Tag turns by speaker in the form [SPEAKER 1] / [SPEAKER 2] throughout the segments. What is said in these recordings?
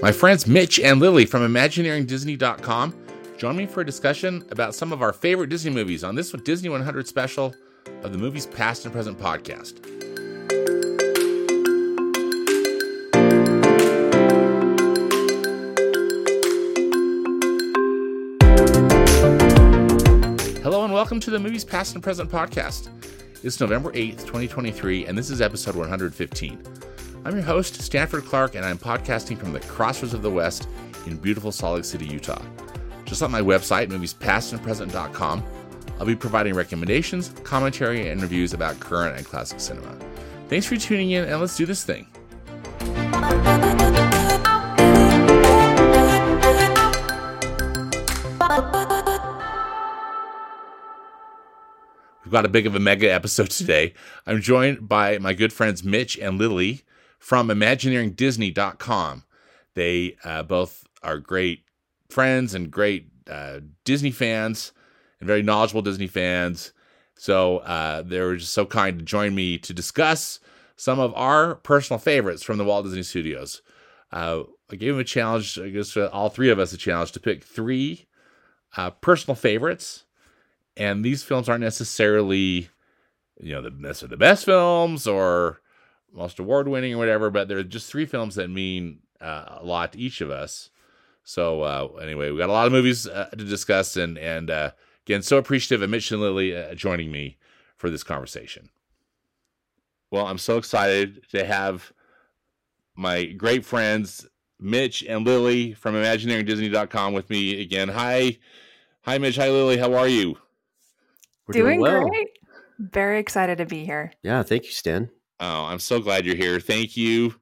[SPEAKER 1] My friends Mitch and Lilly from ImagineeringDisney.com join me for a discussion about some of our favorite Disney movies on this Disney 100 special of the Movies Past and Present podcast. Hello and welcome to the Movies Past and Present podcast. It's November 8th, 2023, and this is episode 115. I'm your host, Stanford Clark, and I'm podcasting from the crossroads of the West in beautiful Salt Lake City, Utah. Just like my website, moviespastandpresent.com, I'll be providing recommendations, commentary, and reviews about current and classic cinema. Thanks for tuning in, and let's do this thing. We've got a big of a mega episode today. I'm joined by my good friends Mitch and Lilly from ImagineeringDisney.com. They uh, both are great friends and great uh, Disney fans and very knowledgeable Disney fans. So uh, they were just so kind to join me to discuss some of our personal favorites from the Walt Disney Studios. Uh, I gave them a challenge, I guess uh, all three of us a challenge to pick three uh, personal favorites. And these films aren't necessarily, you know, the best of the best films or most award winning or whatever, but there are just three films that mean uh, a lot to each of us. So uh, anyway, we got a lot of movies uh, to discuss, and and uh, again, so appreciative of Mitch and Lilly uh, joining me for this conversation. Well, I'm so excited to have my great friends Mitch and Lilly from ImagineeringDisney.com with me again. Hi, hi, Mitch. Hi, Lilly. How are you?
[SPEAKER 2] We're doing, doing well. great. Very excited to be here.
[SPEAKER 3] Yeah, thank you, Stan.
[SPEAKER 1] Oh, I'm so glad you're here. Thank you.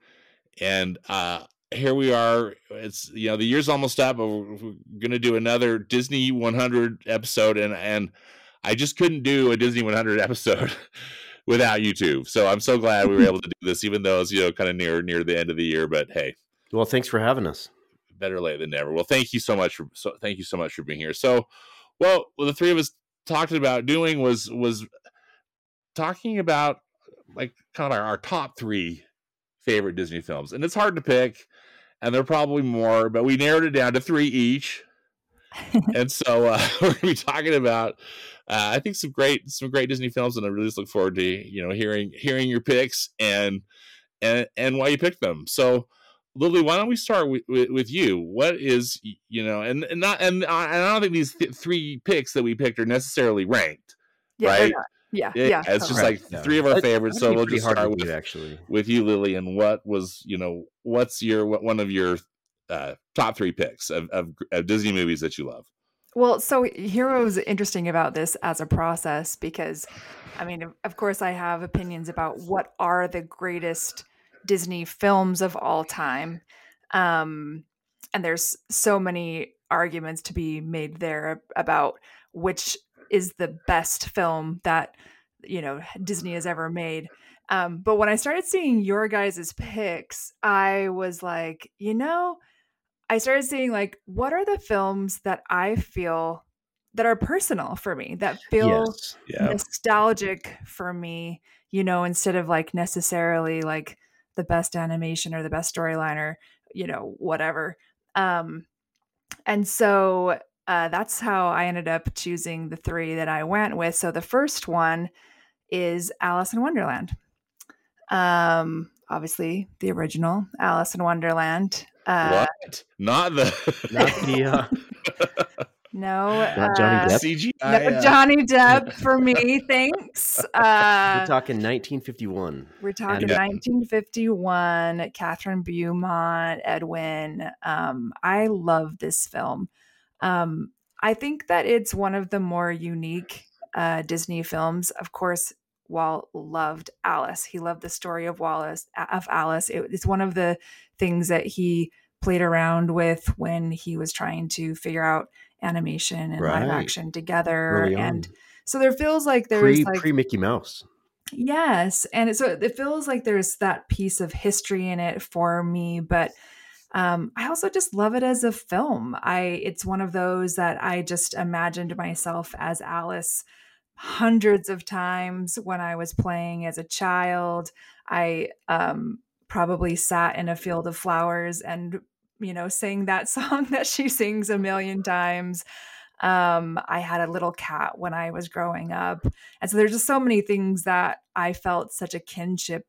[SPEAKER 1] And uh here we are. It's you know the year's almost up, but we're, we're gonna do another Disney 100 episode, and and I just couldn't do a Disney 100 episode without YouTube. So I'm so glad we were able to do this, even though it's you know kind of near near the end of the year. But hey,
[SPEAKER 3] well, thanks for having us.
[SPEAKER 1] Better late than never. Well, thank you so much for so thank you so much for being here. So, well, well the three of us talked about doing was was talking about like kind of our, our top three favorite Disney films, and it's hard to pick, and there are probably more, but we narrowed it down to three each. and so uh, we're gonna be talking about, uh, I think some great some great Disney films, and I really just look forward to you know hearing hearing your picks and and and why you picked them. So. Lilly, why don't we start with, with, with, you? What is you know, and, and not and I, I don't think these th- three picks that we picked are necessarily ranked, yeah, right?
[SPEAKER 2] Yeah, it, yeah.
[SPEAKER 1] It's just right. like no. three of our favorites. So we'll just start with actually with you, Lilly. And what was you know what's your what one of your uh, top three picks of, of, of Disney movies that you love?
[SPEAKER 2] Well, so here was interesting about this as a process because, I mean, of course, I have opinions about what are the greatest Disney films of all time, um, and there's so many arguments to be made there about which is the best film that you know Disney has ever made. Um, but when I started seeing your guys' picks, I was like, you know, I started seeing like what are the films that I feel that are personal for me, that feel yes. yeah. nostalgic for me, you know, instead of like necessarily like the best animation or the best storyline or, you know, whatever. Um, and so uh, that's how I ended up choosing the three that I went with. So the first one is Alice in Wonderland. Um, obviously the original Alice in Wonderland.
[SPEAKER 1] Uh, what? Not the not the. Uh...
[SPEAKER 2] No, not Johnny uh, Depp. CGI, no, Johnny Depp for me. Thanks.
[SPEAKER 3] Uh, we're talking 1951.
[SPEAKER 2] We're talking 1951. Kathryn Beaumont, Ed Wynn. Um, I love this film. Um, I think that it's one of the more unique uh, Disney films. Of course, Walt loved Alice. He loved the story of Wallace of Alice. It, it's one of the things that he played around with when he was trying to figure out animation and right. live action together. and so there feels like there's pre, like
[SPEAKER 3] pre Mickey Mouse.
[SPEAKER 2] Yes, and so it feels like there's that piece of history in it for me, but um, I also just love it as a film. I it's one of those that I just imagined myself as Alice hundreds of times when I was playing as a child. I um, probably sat in a field of flowers and you know, sang that song that she sings a million times. Um, I had a little cat when I was growing up. And so there's just so many things that I felt such a kinship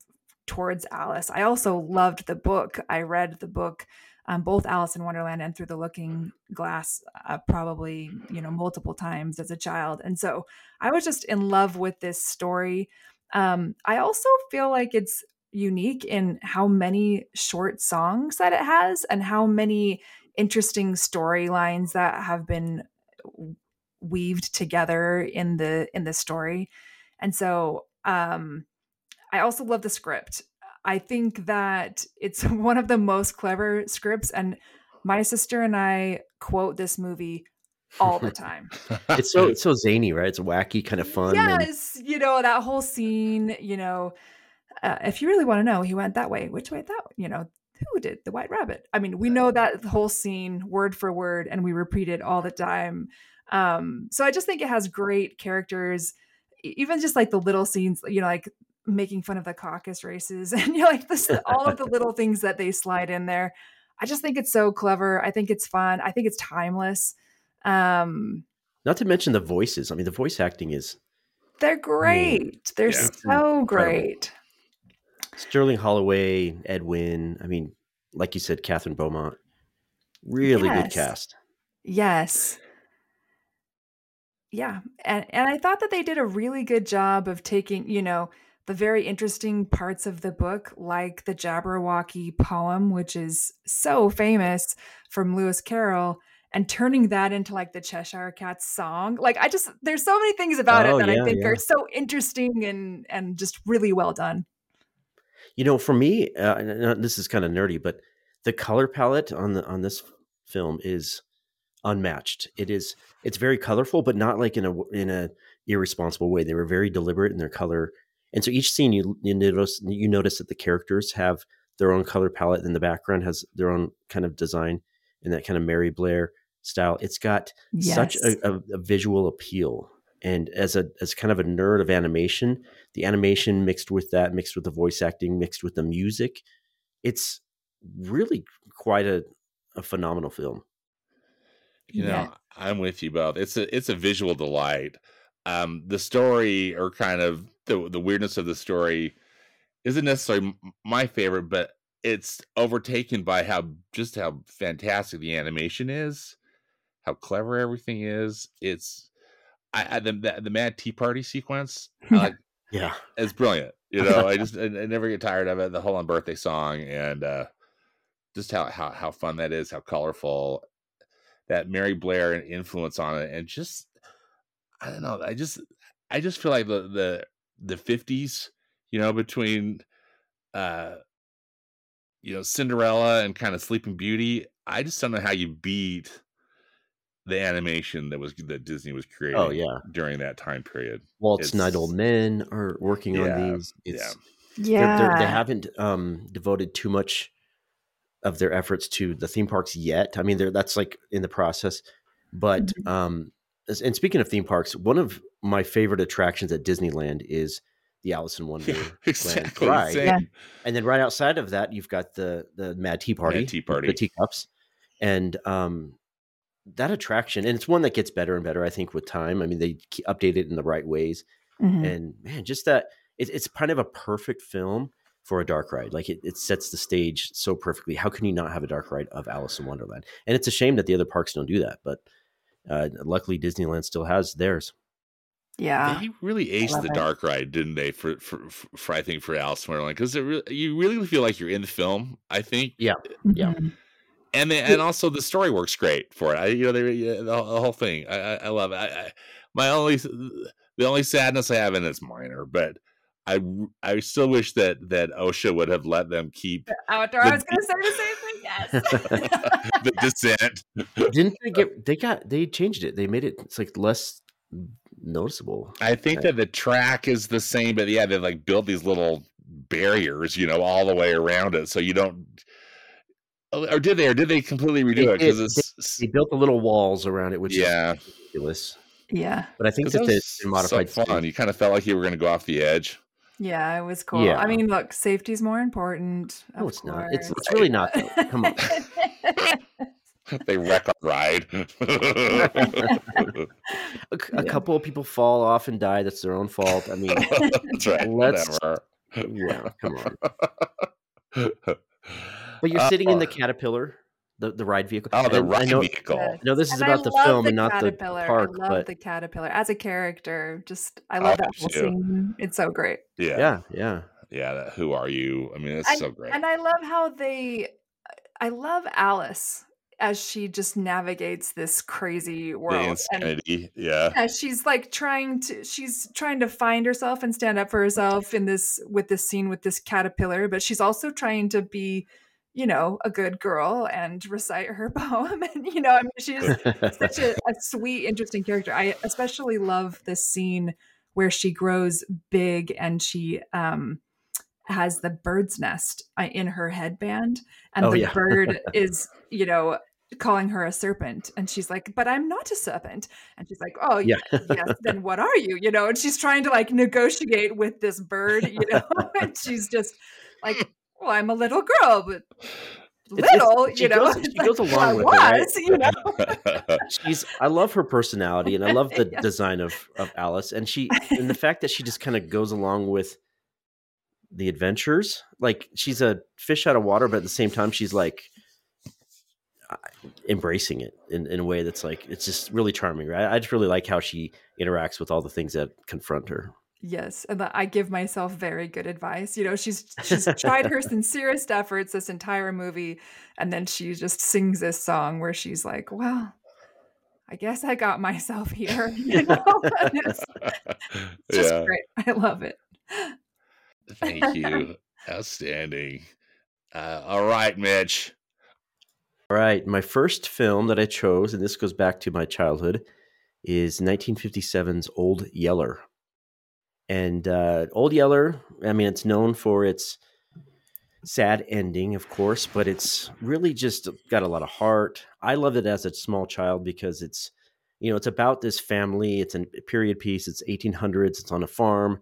[SPEAKER 2] towards Alice. I also loved the book. I read the book, um, both Alice in Wonderland and Through the Looking Glass, uh, probably, you know, multiple times as a child. And so I was just in love with this story. Um, I also feel like it's unique in how many short songs that it has and how many interesting storylines that have been weaved together in the in the story and so um i also love the script. I think that it's one of the most clever scripts and my sister and i quote this movie all the time.
[SPEAKER 3] It's so it's so zany right? It's wacky kind of fun
[SPEAKER 2] yes and- you know that whole scene you know uh, if you really want to know he went that way which way that you know who did? The white rabbit. I mean we know that whole scene word for word and we repeat it all the time. Um, so I just think it has great characters, even just like the little scenes, you know, like making fun of the caucus races and you know, like this, all of the little things that they slide in there. I just think it's so clever. I think it's fun. I think it's timeless. Um,
[SPEAKER 3] Not to mention the voices. I mean, the voice acting is
[SPEAKER 2] they're great. They're yeah. so great.
[SPEAKER 3] Sterling Holloway, Ed Wynn. I mean, like you said, Kathryn Beaumont. Really yes. good cast.
[SPEAKER 2] Yes yeah and and i thought that they did a really good job of taking you know the very interesting parts of the book like the jabberwocky poem which is so famous from lewis carroll and turning that into like the cheshire cat song like i just there's so many things about oh, it that yeah, i think yeah. are so interesting and and just really well done
[SPEAKER 3] you know for me uh, this is kind of nerdy but the color palette on the on this film is unmatched. It is it's very colorful, but not like in a in a irresponsible way. They were very deliberate in their color, and so each scene you you notice you notice that the characters have their own color palette, and the background has their own kind of design in that kind of Mary Blair style. It's got yes. such a, a, a visual appeal, and as a as kind of a nerd of animation, the animation mixed with that, mixed with the voice acting, mixed with the music, it's really quite a, a phenomenal film.
[SPEAKER 1] You know, yeah. I'm with you both. It's a it's a visual delight. Um, the story, or kind of the the weirdness of the story, isn't necessarily my favorite, but it's overtaken by how just how fantastic the animation is, how clever everything is. It's I, I the, the, the Mad Tea Party sequence.
[SPEAKER 3] yeah,
[SPEAKER 1] it's brilliant. You know, I just I, I, never get tired of it. The whole unbirthday song and uh, just how how how fun that is, how colorful, that Mary Blair influence on it, and just I don't know. I just I just feel like the the the fifties, you know, between uh you know Cinderella and kind of Sleeping Beauty. I just don't know how you beat the animation that was that Disney was oh, creating.
[SPEAKER 3] Oh yeah,
[SPEAKER 1] during that time period.
[SPEAKER 3] Walt's Nine Old Men are working yeah, on these.
[SPEAKER 2] It's, yeah,
[SPEAKER 3] yeah. They're, they're, they have not um, devoted too much of their efforts to the theme parks yet. I mean, they're that's like in the process. But mm-hmm. um, and speaking of theme parks, one of my favorite attractions at Disneyland is the Alice in Wonderland yeah,
[SPEAKER 1] exactly,
[SPEAKER 3] ride. Yeah. And then right outside of that, you've got the the Mad Tea Party,
[SPEAKER 1] Mad Tea Party,
[SPEAKER 3] the teacups, and um, that attraction. And it's one that gets better and better, I think, with time. I mean, they update it in the right ways, mm-hmm. and man, just that it, it's kind of a perfect film for a dark ride. Like it, it sets the stage so perfectly. How can you not have a dark ride of Alice in Wonderland? And it's a shame that the other parks don't do that, but uh, luckily Disneyland still has theirs.
[SPEAKER 2] Yeah,
[SPEAKER 1] they really aced the it. dark ride, didn't they? For for, for I think for Alice in Wonderland because re- you really feel like you're in the film. I think.
[SPEAKER 3] Yeah, yeah. Mm-hmm.
[SPEAKER 1] And then, and also the story works great for it. I, you know, they, the, the whole thing. I, I, I love it. I, I, my only, the only sadness I have, and it's minor, but I I still wish that that OSHA would have let them keep
[SPEAKER 2] outdoor. The, I was going to say the same thing.
[SPEAKER 1] Yes, the descent.
[SPEAKER 3] Didn't they get? They got. They changed it. They made it. It's like less noticeable.
[SPEAKER 1] I think that the track is the same, but yeah, they like build these little barriers, you know, all the way around it, so you don't. Oh, or did they? Or did they completely redo they, it? Because
[SPEAKER 3] they, they, built the little walls around it, which
[SPEAKER 1] yeah,
[SPEAKER 3] is ridiculous.
[SPEAKER 2] Yeah,
[SPEAKER 3] but I think that, that they modified.
[SPEAKER 1] So fun. You kind of felt like you were going to go off the edge.
[SPEAKER 2] Yeah, it was cool. Yeah. I mean, look, safety's more important.
[SPEAKER 3] No, it's course. not. It's, it's really not. Though. Come on.
[SPEAKER 1] they wreck a ride.
[SPEAKER 3] a, a
[SPEAKER 2] Yeah.
[SPEAKER 3] couple of people fall off and die. That's their own fault. I mean,
[SPEAKER 1] That's right.
[SPEAKER 3] Let's-
[SPEAKER 1] Whatever.
[SPEAKER 3] yeah, come on. But you're sitting in the
[SPEAKER 1] Uh,
[SPEAKER 3] caterpillar, the, the ride vehicle.
[SPEAKER 1] oh, the
[SPEAKER 3] And I
[SPEAKER 1] ride
[SPEAKER 3] know,
[SPEAKER 1] vehicle.
[SPEAKER 2] Yeah.
[SPEAKER 3] no, this is
[SPEAKER 2] And I
[SPEAKER 3] about the film
[SPEAKER 2] the
[SPEAKER 3] and not the
[SPEAKER 2] caterpillar.
[SPEAKER 3] park.
[SPEAKER 2] I love
[SPEAKER 3] But
[SPEAKER 2] the caterpillar as a character. Just I love
[SPEAKER 1] I
[SPEAKER 2] that whole scene. It's so great.
[SPEAKER 1] Yeah,
[SPEAKER 3] yeah, yeah,
[SPEAKER 1] yeah. that, who are you? I mean, it's
[SPEAKER 2] And,
[SPEAKER 1] so great.
[SPEAKER 2] and I love how they. I love Alice as she just navigates this crazy
[SPEAKER 1] the
[SPEAKER 2] world. And
[SPEAKER 1] insanity. Yeah,
[SPEAKER 2] yeah, she's like trying to she's trying to find herself and stand up for herself in this with this scene with this caterpillar, but she's also trying to be, you know, a good girl and recite her poem. And you know, I mean, she's such a, a sweet, interesting character. I especially love this scene where she grows big and she um has the bird's nest uh, in her headband and
[SPEAKER 3] Oh,
[SPEAKER 2] the
[SPEAKER 3] yeah.
[SPEAKER 2] bird is you know calling her a serpent and she's like but i'm not a serpent and she's like oh
[SPEAKER 3] Yeah.
[SPEAKER 2] yes then what are you you know and she's trying to like negotiate with this bird you know and she's just like well i'm a little girl but
[SPEAKER 3] It's- it's-
[SPEAKER 2] little you know
[SPEAKER 3] goes- she goes along
[SPEAKER 2] I
[SPEAKER 3] with it, right?
[SPEAKER 2] you know
[SPEAKER 3] she's. I love her personality and I love the
[SPEAKER 2] Yeah.
[SPEAKER 3] design of of Alice and she and the fact that she just kind of goes along with the adventures. Like she's a fish out of water, but at the same time, she's like embracing it in, in a way that's like it's just really charming. Right? I just really like how she interacts with all the things that confront her.
[SPEAKER 2] Yes, and that I give myself very good advice. You know, she's she's tried her sincerest efforts this entire movie, and then she just sings this song where she's like, "Well, I guess I got myself here." You know, it's just
[SPEAKER 1] yeah.
[SPEAKER 2] great. I love it.
[SPEAKER 1] Thank you. Outstanding. Uh, all right, Mitch.
[SPEAKER 3] All right, my first film that I chose, and this goes back to my childhood, is 1957's Old Yeller. And uh, Old Yeller, I mean, it's known for its sad ending, of course, but it's really just got a lot of heart. I loved it as a small child because it's, you know, it's about this family. It's a period piece. It's 1800s. It's on a farm.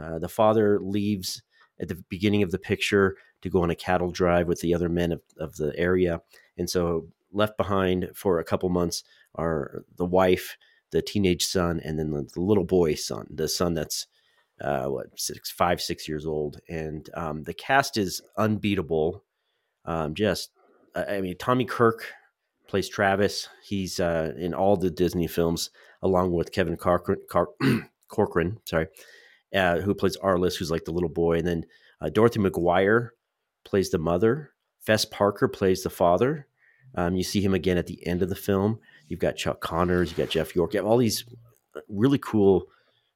[SPEAKER 3] Uh, the father leaves at the beginning of the picture to go on a cattle drive with the other men of, of the area. And so left behind for a couple months are the wife, the teenage son, and then the, the little boy son, the son that's uh, what six, five, six years old. And um, the cast is unbeatable. Um, just, I mean, Tommy Kirk plays Travis. He's uh, in all the Disney films, along with Kevin Corcoran, Car- Corcoran sorry, uh, who plays Arliss, who's like the little boy, and then uh, Dorothy McGuire plays the mother. Fess Parker plays the father. Um, you see him again at the end of the film. You've got Chuck Connors, you've got Jeff York, you have all these really cool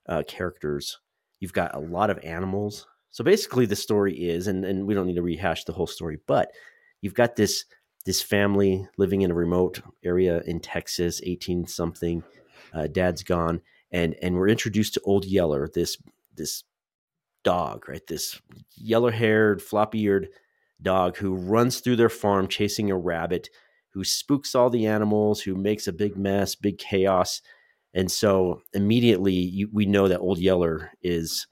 [SPEAKER 3] uh, characters. You've got a lot of animals. So basically, the story is, and, and we don't need to rehash the whole story, but you've got this this family living in a remote area in Texas, eighteen something. Uh, dad's gone, and and we're introduced to Old Yeller, this this dog, right? This yellow haired, floppy eared dog who runs through their farm chasing a rabbit, who spooks all the animals, who makes a big mess, big chaos. And so immediately you, we know that Old Yeller is,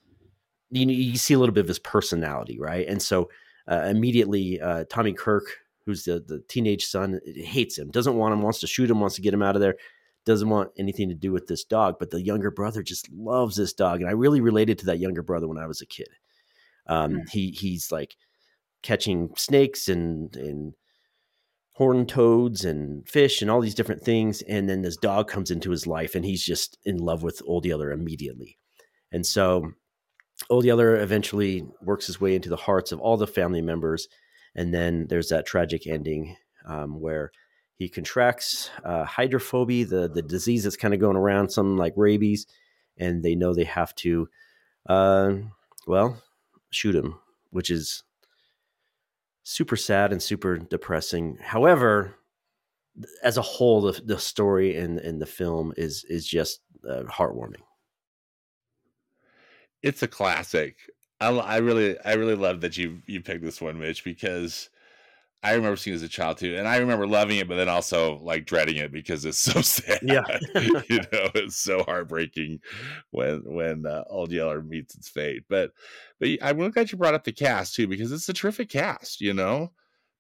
[SPEAKER 3] you, you see a little bit of his personality, right? And so uh, immediately uh, Tommy Kirk, who's the, the teenage son, hates him, doesn't want him, wants to shoot him, wants to get him out of there, doesn't want anything to do with this dog. But the younger brother just loves this dog. And I really related to that younger brother when I was a kid. Um,
[SPEAKER 2] Mm.
[SPEAKER 3] he He's like, catching snakes and and horned toads and fish and all these different things and then this dog comes into his life and he's just in love with old yeller immediately. And so old yeller eventually works his way into the hearts of all the family members and then there's that tragic ending um, where he contracts uh, hydrophobia the the disease that's kind of going around something like rabies and they know they have to uh, well shoot him which is super sad and super depressing. However, as a whole, the, the story in in the film is is just uh, heartwarming.
[SPEAKER 1] It's a classic. I, I really, I really love that you you picked this one, Mitch, because I remember seeing it as a child too, and I remember loving it, but then also like dreading it because it's so sad.
[SPEAKER 3] Yeah.
[SPEAKER 1] you know, it's so heartbreaking when when uh, Old Yeller meets its fate. But but I'm really glad you brought up the cast too because it's a terrific cast. You know,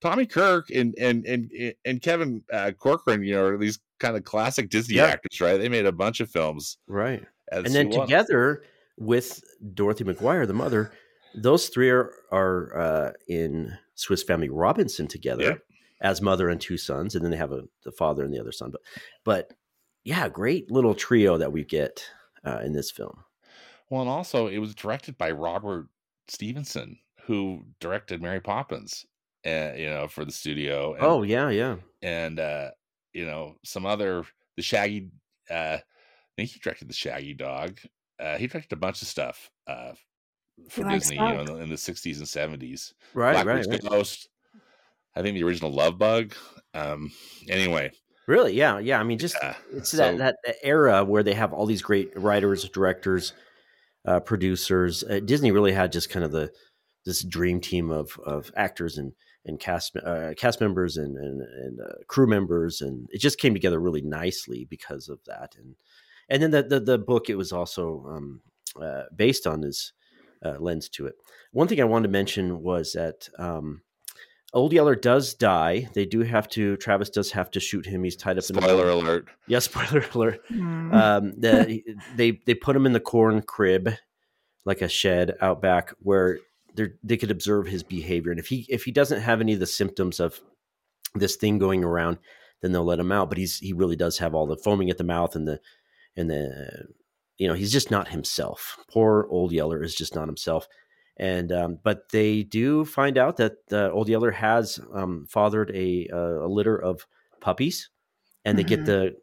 [SPEAKER 1] Tommy Kirk and and and and Kevin uh, Corcoran, you know, are these kind of classic Disney
[SPEAKER 3] Yeah.
[SPEAKER 1] actors, right? They made a bunch of films,
[SPEAKER 3] right. and then together with Dorothy McGuire, the mother, those three are are uh, in Swiss Family Robinson together
[SPEAKER 1] Yeah.
[SPEAKER 3] as mother and two sons, and then they have a the father and the other son. But but yeah, great little trio that we get uh, in this film.
[SPEAKER 1] Well, and also it was directed by Robert Stevenson, who directed Mary Poppins, uh, you know, for the studio. And,
[SPEAKER 3] oh yeah, yeah,
[SPEAKER 1] and uh, you know some other the Shaggy. Uh, I think he directed the Shaggy Dog. Uh, he directed a bunch of stuff uh, for
[SPEAKER 2] likes
[SPEAKER 1] Disney, you know, in the, '60s and '70s.
[SPEAKER 3] right, right,
[SPEAKER 1] Blackbeard's
[SPEAKER 3] right.
[SPEAKER 1] Ghost. I think the original Love Bug. Um, anyway,
[SPEAKER 3] Really, yeah, yeah. I mean, just
[SPEAKER 1] yeah,
[SPEAKER 3] it's
[SPEAKER 1] so-
[SPEAKER 3] that, that that era where they have all these great writers, directors, uh, producers. Uh, Disney really had just kind of the this dream team of of actors and and cast uh, cast members and and, and uh, crew members, and it just came together really nicely because of that. And and then the the, the book it was also um, uh, based on is uh, lens to it. One thing I wanted to mention was that. Um, Old Yeller does die. They do have to. Travis does have to shoot him. He's tied up in a
[SPEAKER 1] spoiler alert.
[SPEAKER 3] yeah, spoiler alert.
[SPEAKER 2] Hmm.
[SPEAKER 3] Um, the, they they put him in the corn crib, like a shed out back, where they they could observe his behavior. And if he if he doesn't have any of the symptoms of this thing going around, then they'll let him out. But he's he really does have all the foaming at the mouth and the and the you know he's just not himself. Poor old Yeller is just not himself. And um, but they do find out that uh, old Yeller has um, fathered a, a litter of puppies, and they get
[SPEAKER 2] Mhm.
[SPEAKER 3] the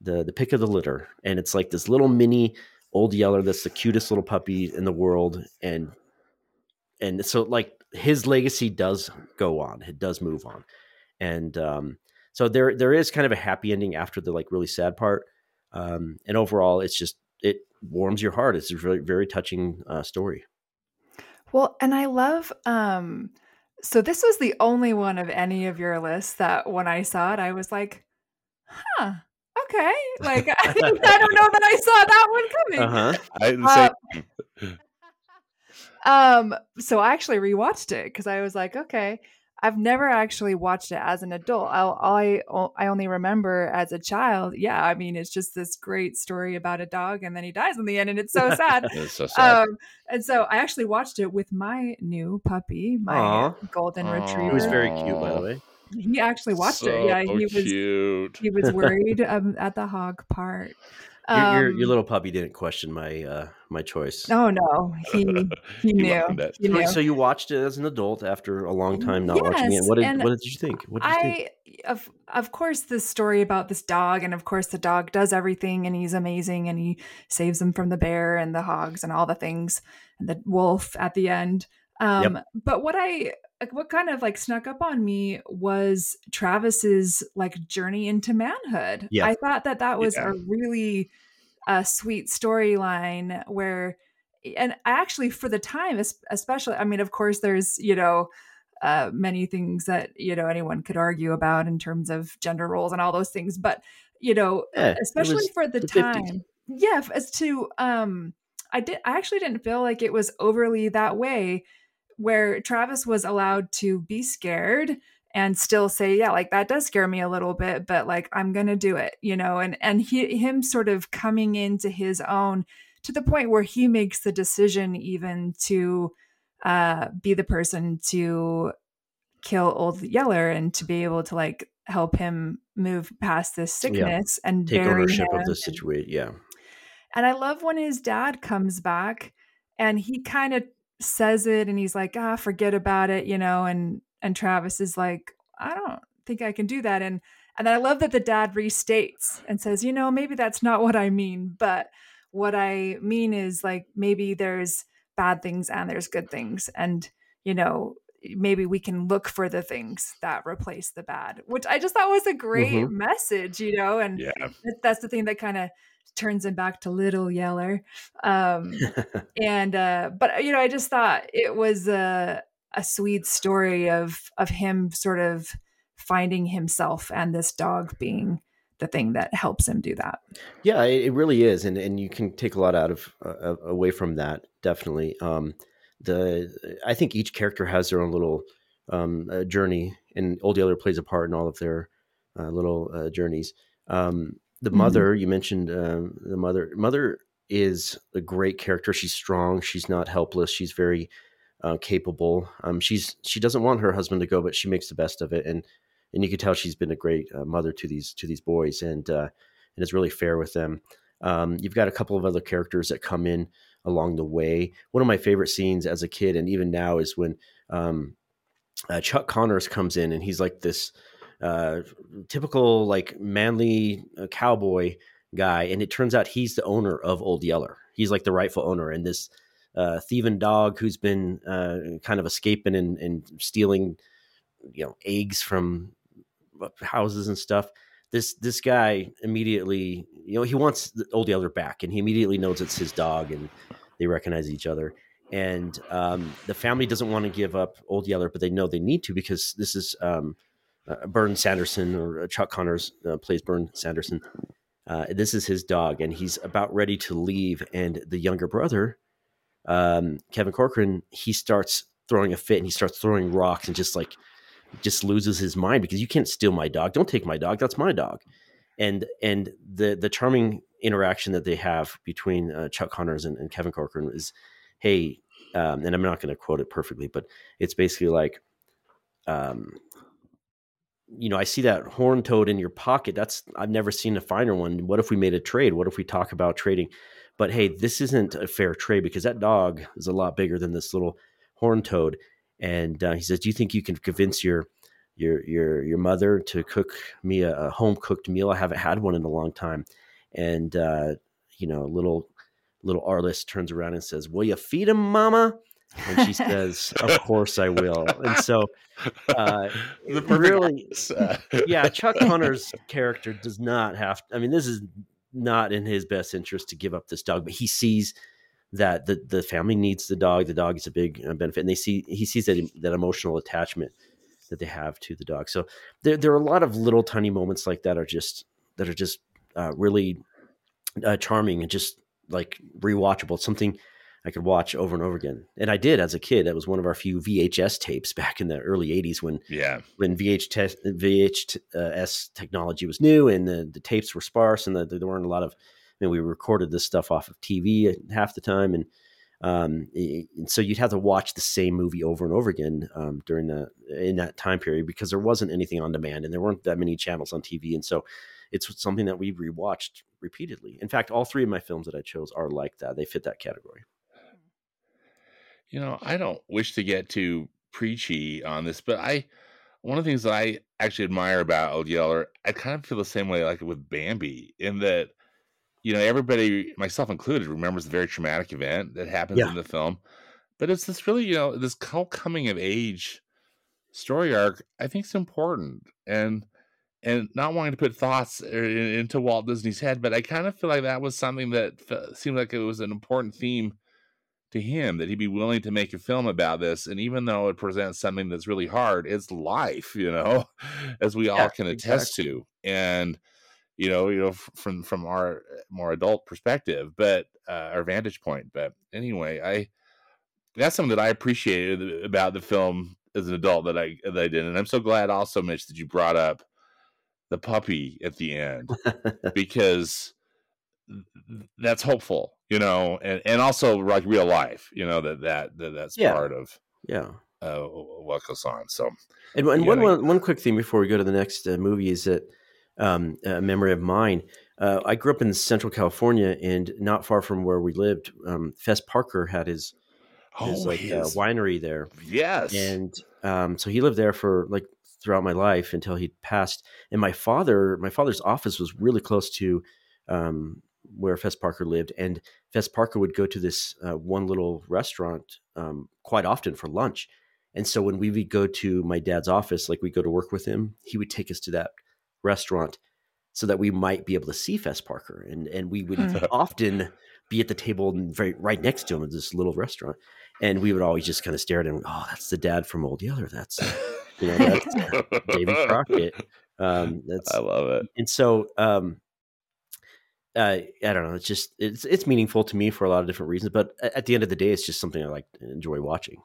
[SPEAKER 3] the the pick of the litter, and it's like this little mini old Yeller that's the cutest little puppy in the world, and and so like his legacy does go on, it does move on, and um, so there there is kind of a happy ending after the like really sad part, um, and overall it's just it warms your heart. It's a very very touching uh, story.
[SPEAKER 2] Well, and I love um so this was the only one of any of your lists that when I saw it I was like, "Huh. Okay." Like I, don't know that I saw that one coming.
[SPEAKER 3] Uh huh.
[SPEAKER 1] I the
[SPEAKER 2] Uh,
[SPEAKER 1] same-
[SPEAKER 2] Um so I actually rewatched it cuz I was like, "Okay, I've never actually watched it as an adult. I all I o- I only remember as a child. Yeah, I mean, it's just this great story about a dog and then he dies in the end and it's so sad.
[SPEAKER 1] it's so sad.
[SPEAKER 2] Um, and so I actually watched it with my new puppy, my
[SPEAKER 3] Aw.
[SPEAKER 2] golden
[SPEAKER 1] Aw.
[SPEAKER 2] retriever.
[SPEAKER 3] He was very cute, by the way.
[SPEAKER 2] He actually watched it. Yeah, he was
[SPEAKER 1] cute.
[SPEAKER 2] he was worried um, at the hog part.
[SPEAKER 3] Your, your, your
[SPEAKER 2] Um,
[SPEAKER 3] little puppy didn't question my uh, my choice.
[SPEAKER 2] Oh no, he he knew. He
[SPEAKER 3] So-
[SPEAKER 2] knew.
[SPEAKER 3] So you watched it as an adult after a long time not watching it. What did what did you think? What did you think?
[SPEAKER 2] I of of course this story about this dog and of course the dog does everything and he's amazing and he saves them from the bear and the hogs and all the things and the wolf at the end. Um but what I like, what kind of like snuck up on me was Travis's like journey into manhood.
[SPEAKER 3] Yeah.
[SPEAKER 2] I thought that that was
[SPEAKER 1] Yeah.
[SPEAKER 2] a really uh, sweet storyline where and actually for the time especially i mean of course there's you know uh, many things that you know anyone could argue about in terms of gender roles and all those things but you know
[SPEAKER 3] Yeah,
[SPEAKER 2] especially for the,
[SPEAKER 3] the 50s.
[SPEAKER 2] time yeah as to um i did i actually didn't feel like it was overly that way where travis was allowed to be scared and still say yeah like that does scare me a little bit but like i'm gonna do it you know and and he, him sort of coming into his own to the point where he makes the decision even to uh be the person to kill old yeller and to be able to like help him move past this sickness and
[SPEAKER 3] Take ownership of the situation. Yeah.
[SPEAKER 2] and I love when his dad comes back and he kind of says it and he's like, ah, forget about it, you know, and and Travis is like, I don't think I can do that. And and I love that the dad restates and says, you know, maybe that's not what I mean, but what I mean is like maybe there's bad things and there's good things. And, you know, maybe we can look for the things that replace the bad, which I just thought was a great
[SPEAKER 3] Mhm.
[SPEAKER 2] message, you know, and
[SPEAKER 1] Yeah.
[SPEAKER 2] that's the thing that kind of turns him back to little yeller um and uh but you know i just thought it was a a sweet story of of him sort of finding himself and this dog being the thing that helps him do that
[SPEAKER 3] Yeah, it, really is, and and you can take a lot out of uh, away from that. Definitely, um, the I think each character has their own little um, uh, journey, and Old Yeller plays a part in all of their uh, little uh, journeys. Um, the
[SPEAKER 2] Mhm.
[SPEAKER 3] mother you mentioned, um, the mother mother is a great character. She's strong. She's not helpless. She's very uh, capable. Um, she's she doesn't want her husband to go, but she makes the best of it, and and you can tell she's been a great uh, mother to these to these boys, and uh, and is really fair with them. Um, you've got a couple of other characters that come in along the way. One of my favorite scenes as a kid, and even now, is when um, uh, Chuck Connors comes in, and he's like this uh, typical like manly uh, cowboy guy, and it turns out he's the owner of Old Yeller. He's like the rightful owner, and this uh, thieving dog who's been uh, kind of escaping and, and stealing, you know, eggs from uh, houses and stuff. This this guy immediately, you know, he wants the Old Yeller back, and he immediately knows it's his dog, and they recognize each other. And um, the family doesn't want to give up Old Yeller, but they know they need to because this is um, uh, Sanderson or Chuck Connors uh, plays Burn Sanderson. Uh, this is his dog, and he's about ready to leave. And the younger brother, um, Kevin Corcoran, he starts throwing a fit and he starts throwing rocks and just like just loses his mind because you can't steal my dog. Don't take my dog. That's my dog. And and the the charming interaction that they have between uh, Chuck Connors and, and Kevin Corcoran is, hey, um, and I'm not going to quote it perfectly, but it's basically like, um, you know, I see that horn toad in your pocket. That's I've never seen a finer one. What if we made a trade? What if we talk about trading? But hey, this isn't a fair trade because that dog is a lot bigger than this little horn toad. And uh, he says, "Do you think you can convince your your your your mother to cook me a, a home cooked meal? I haven't had one in a long time." And uh, you know, little little Arliss turns around and says, "Will you feed him, Mama?" And she says, "Of course I will." And so, uh,
[SPEAKER 1] the
[SPEAKER 3] really- yeah, Chuck Connors' character does not have. I mean, this is not in his best interest to give up this dog, but he sees that the the family needs the dog. The dog is a big uh, benefit, and they see he sees that that emotional attachment that they have to the dog. So there there are a lot of little tiny moments like that are just that are just uh, really uh, charming and just like rewatchable. It's something I could watch over and over again, and I did as a kid. That was one of our few VHS tapes back in the early '80s when
[SPEAKER 1] yeah,
[SPEAKER 3] when VHS, VHS technology was new and the, the tapes were sparse and the, there weren't a lot of, I mean, we recorded this stuff off of TV half the time. And, um, and so you'd have to watch the same movie over and over again um, during the, in that time period because there wasn't anything on demand and there weren't that many channels on TV. And so it's something that we rewatched repeatedly. In fact, all three of my films that I chose are like that. They fit that category.
[SPEAKER 1] You know, I don't wish to get too preachy on this, but I one of the things that I actually admire about Old Yeller, I kind of feel the same way like with Bambi, in that you know everybody, myself included, remembers the very traumatic event that happens
[SPEAKER 3] Yeah.
[SPEAKER 1] in the film, but it's this really you know this whole coming of age story arc. I think is important and. And not wanting to put thoughts uh, into Walt Disney's head, but I kind of feel like that was something that seemed like it was an important theme to him that he'd be willing to make a film about this and even though it presents something that's really hard it's life you know as we all
[SPEAKER 3] Yeah,
[SPEAKER 1] can attest to. And you know you know from from our more adult perspective but uh, our vantage point but anyway i that's something that i appreciated about the film as an adult that i that i did and i'm so glad also mitch that you brought up the puppy at the end because that's hopeful you know and and also like real life you know that that, that that's
[SPEAKER 3] Yeah.
[SPEAKER 1] part of
[SPEAKER 3] yeah.
[SPEAKER 1] uh what goes on so
[SPEAKER 3] And, and one, one one quick thing before we go to the next uh, movie is that um, a memory of mine. Uh, I grew up in Central California, and not far from where we lived, um, Fess Parker had his his
[SPEAKER 1] oh
[SPEAKER 3] like uh, winery there,
[SPEAKER 1] yes
[SPEAKER 3] and um, so he lived there for like throughout my life until he passed. And my father, my father's office was really close to um, where Fess Parker lived, and Fess Parker would go to this uh, one little restaurant um, quite often for lunch. And so when we would go to my dad's office, like we go to work with him, he would take us to that restaurant so that we might be able to see Fess Parker, and and we would
[SPEAKER 2] Hmm.
[SPEAKER 3] often be at the table and very right next to him at this little restaurant, and we would always just kind of stare at him. Oh, that's the dad from Old Yeller. That's you know that's Davy Crockett. Um, that's
[SPEAKER 1] i love it
[SPEAKER 3] and so um, uh, I don't know. It's just it's it's meaningful to me for a lot of different reasons, but at the end of the day, it's just something I like enjoy watching.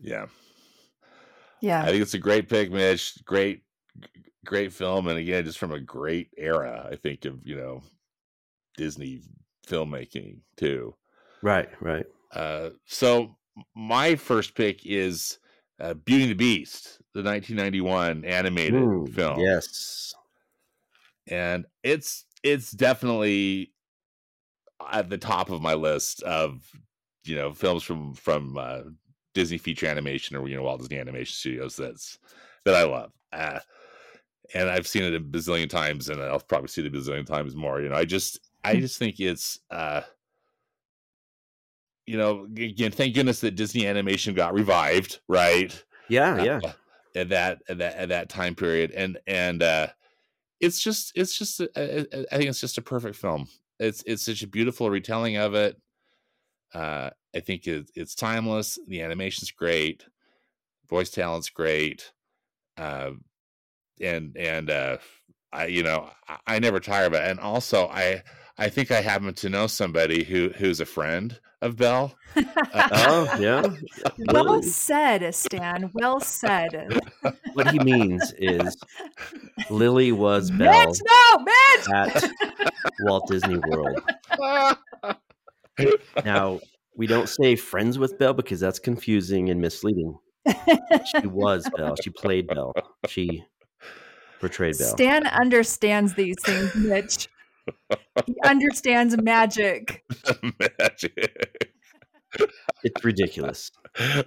[SPEAKER 1] yeah
[SPEAKER 2] Yeah.
[SPEAKER 1] I think it's a great pick, Mitch. Great, great film, and again, just from a great era. I think of you know Disney filmmaking too.
[SPEAKER 3] Right, right.
[SPEAKER 1] Uh, so my first pick is uh, Beauty and the Beast, the 1991 animated
[SPEAKER 3] Ooh,
[SPEAKER 1] film.
[SPEAKER 3] Yes.
[SPEAKER 1] and it's it's definitely at the top of my list of you know films from from uh, Disney feature animation or you know Walt Disney Animation Studios that's that I love. Uh, and I've seen it a bazillion times, and I'll probably see it a bazillion times more. You know, I just I
[SPEAKER 2] Hmm.
[SPEAKER 1] just think it's uh, you know again, thank goodness that Disney Animation got revived, right?
[SPEAKER 3] Yeah, yeah.
[SPEAKER 1] uh, at that at that at that time period and and uh it's just it's just a- a- a- i think it's just a perfect film. It's it's such a beautiful retelling of it. Uh i think it, it's timeless the animation's great voice talent's great uh and and uh i you know I, I never tire of it and also i i think i happen to know somebody who who's a friend of Belle Uh,
[SPEAKER 3] Oh, yeah.
[SPEAKER 2] well said, Stan. Well said.
[SPEAKER 3] What he means is Lilly was Belle
[SPEAKER 2] Mitch, no, Mitch.
[SPEAKER 3] at Walt Disney World. Now, we don't say friends with Belle because that's confusing and misleading. She was Belle. She played Belle. She portrayed Belle.
[SPEAKER 2] Stan understands these things, Mitch. He understands magic.
[SPEAKER 1] magic
[SPEAKER 3] It's ridiculous.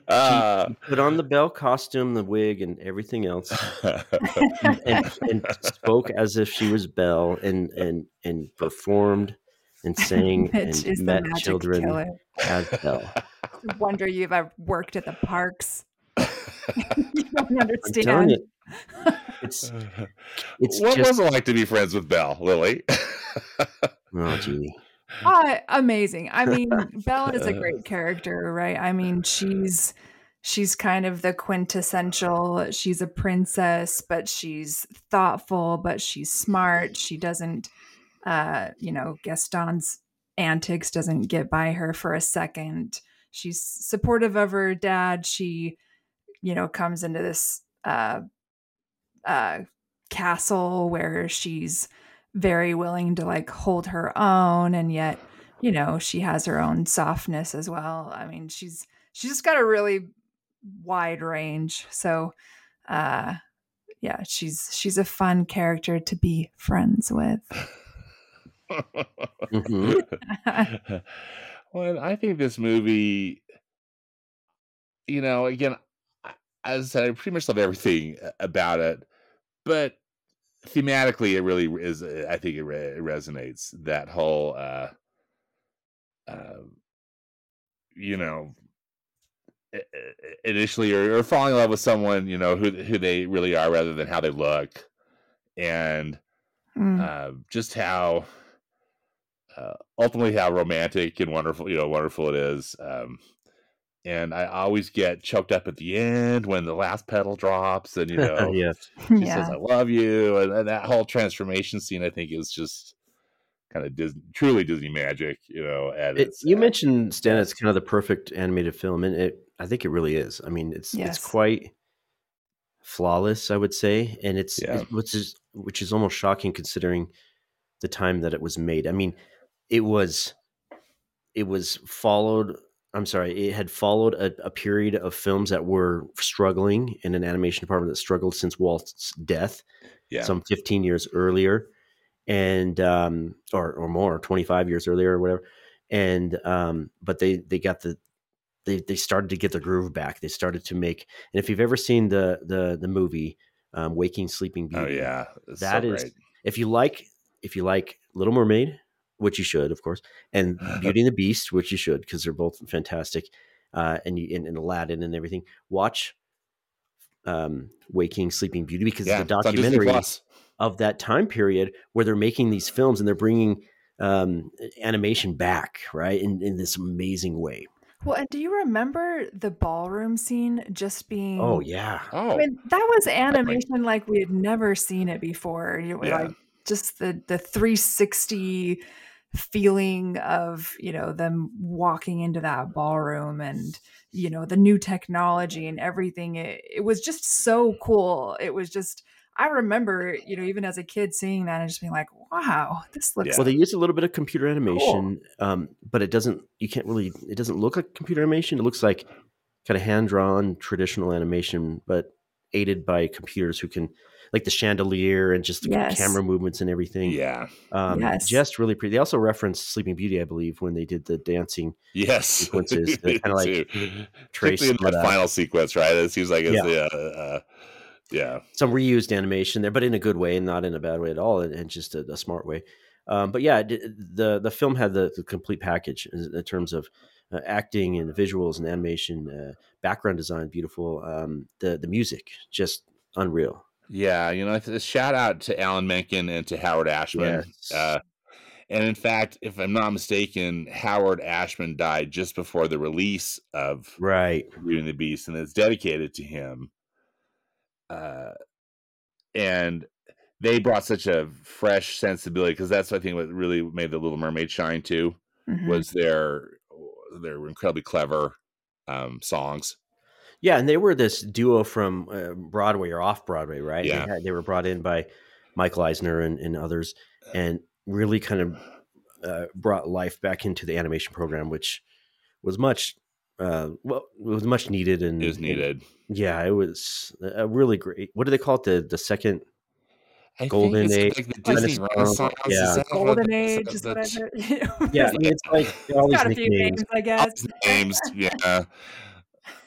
[SPEAKER 1] uh,
[SPEAKER 3] Put on the Belle costume, the wig, and everything else, and, and spoke as if she was Belle, and and and performed and sang
[SPEAKER 2] Mitch
[SPEAKER 3] and met children
[SPEAKER 2] killer.
[SPEAKER 3] as Belle.
[SPEAKER 2] Wonder you've ever worked at the parks. you don't
[SPEAKER 3] I'm
[SPEAKER 2] understand.
[SPEAKER 3] You, it's it's
[SPEAKER 1] what
[SPEAKER 3] just
[SPEAKER 1] was it like to be friends with Belle, Lilly?
[SPEAKER 3] oh gee.
[SPEAKER 2] Ah, amazing. I mean, Belle is a great character, right? I mean, she's she's kind of the quintessential. She's a princess, but she's thoughtful, but she's smart. She doesn't uh, you know, Gaston's antics doesn't get by her for a second. She's supportive of her dad. She, you know, comes into this uh uh castle where she's very willing to like hold her own and yet you know she has her own softness as well. I mean she's she's just got a really wide range. So uh yeah she's she's a fun character to be friends with.
[SPEAKER 3] Mhm.
[SPEAKER 1] well, I think this movie, you know, again, as I said, I pretty much love everything about it, but thematically, it really is. I think it, re- it resonates. That whole, uh, uh, you know, initially or, or falling in love with someone, you know, who who they really are rather than how they look, and
[SPEAKER 2] Mm.
[SPEAKER 1] uh, just how uh, ultimately how romantic and wonderful you know wonderful it is um, and i always get choked up at the end when the last petal drops and you know
[SPEAKER 3] yes.
[SPEAKER 1] she
[SPEAKER 2] yeah
[SPEAKER 1] says i love you and, and that whole transformation scene i think is just kind of disney truly disney magic you know at
[SPEAKER 3] It,
[SPEAKER 1] its
[SPEAKER 3] you
[SPEAKER 1] uh,
[SPEAKER 3] mentioned Stan. It's kind of the perfect animated film, and it. I think it really is. I mean, it's
[SPEAKER 2] Yes.
[SPEAKER 3] it's quite flawless, I would say, and it's
[SPEAKER 1] Yeah.
[SPEAKER 3] it- which is which is almost shocking considering the time that it was made. I mean, it was it was followed. I'm sorry, it had followed a, a period of films that were struggling in an animation department that struggled since Walt's death
[SPEAKER 1] yeah.
[SPEAKER 3] some 15 years earlier and um or or more 25 years earlier or whatever and um but they they got the they they started to get the groove back. They started to make and if you've ever seen the the the movie um waking sleeping Beauty, oh
[SPEAKER 1] yeah it's
[SPEAKER 3] that
[SPEAKER 1] so
[SPEAKER 3] is if you like if you like little mermaid which you should of course and beauty and the beast which you should because they're both fantastic uh and you and, and aladdin and everything watch um waking sleeping beauty because
[SPEAKER 1] yeah
[SPEAKER 3] it's a
[SPEAKER 1] it's on Disney
[SPEAKER 3] documentary
[SPEAKER 1] Plus.
[SPEAKER 3] of that time period where they're making these films and they're bringing um, animation back, right, in, in this amazing way.
[SPEAKER 2] well and do you remember the ballroom scene just being
[SPEAKER 3] Oh yeah,
[SPEAKER 1] oh
[SPEAKER 2] I mean, that was animation like we had never seen it before. You know,
[SPEAKER 1] Yeah.
[SPEAKER 2] like just the the 360 feeling of you know them walking into that ballroom and you know the new technology and everything it, it was just so cool it was just i remember you know even as a kid seeing that and just being like wow this looks
[SPEAKER 3] Well, they use a little bit of computer animation, um, but it doesn't. You can't really. It doesn't look like computer animation. It looks like kind of hand drawn traditional animation, but aided by computers who can, like the chandelier and just the
[SPEAKER 2] Yes.
[SPEAKER 3] camera movements and everything.
[SPEAKER 1] Yeah.
[SPEAKER 3] Um,
[SPEAKER 2] Yes.
[SPEAKER 3] Just really pretty. They also referenced Sleeping Beauty, I believe, when they did the dancing.
[SPEAKER 1] Yes.
[SPEAKER 3] Sequences kinda like
[SPEAKER 1] Too.
[SPEAKER 3] trace
[SPEAKER 1] in
[SPEAKER 3] some of
[SPEAKER 1] that
[SPEAKER 3] that.
[SPEAKER 1] final sequence, right? It seems like it's
[SPEAKER 3] Yeah.
[SPEAKER 1] the, uh, uh, yeah.
[SPEAKER 3] Some reused animation there, but in a good way and not in a bad way at all, and, and just a, a smart way. Um, but yeah, the the film had the, the complete package in, in terms of uh, acting and visuals and animation, uh, background design, beautiful. Um, the the music, just unreal.
[SPEAKER 1] Yeah, you know, a shout out to Alan Menken and to Howard Ashman.
[SPEAKER 3] Yes.
[SPEAKER 1] Uh, and in fact, if I'm not mistaken, Howard Ashman died just before the release of
[SPEAKER 3] Right.
[SPEAKER 1] Beauty and the Beast, and it's dedicated to him. Uh, and they brought such a fresh sensibility because that's I think what really made the Little Mermaid shine too
[SPEAKER 2] Mhm.
[SPEAKER 1] was their their incredibly clever um, songs.
[SPEAKER 3] Yeah, and they were this duo from uh, Broadway or off Broadway, right?
[SPEAKER 1] Yeah.
[SPEAKER 3] They, had, they were brought in by Michael Eisner and, and others, and really kind of uh, brought life back into the animation program, which was much uh, well, it was much needed and
[SPEAKER 1] It was
[SPEAKER 3] and-
[SPEAKER 1] needed.
[SPEAKER 3] yeah, it was a really great. What do they call it? The the second
[SPEAKER 1] I
[SPEAKER 3] Golden
[SPEAKER 1] think it's
[SPEAKER 3] Age,
[SPEAKER 1] like the Disney
[SPEAKER 3] Renaissance,
[SPEAKER 1] Renaissance.
[SPEAKER 3] yeah.
[SPEAKER 2] golden age is
[SPEAKER 1] that's-
[SPEAKER 2] whatever
[SPEAKER 3] Yeah, I mean, it's like all these
[SPEAKER 2] got a few
[SPEAKER 3] nicknames.
[SPEAKER 2] names i guess
[SPEAKER 1] these names. Yeah.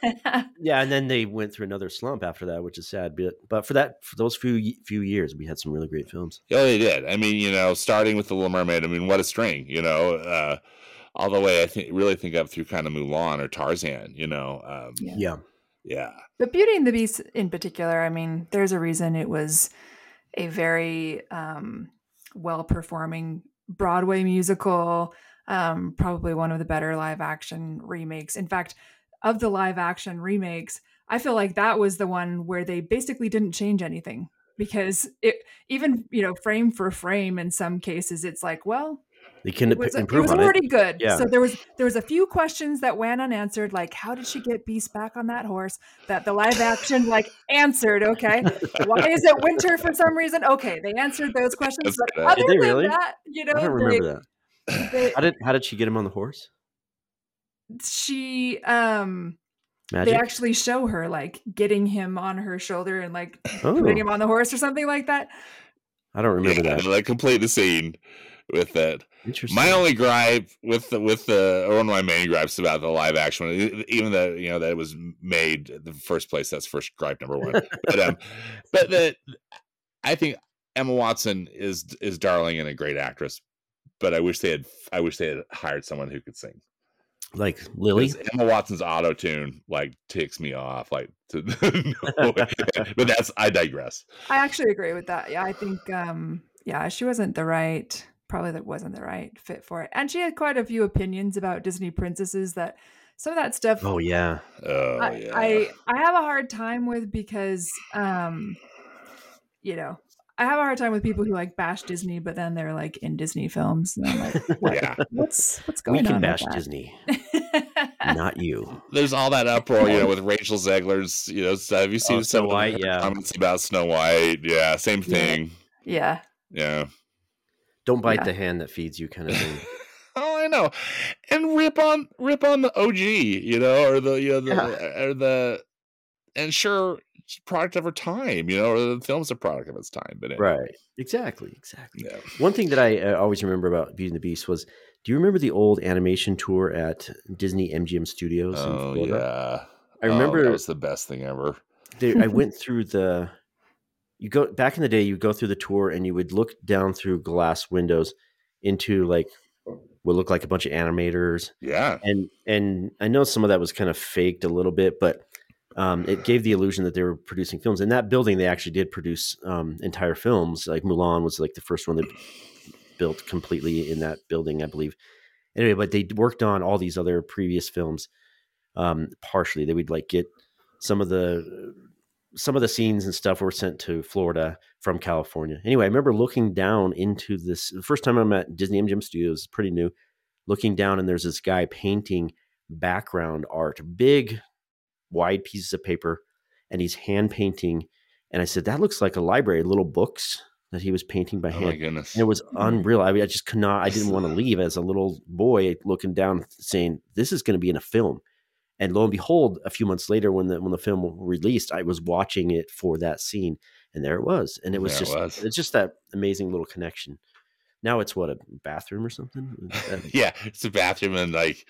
[SPEAKER 3] Yeah, and then they went through another slump after that, which is sad. But but for that for those few few years, we had some really great films.
[SPEAKER 1] Yeah, they did. I mean, you know, starting with the Little Mermaid. I mean, what a string, you know, uh, all the way. I think really think up through kind of Mulan or Tarzan. You know, um,
[SPEAKER 2] Yeah.
[SPEAKER 3] Yeah,
[SPEAKER 1] yeah,
[SPEAKER 2] But Beauty and the Beast in particular, I mean, there's a reason it was a very um, well performing Broadway musical, um, probably one of the better live action remakes. In fact, of the live action remakes, I feel like that was the one where they basically didn't change anything because it even you know frame for frame in some cases it's like well
[SPEAKER 3] they can
[SPEAKER 2] it was, it
[SPEAKER 3] improve
[SPEAKER 2] was
[SPEAKER 3] on it.
[SPEAKER 2] good.
[SPEAKER 3] Yeah.
[SPEAKER 2] So there was there was a few questions that went unanswered, like how did she get Beast back on that horse? That the live action like answered. Okay, why is it winter for some reason? Okay, they answered those questions. But other
[SPEAKER 3] Did they
[SPEAKER 2] than
[SPEAKER 3] really?
[SPEAKER 2] that, you know I
[SPEAKER 3] don't
[SPEAKER 2] they,
[SPEAKER 3] remember that.
[SPEAKER 2] they-
[SPEAKER 3] How did how did she get him on the horse?
[SPEAKER 2] She um
[SPEAKER 3] Magic.
[SPEAKER 2] they actually show her like getting him on her shoulder and like
[SPEAKER 3] oh,
[SPEAKER 2] putting him on the horse or something like that.
[SPEAKER 3] I don't remember
[SPEAKER 1] yeah,
[SPEAKER 3] that.
[SPEAKER 1] like complete the scene with that. My only gripe with the with the or one of my main gripes about the live action, even though you know that it was made in the first place. That's first gripe number one. but um, but the I think Emma Watson is is darling and a great actress. But I wish they had I wish they had hired someone who could sing.
[SPEAKER 3] Like Lily.
[SPEAKER 1] 'Cause Emma Watson's auto tune like ticks me off. Like, to, no but that's I digress.
[SPEAKER 2] I actually agree with that. Yeah, I think um yeah, she wasn't the right probably that wasn't the right fit for it. And she had quite a few opinions about Disney princesses that some of that stuff
[SPEAKER 3] Oh yeah,
[SPEAKER 1] Oh
[SPEAKER 2] I,
[SPEAKER 1] yeah,
[SPEAKER 2] I I have a hard time with because um you know, I have a hard time with people who like bash Disney but then they're like in Disney films and I'm like what,
[SPEAKER 1] yeah.
[SPEAKER 2] what's what's going on?
[SPEAKER 3] we can
[SPEAKER 2] on
[SPEAKER 3] bash? Disney, not you.
[SPEAKER 1] There's all that uproar, you know, with Rachel Zegler's, you know, stuff. Have you oh, seen
[SPEAKER 3] Oh,
[SPEAKER 1] some
[SPEAKER 3] Snow White, yeah.
[SPEAKER 1] comments about Snow White? Yeah, same thing.
[SPEAKER 2] yeah.
[SPEAKER 1] Yeah.
[SPEAKER 3] Don't bite
[SPEAKER 2] Yeah.
[SPEAKER 3] the hand that feeds you, kind of thing.
[SPEAKER 1] Oh, I know. And rip on rip on the OG, you know, or the you know the or the and sure it's a product of her time, you know, or the film's a product of its time. But anyway,
[SPEAKER 3] right? Exactly. Exactly.
[SPEAKER 1] Yeah.
[SPEAKER 3] One thing that I uh, always remember about Beauty and the Beast was, do you remember the old animation tour at Disney MGM Studios?
[SPEAKER 1] Oh yeah.
[SPEAKER 3] I
[SPEAKER 1] Oh,
[SPEAKER 3] remember
[SPEAKER 1] that was the best thing ever.
[SPEAKER 3] I went through the. You go back in the day. You go through the tour and you would look down through glass windows into like what looked like a bunch of animators,
[SPEAKER 1] Yeah.
[SPEAKER 3] and and I know some of that was kind of faked a little bit, but um, it gave the illusion that they were producing films. In that building, they actually did produce um, entire films. Like Mulan was like the first one that built completely in that building, I believe. Anyway, but they worked on all these other previous films um, partially. They would like get some of the some of the scenes and stuff were sent to Florida from California. Anyway, I remember looking down into this the first time I'm at Disney MGM Studios, pretty new, looking down and there's this guy painting background art, big wide pieces of paper, and he's hand painting. And I said, that looks like a library, little books that he was painting by
[SPEAKER 1] Oh
[SPEAKER 3] hand.
[SPEAKER 1] my goodness.
[SPEAKER 3] It was unreal. I mean, I just could not, I didn't want to leave as a little boy looking down saying, this is going to be in a film. And lo and behold, a few months later, when the when the film released, I was watching it for that scene, and there it was, and it was
[SPEAKER 1] There it
[SPEAKER 3] just
[SPEAKER 1] was.
[SPEAKER 3] it's just that amazing little connection. Now it's what a bathroom or something,
[SPEAKER 1] yeah, it's a bathroom and like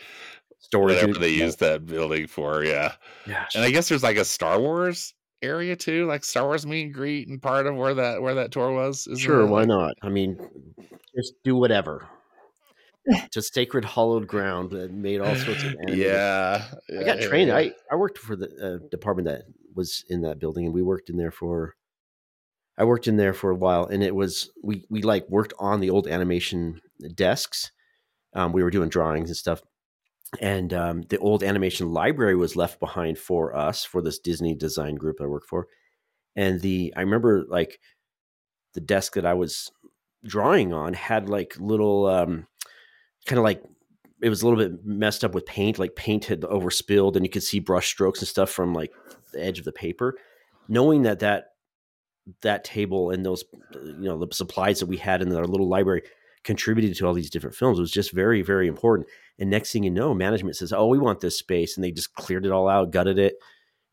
[SPEAKER 3] storage.
[SPEAKER 1] whatever they use that building for. Yeah.
[SPEAKER 3] yeah.
[SPEAKER 1] And I guess there's like a Star Wars area too, like Star Wars meet and greet and part of where that where that tour was.
[SPEAKER 3] Sure,
[SPEAKER 1] it?
[SPEAKER 3] why not? I mean, just do whatever. Just sacred hollowed ground that made all sorts of. animated-
[SPEAKER 1] Yeah,
[SPEAKER 3] I got
[SPEAKER 1] yeah,
[SPEAKER 3] trained.
[SPEAKER 1] yeah.
[SPEAKER 3] I I worked for the uh, department that was in that building, and we worked in there for. I worked in there for a while, and it was we we like worked on the old animation desks. Um, we were doing drawings and stuff, and um, the old animation library was left behind for us for this Disney design group I worked for, and the I remember like the desk that I was drawing on had like little um, kind of like it was a little bit messed up with paint like paint had overspilled and you could see brush strokes and stuff from like the edge of the paper. Knowing that that that table and those you know the supplies that we had in our little library contributed to all these different films was just very very important and next thing you know management says oh we want this space and they just cleared it all out gutted it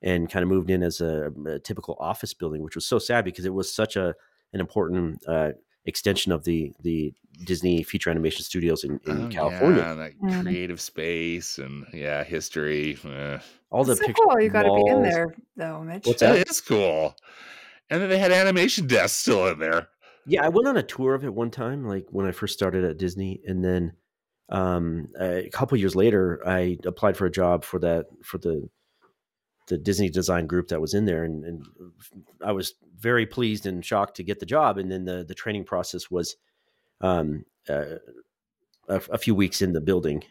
[SPEAKER 3] and kind of moved in as a, a typical office building which was so sad because it was such a an important uh, extension of the the Disney feature animation studios in, in
[SPEAKER 1] Oh,
[SPEAKER 3] California.
[SPEAKER 1] yeah, that
[SPEAKER 2] Mm.
[SPEAKER 1] creative space and yeah, history. eh.
[SPEAKER 3] All the
[SPEAKER 2] so
[SPEAKER 3] pictures,
[SPEAKER 2] cool. You got to be in there, though, Mitch.
[SPEAKER 3] What's that?
[SPEAKER 1] That is cool. And then they had animation desks still in there.
[SPEAKER 3] Yeah, I went on a tour of it one time, like when I first started at Disney, and then um, a couple years later, I applied for a job for that for the the Disney design group that was in there, and, and I was very pleased and shocked to get the job. And then the the training process was um, uh, a, a few weeks in the building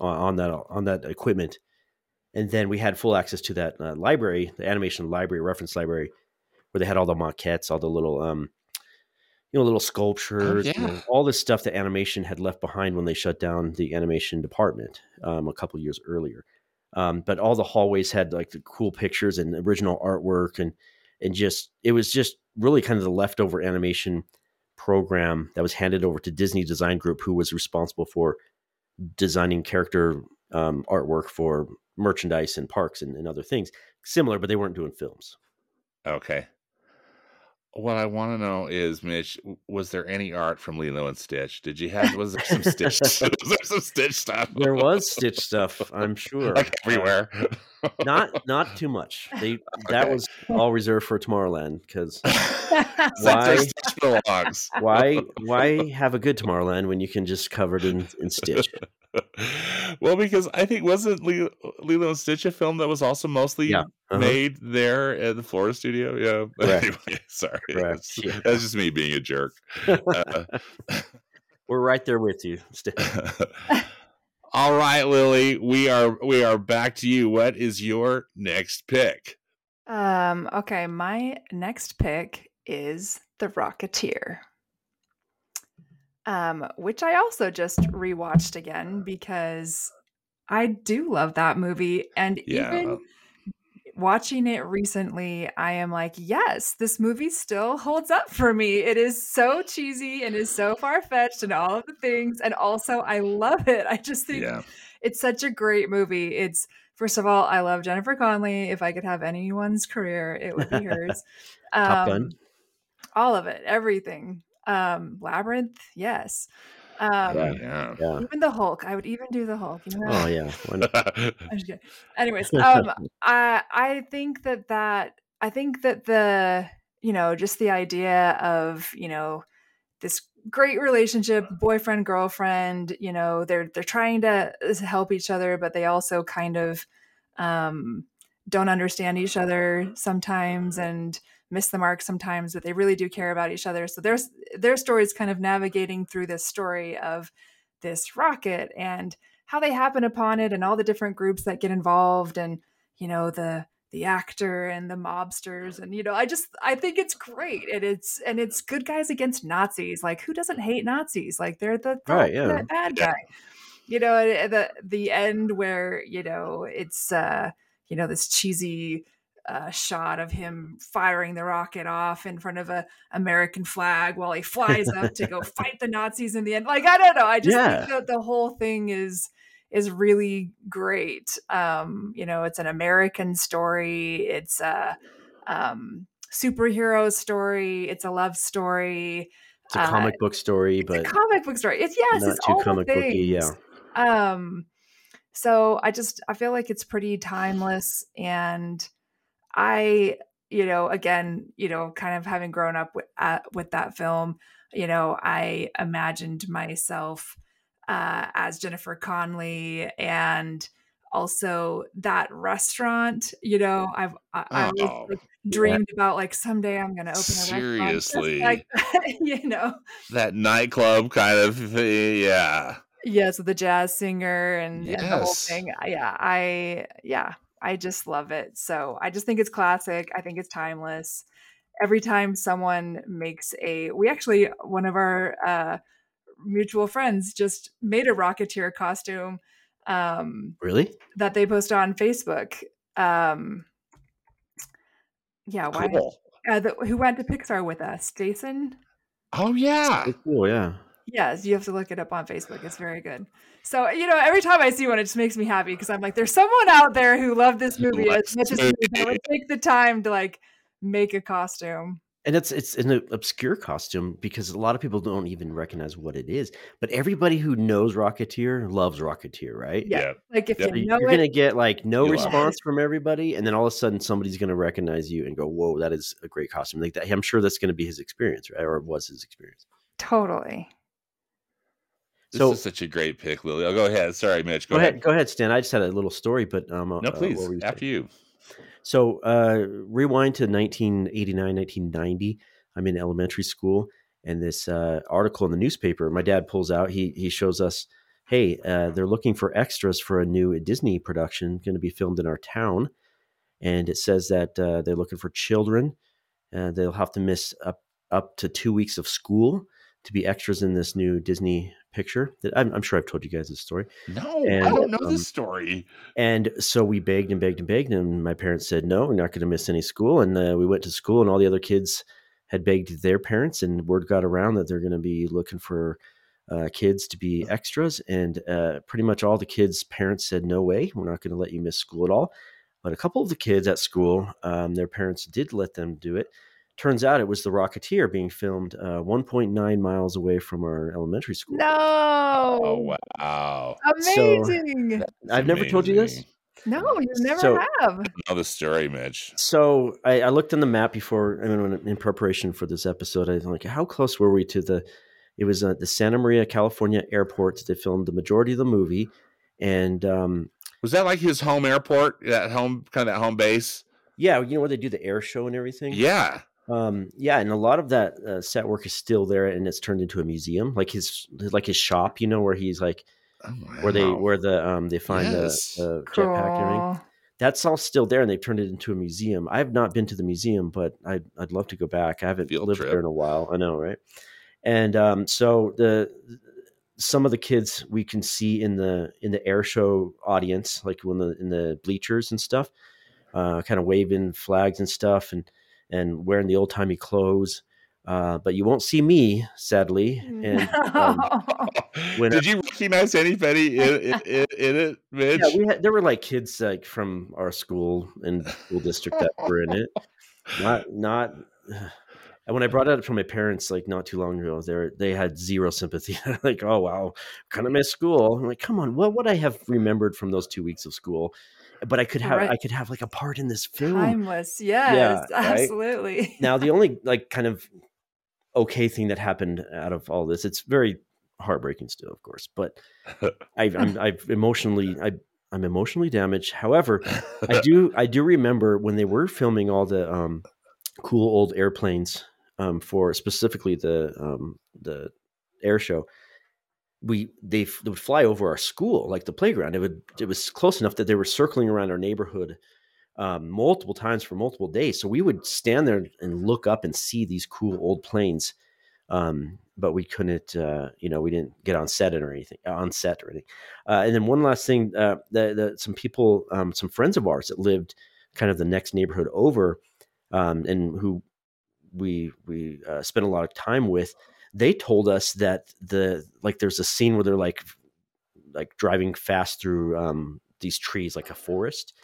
[SPEAKER 3] on, that on that equipment, and then we had full access to that uh, library, the animation library, reference library, where they had all the maquettes, all the little um, you know, little sculptures, you
[SPEAKER 1] yeah.
[SPEAKER 3] know, all this stuff that animation had left behind when they shut down the animation department um, a couple years earlier. Um, but all the hallways had like the cool pictures and original artwork, and and just it was just really kind of the leftover animation program that was handed over to Disney Design Group, who was responsible for designing character um, artwork for merchandise and parks and, and other things similar, but they weren't doing films.
[SPEAKER 1] Okay. What I want to know is, Mitch, was there any art from Lilo and Stitch? Did you have? Was there some Stitch? was there some Stitch stuff?
[SPEAKER 3] There was Stitch stuff, I'm sure.
[SPEAKER 1] like everywhere.
[SPEAKER 3] not not too much. They that was all reserved for Tomorrowland because Why-
[SPEAKER 1] where Stitch belongs.
[SPEAKER 3] why why have a good Tomorrowland when you can just cover it in, in Stitch?
[SPEAKER 1] well, because I think wasn't Lilo, Lilo and Stitch a film that was also mostly
[SPEAKER 3] Yeah, uh-huh.
[SPEAKER 1] made there at the Florida studio? Yeah.
[SPEAKER 3] Correct.
[SPEAKER 1] Anyway, sorry,
[SPEAKER 3] Correct,
[SPEAKER 1] That's,
[SPEAKER 3] yeah.
[SPEAKER 1] that's just me being a jerk. Uh,
[SPEAKER 3] We're right there with you. St-
[SPEAKER 1] All right, Lily, we are we are back to you. What is your next pick?
[SPEAKER 2] Um, okay, my next pick is The Rocketeer. Um, which I also just rewatched again because I do love that movie. And
[SPEAKER 1] Yeah.
[SPEAKER 2] even watching it recently, I am like, yes, this movie still holds up for me. It is so cheesy and is so far fetched and all of the things. And also, I love it. I just think
[SPEAKER 1] Yeah.
[SPEAKER 2] it's such a great movie. It's first of all, I love Jennifer Connelly. If I could have anyone's career, it would be hers.
[SPEAKER 3] Top Gun.
[SPEAKER 2] Um, all of it, everything. Um, Labyrinth, yes. Um,
[SPEAKER 1] yeah.
[SPEAKER 3] yeah.
[SPEAKER 2] Even the Hulk, I would even do the Hulk. You know?
[SPEAKER 3] Oh yeah. Why not?
[SPEAKER 2] I'm just kidding. Anyways, um, I I think that that I think that the you know just the idea of you know this great relationship, boyfriend girlfriend. You know they're they're trying to uh, help each other, but they also kind of um, don't understand each other sometimes and miss the mark sometimes. But they really do care about each other. So there's their story is kind of navigating through this story of this rocket and how they happen upon it and all the different groups that get involved and you know the the actor and the mobsters and you know i just i think it's great and it's and it's good guys against nazis like who doesn't hate nazis like they're the
[SPEAKER 3] Right, yeah.
[SPEAKER 2] bad guy you know and the the end where you know it's uh you know this cheesy uh, shot of him firing the rocket off in front of a American flag while he flies up to go fight the Nazis in the end. Like I don't know, I just
[SPEAKER 3] Yeah.
[SPEAKER 2] think that the whole thing is is really great. Um, you know, it's an American story. It's a um, superhero story. It's a love story.
[SPEAKER 3] It's a
[SPEAKER 2] Uh,
[SPEAKER 3] comic book story,
[SPEAKER 2] It's
[SPEAKER 3] but
[SPEAKER 2] a comic book story. It's yes,
[SPEAKER 3] not
[SPEAKER 2] it's
[SPEAKER 3] too
[SPEAKER 2] all
[SPEAKER 3] comic booky. Yeah.
[SPEAKER 2] Um, so I just I feel like it's pretty timeless, and I, you know, again, you know, kind of having grown up with uh, with that film, you know, I imagined myself uh, as Jennifer Connelly and also that restaurant you know i've i, I always
[SPEAKER 1] Oh,
[SPEAKER 2] like, dreamed about like someday i'm gonna open a
[SPEAKER 1] Seriously.
[SPEAKER 2] like you know
[SPEAKER 1] that nightclub kind of yeah.
[SPEAKER 2] Yes, with the jazz singer and, and the whole thing. Yeah, I yeah, I just love it. So I just think it's classic. I think it's timeless. Every time someone makes a we actually one of our uh mutual friends just made a Rocketeer costume um
[SPEAKER 3] Really?
[SPEAKER 2] that they post on Facebook. Um yeah, why
[SPEAKER 1] Cool.
[SPEAKER 2] uh, the, who went to Pixar with us? Jason?
[SPEAKER 1] Oh yeah.
[SPEAKER 3] Cool. Yeah.
[SPEAKER 2] Yes, you have to look it up on Facebook. It's very good. So, you know, every time I see one, it just makes me happy because I'm like, there's someone out there who loved this movie
[SPEAKER 1] likes
[SPEAKER 2] as much as
[SPEAKER 1] this
[SPEAKER 2] me that would take the time to like make a costume.
[SPEAKER 3] And it's it's an obscure costume because a lot of people don't even recognize what it is. But everybody who knows Rocketeer loves Rocketeer, right?
[SPEAKER 2] Yeah. Like if
[SPEAKER 1] Yeah.
[SPEAKER 2] you
[SPEAKER 3] You-
[SPEAKER 2] know
[SPEAKER 3] You're
[SPEAKER 2] it,
[SPEAKER 3] gonna get like no
[SPEAKER 1] You love it.
[SPEAKER 3] response from everybody, and then all of a sudden somebody's gonna recognize you and go, "Whoa, that is a great costume!" Like that, I'm sure that's gonna be his experience, right? Or it was his experience.
[SPEAKER 2] totally.
[SPEAKER 1] This
[SPEAKER 3] So-
[SPEAKER 1] is such a great pick, Lily. Oh, go ahead. Sorry, Mitch.
[SPEAKER 3] Go, ahead. go ahead, Stan. I just had a little story, but um,
[SPEAKER 1] No,
[SPEAKER 3] uh,
[SPEAKER 1] please.
[SPEAKER 3] you
[SPEAKER 1] After
[SPEAKER 3] saying?
[SPEAKER 1] you.
[SPEAKER 3] So uh, rewind to 1989, 1990. I'm in elementary school, and this uh, article in the newspaper, my dad pulls out. He he shows us, hey, uh, they're looking for extras for a new Disney production going to be filmed in our town, and it says that uh, they're looking for children. Uh, they'll have to miss up up to two weeks of school to be extras in this new Disney picture. That I'm, I'm sure I've told you guys this story.
[SPEAKER 1] No, I don't know
[SPEAKER 3] um,
[SPEAKER 1] this story.
[SPEAKER 3] And so we begged and begged and begged, and my parents said, "No, we're not going to miss any school." And uh, we went to school, and all the other kids had begged their parents, and word got around that they're going to be looking for uh, kids to be extras. And uh, pretty much all the kids' parents said, "No way, we're not going to let you miss school at all." But a couple of the kids at school, um, their parents did let them do it. Turns out it was the Rocketeer being filmed uh, 1.9 miles away from our elementary school.
[SPEAKER 2] No.
[SPEAKER 1] Oh wow.
[SPEAKER 3] So-
[SPEAKER 2] Amazing.
[SPEAKER 3] I've never told you this.
[SPEAKER 2] No, you never
[SPEAKER 3] So-
[SPEAKER 2] have.
[SPEAKER 1] Another story, Mitch.
[SPEAKER 3] So I, I looked on the map before, I mean, in preparation for this episode. I was like, how close were we to the? It was uh, the Santa Maria, California airport. They filmed the majority of the movie, and um,
[SPEAKER 1] Was that like his home airport? That home kind of that home base?
[SPEAKER 3] yeah, you know where they do the air show and everything.
[SPEAKER 1] Yeah.
[SPEAKER 3] Um, yeah, and a lot of that uh, set work is still there, and it's turned into a museum, like his like his shop. You know where he's like
[SPEAKER 1] Oh,
[SPEAKER 3] where they where the um they find
[SPEAKER 1] Yes.
[SPEAKER 3] the, the jetpack and everything. That's all still there, and they've turned it into a museum. I have not been to the museum, but I'd I'd love to go back. I haven't
[SPEAKER 1] Field
[SPEAKER 3] lived
[SPEAKER 1] trip.
[SPEAKER 3] there in a while. I know, right? And um, so the some of the kids we can see in the in the air show audience, like when the in the bleachers and stuff, uh, kind of waving flags and stuff, and and wearing the old timey clothes. Uh, but you won't see me, sadly. And um, when
[SPEAKER 1] Did you recognize anybody in, in, in, in it, Mitch?
[SPEAKER 3] yeah, we had, there were like kids like from our school and school district that were in it. Not not. And when I brought it up to my parents like not too long ago, they they had zero sympathy. Like, "Oh wow, kind of miss school." I'm like, "Come on, what would I have remembered from those two weeks of school?" But I could have
[SPEAKER 2] Right.
[SPEAKER 3] I could have like a part in this film.
[SPEAKER 2] Timeless. Yes,
[SPEAKER 3] right?
[SPEAKER 2] absolutely.
[SPEAKER 3] Now the only like kind of okay thing that happened out of all this, it's very heartbreaking still, of course, but I, I'm I've emotionally I I'm emotionally damaged. However, I do I do remember when they were filming all the um, cool old airplanes um, for specifically the um, the air show. We they, they would fly over our school like the playground. It would it was close enough that they were circling around our neighborhood um, multiple times for multiple days. So we would stand there and look up and see these cool old planes. Um, but we couldn't, uh, you know, we didn't get on set or anything, on set or anything. Uh, and then one last thing, uh, the, the, some people, um, some friends of ours that lived kind of the next neighborhood over, um, and who we we uh, spent a lot of time with, they told us that the like there's a scene where they're like like driving fast through um, these trees like a forest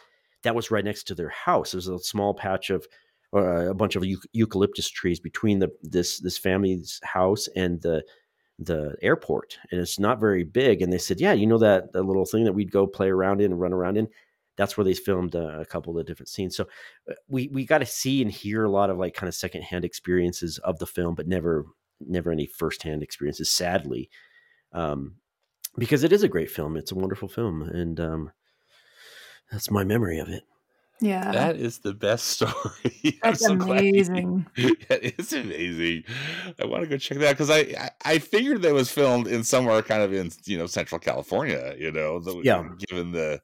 [SPEAKER 3] that was right next to their house. There's a small patch of or a bunch of eucalyptus trees between the this this family's house and the the airport, and it's not very big. And they said, yeah, you know that the little thing that we'd go play around in and run around in. That's where they filmed uh, a couple of different scenes. So uh, we we got to see and hear a lot of like kind of secondhand experiences of the film, but never never any firsthand experiences. Sadly, um, because it is a great film. It's a wonderful film, and um, that's my memory of it.
[SPEAKER 2] Yeah.
[SPEAKER 1] That is the best story.
[SPEAKER 2] That's so amazing.
[SPEAKER 1] It is amazing. I want to go check that out because I, I, I figured that was filmed in somewhere kind of in you know Central California. You know, the,
[SPEAKER 3] yeah.
[SPEAKER 1] Given the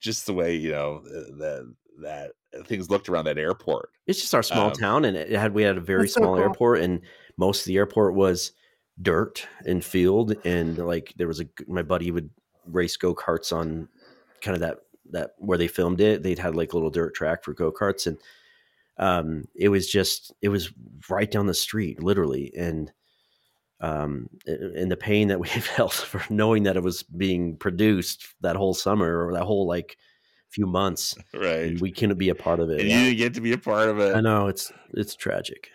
[SPEAKER 1] just the way you know that that things looked around that airport.
[SPEAKER 3] It's just our small um, town, and it had we had a very small so cool. airport, and most of the airport was dirt and field, and like there was a my buddy would race go karts on kind of that that where they filmed it, they'd had like a little dirt track for go karts, and um, it was just it was right down the street, literally, and um, and the pain that we felt for knowing that it was being produced that whole summer or that whole like few months,
[SPEAKER 1] right?
[SPEAKER 3] we couldn't be a part of it.
[SPEAKER 1] And you didn't get to be a part of it.
[SPEAKER 3] I know it's it's tragic.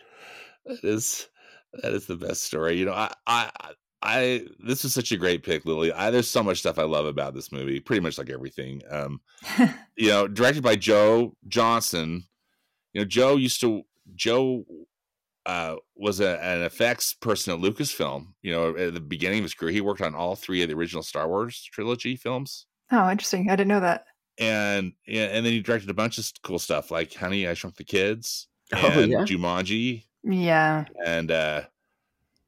[SPEAKER 1] That is that is the best story. You know, I I I this is such a great pick, Lily. I there's so much stuff I love about this movie. Pretty much like everything. Um, you know, directed by Joe Johnston. You know, Joe used to Joe uh, was a, an effects person at Lucasfilm. You know, at the beginning of his career, he worked on all three of the original Star Wars trilogy films.
[SPEAKER 2] Oh, interesting! I didn't know that.
[SPEAKER 1] And and then he directed a bunch of cool stuff like Honey, I Shrunk the Kids,
[SPEAKER 3] oh, and oh, yeah?
[SPEAKER 1] Jumanji,
[SPEAKER 2] yeah,
[SPEAKER 1] and uh,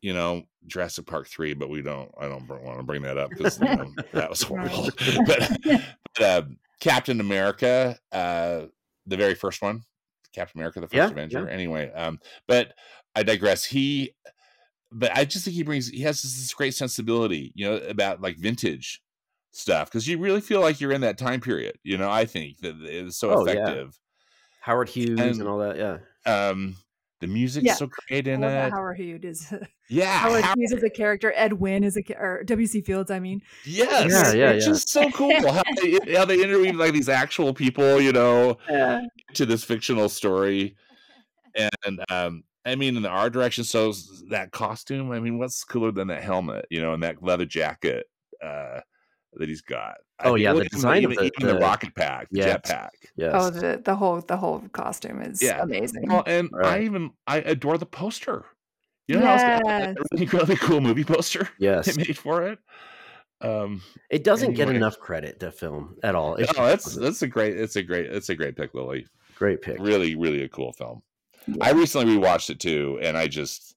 [SPEAKER 1] you know Jurassic Park three, but we don't. I don't want to bring that up because you know, that was horrible. but, but uh, Captain America, uh, the very first one, Captain America, the first yeah, Avenger. Yeah. Anyway, um, but I digress. He, but I just think he brings. He has this great sensibility, you know, about like vintage stuff because you really feel like you're in that time period. You know, I think that it's so oh, effective. Yeah.
[SPEAKER 3] Howard Hughes and, and all that, yeah.
[SPEAKER 1] Um, the music's yeah. so great in it.
[SPEAKER 2] Howard Hughes is
[SPEAKER 1] yeah.
[SPEAKER 2] Howard, Howard Hughes is a character. Ed Wynn is a or W.C. Fields. I mean,
[SPEAKER 1] yes,
[SPEAKER 3] yeah, yeah,
[SPEAKER 1] it's
[SPEAKER 3] yeah.
[SPEAKER 1] just so cool how they, how they interweave like these actual people, you know,
[SPEAKER 2] yeah.
[SPEAKER 1] to this fictional story, and um, I mean, in the art direction, so that costume. I mean, what's cooler than that helmet, you know, and that leather jacket. Uh, that he's got.
[SPEAKER 3] Oh yeah, the design
[SPEAKER 1] even,
[SPEAKER 3] of the,
[SPEAKER 1] even the, the rocket pack, the jet pack.
[SPEAKER 3] Yes.
[SPEAKER 2] Oh, the the whole the whole costume is yeah. amazing.
[SPEAKER 1] Well, and right. I even I adore the poster. You know, yes. a really, really cool movie poster.
[SPEAKER 3] Yes,
[SPEAKER 1] they made for it. Um,
[SPEAKER 3] it doesn't anyway. get enough credit to film at all.
[SPEAKER 1] It's no, that's that's a great it's a great it's a great pick, Lily.
[SPEAKER 3] Great pick.
[SPEAKER 1] Really, really a cool film. Yeah. I recently rewatched it too, and I just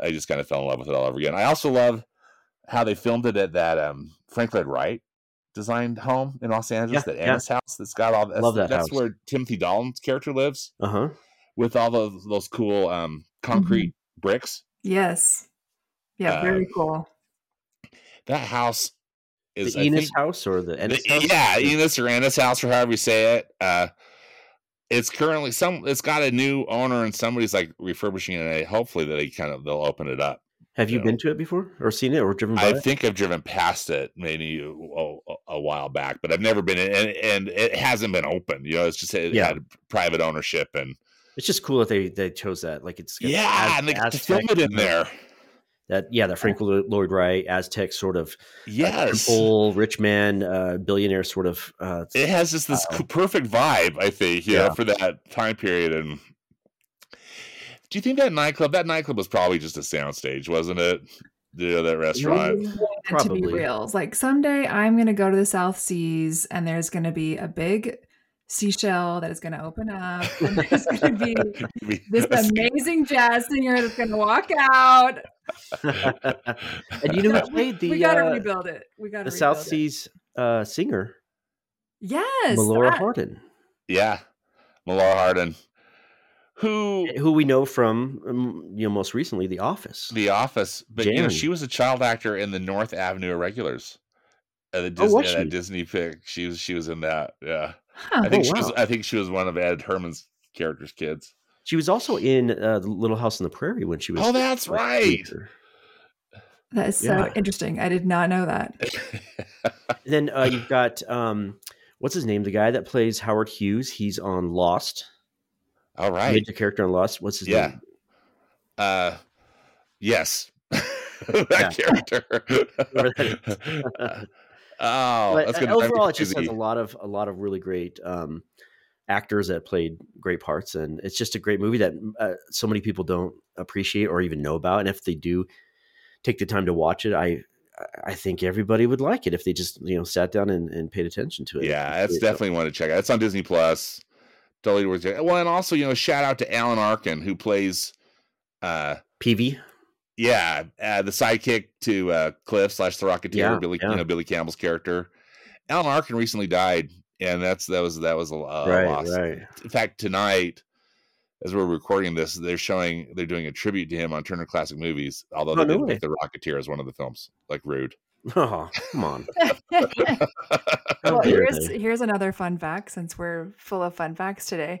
[SPEAKER 1] I just kind of fell in love with it all over again. I also love how they filmed it at that um, Frank Lloyd Wright designed home in Los Angeles, yeah, that Ennis yeah. house that's got all that.
[SPEAKER 3] Love that
[SPEAKER 1] That's
[SPEAKER 3] house.
[SPEAKER 1] where Timothy Dalton's character lives.
[SPEAKER 3] Uh huh.
[SPEAKER 1] With all those those cool um, concrete mm-hmm. bricks.
[SPEAKER 2] Yes. Yeah, very uh, cool.
[SPEAKER 1] That house is
[SPEAKER 3] the Enos think, house or the Ennis
[SPEAKER 1] the,
[SPEAKER 3] house?
[SPEAKER 1] Yeah, Enos or Ennis house or however you say it. Uh, it's currently some. It's got a new owner and somebody's like refurbishing it. Hopefully, that they kind of they'll open it up.
[SPEAKER 3] Have you, you know, been to it before or seen it or driven by
[SPEAKER 1] I
[SPEAKER 3] it?
[SPEAKER 1] think I've driven past it maybe a, a, while back, but I've never been in and, and it hasn't been open. You know, it's just it yeah. had private ownership and
[SPEAKER 3] it's just cool that they they chose that. Like it's
[SPEAKER 1] yeah, Az- and they to film it in there.
[SPEAKER 3] That yeah, the Frank Lloyd Wright Aztec sort of
[SPEAKER 1] yes,
[SPEAKER 3] uh, rich man, uh, billionaire sort of. Uh,
[SPEAKER 1] it has just this uh, perfect vibe, I think, yeah, for that time period, and do you think that nightclub? That nightclub was probably just a soundstage, wasn't it? You know, that restaurant.
[SPEAKER 2] Probably. To be real, like someday I'm going to go to the South Seas, and there's going to be a big seashell that is going to open up, and there's going to be this amazing jazz singer that's going to walk out.
[SPEAKER 3] and you know who played the?
[SPEAKER 2] We got to uh, rebuild it. We got to.
[SPEAKER 3] the South Seas uh, singer.
[SPEAKER 2] Yes,
[SPEAKER 3] Melora Hardin.
[SPEAKER 1] Yeah, Melora Hardin, who
[SPEAKER 3] who we know from um, you know most recently The Office.
[SPEAKER 1] The Office, but you know she was a child actor in the North Avenue Irregulars. Uh, the
[SPEAKER 3] Oh,
[SPEAKER 1] Disney,
[SPEAKER 3] was
[SPEAKER 1] that? Disney pick. She was she was in that. Yeah,
[SPEAKER 2] Huh.
[SPEAKER 1] I think
[SPEAKER 3] Oh,
[SPEAKER 1] she was. I think she was one of Ed Herrmann's characters' kids.
[SPEAKER 3] She was also in uh, the Little House on the Prairie when she was.
[SPEAKER 1] Oh, that's
[SPEAKER 3] a
[SPEAKER 1] right.
[SPEAKER 3] teenager.
[SPEAKER 2] That is so interesting. I did not know that.
[SPEAKER 3] Then uh, you've got um, what's his name? The guy that plays Howard Hughes. He's on Lost.
[SPEAKER 1] All
[SPEAKER 3] He. Major character in Lost. What's his
[SPEAKER 1] Yeah.
[SPEAKER 3] name?
[SPEAKER 1] Uh, yes, that character.
[SPEAKER 3] Whoever that is.
[SPEAKER 1] oh,
[SPEAKER 3] but
[SPEAKER 1] that's
[SPEAKER 3] uh,
[SPEAKER 1] me
[SPEAKER 3] overall, it just has a lot of a lot of really great um, actors that played great parts, and it's just a great movie that uh, so many people don't appreciate or even know about. And if they do take the time to watch it, I I think everybody would like it if they just you know sat down and, and paid attention to it.
[SPEAKER 1] Yeah, that's definitely one to check out. It's on Disney Plus. It. Well, and also, you know, shout out to Alan Arkin who plays uh
[SPEAKER 3] Peevy.
[SPEAKER 1] yeah, uh, the sidekick to uh Cliff slash the Rocketeer,
[SPEAKER 3] Yeah,
[SPEAKER 1] Billy
[SPEAKER 3] yeah.
[SPEAKER 1] you know, Billy Campbell's character. Alan Arkin recently died, and that's that was that was a,
[SPEAKER 3] right,
[SPEAKER 1] loss.
[SPEAKER 3] right.
[SPEAKER 1] In fact, tonight, as we're recording this, they're showing they're doing a tribute to him on Turner Classic Movies, although
[SPEAKER 3] Oh,
[SPEAKER 1] they
[SPEAKER 3] no
[SPEAKER 1] didn't
[SPEAKER 3] way.
[SPEAKER 1] pick the Rocketeer as one of the films. Like rude.
[SPEAKER 3] Oh, come on.
[SPEAKER 2] well, here's here's another fun fact since we're full of fun facts today.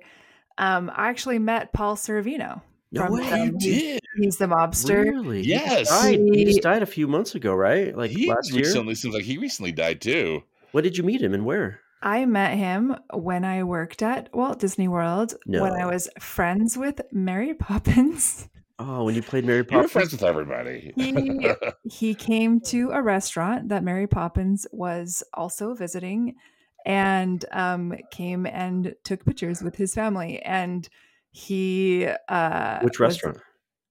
[SPEAKER 2] Um, I actually met Paul Sorvino.
[SPEAKER 3] No
[SPEAKER 2] from
[SPEAKER 3] way.
[SPEAKER 2] them. He's- He's the mobster.
[SPEAKER 3] Really? He just
[SPEAKER 1] Yes.
[SPEAKER 3] died. He just died a few months ago, right? Like
[SPEAKER 1] he
[SPEAKER 3] last year.
[SPEAKER 1] recently seems like he recently died too.
[SPEAKER 3] When did you meet him and where?
[SPEAKER 2] I met him when I worked at Walt Disney World when I was friends with Mary Poppins.
[SPEAKER 3] Oh, when you played Mary Poppins, You're
[SPEAKER 1] friends with everybody.
[SPEAKER 2] He he came to a restaurant that Mary Poppins was also visiting and um, came and took pictures with his family and he uh
[SPEAKER 3] Which
[SPEAKER 2] was,
[SPEAKER 3] restaurant?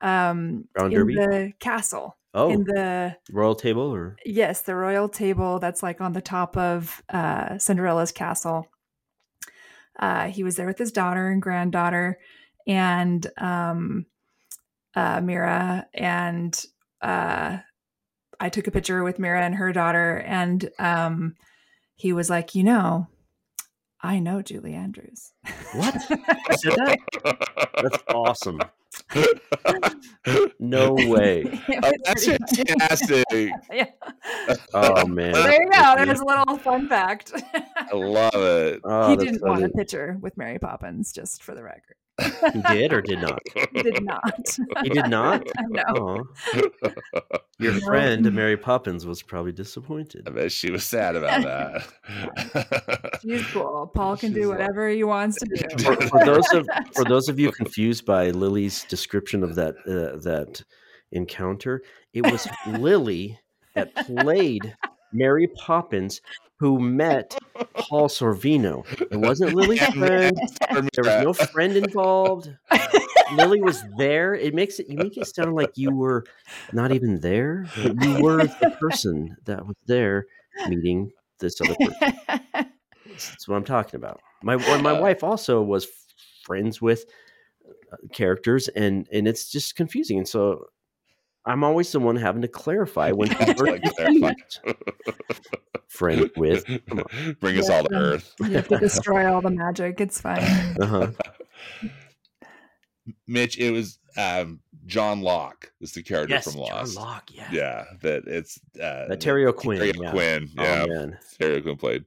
[SPEAKER 2] um
[SPEAKER 3] Round
[SPEAKER 2] in
[SPEAKER 3] Derby?
[SPEAKER 2] the castle
[SPEAKER 3] Oh,
[SPEAKER 2] in the
[SPEAKER 3] Royal Table or
[SPEAKER 2] yes the royal table that's like on the top of uh cinderella's castle uh he was there with his daughter and granddaughter and um uh mira and uh i took a picture with mira and her daughter and um he was like you know i know julie andrews
[SPEAKER 3] What? He said that? That's awesome. No way.
[SPEAKER 2] It
[SPEAKER 1] Oh, that's fantastic.
[SPEAKER 2] yeah.
[SPEAKER 3] Oh man.
[SPEAKER 2] there you go there's a little fun fact
[SPEAKER 1] I love it.
[SPEAKER 3] Oh,
[SPEAKER 2] he didn't want
[SPEAKER 3] funny.
[SPEAKER 2] a picture with Mary Poppins, just for the record.
[SPEAKER 3] He did or did not?
[SPEAKER 2] He did not.
[SPEAKER 3] He did not.
[SPEAKER 2] no.
[SPEAKER 3] Oh, your friend Mary Poppins was probably disappointed.
[SPEAKER 1] I bet she was sad about that.
[SPEAKER 2] She's cool. Paul can
[SPEAKER 1] She's
[SPEAKER 2] do
[SPEAKER 1] like-
[SPEAKER 2] whatever he wants to do.
[SPEAKER 3] For, for those of for those of you confused by Lily's description of that uh, that encounter, it was Lily that played Mary Poppins who met Paul Sorvino. It wasn't Lily's friend. There was no friend involved. Lily was there. It makes it you make it sound like you were not even there, but you were the person that was there meeting this other person. That's what I'm talking about. My well, my wife also was friends with uh, characters, and and it's just confusing. And so I'm always the one having to clarify when
[SPEAKER 1] Yeah,
[SPEAKER 3] people are
[SPEAKER 1] like clarify.
[SPEAKER 3] confused. Friend with, come
[SPEAKER 1] Bring us all to Earth.
[SPEAKER 2] You have to destroy all the magic. It's fine.
[SPEAKER 3] uh-huh.
[SPEAKER 1] Mitch, it was um, John Locke is the character
[SPEAKER 3] yes,
[SPEAKER 1] from
[SPEAKER 3] John Locke. Yeah,
[SPEAKER 1] Yeah, that it's uh,
[SPEAKER 3] Uh, Terry O'Quinn.
[SPEAKER 1] Terry
[SPEAKER 3] yeah.
[SPEAKER 1] O'Quinn.
[SPEAKER 3] Oh,
[SPEAKER 1] Yeah,
[SPEAKER 3] man,
[SPEAKER 1] Terry O'Quinn played.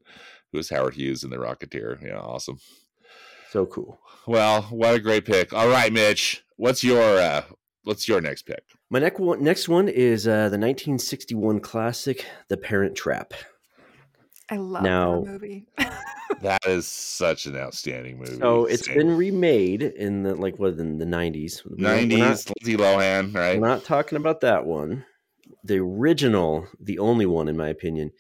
[SPEAKER 1] Who was Howard Hughes in The Rocketeer? Yeah, awesome.
[SPEAKER 3] so cool.
[SPEAKER 1] Well, what a great pick. All right, Mitch, what's your uh, what's your next pick?
[SPEAKER 3] My next one, next one is uh, the 1961 classic, The Parent Trap.
[SPEAKER 2] I love
[SPEAKER 3] Now-
[SPEAKER 2] that movie.
[SPEAKER 1] That is such an outstanding movie.
[SPEAKER 3] So it's been remade in the like what in the 90s. We're not- we're not-
[SPEAKER 1] nineties. Lindsay Lohan, right?
[SPEAKER 3] We're not talking about that one. The original, the only one in my opinion,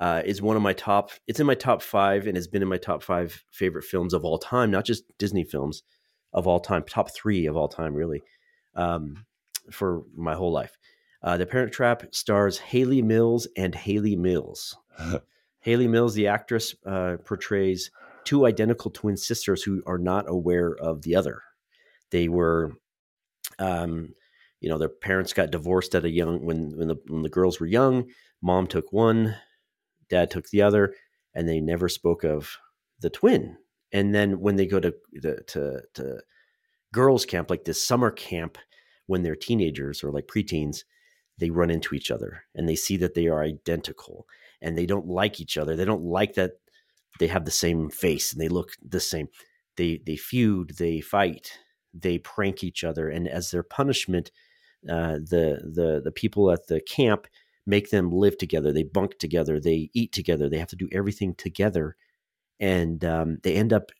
[SPEAKER 3] uh, is one of my top. It's in my top five and has been in my top five favorite films of all time. Not just Disney films of all time, top three of all time, really, um, for my whole life. Uh, the Parent Trap stars Hayley Mills and Hayley Mills. Hayley Mills, the actress, uh, portrays two identical twin sisters who are not aware of the other. They were, um, you know, their parents got divorced at a young when when the when the girls were young. Mom took one, dad took the other, and they never spoke of the twin. And then when they go to to to, to girls camp like this summer camp when they're teenagers or like preteens they run into each other and they see that they are identical and they don't like each other. They don't like that they have the same face and they look the same. They they feud they fight they prank each other and as their punishment uh, the the the people at the camp make them live together. They bunk together. They eat together. They have to do everything together. And um, they end up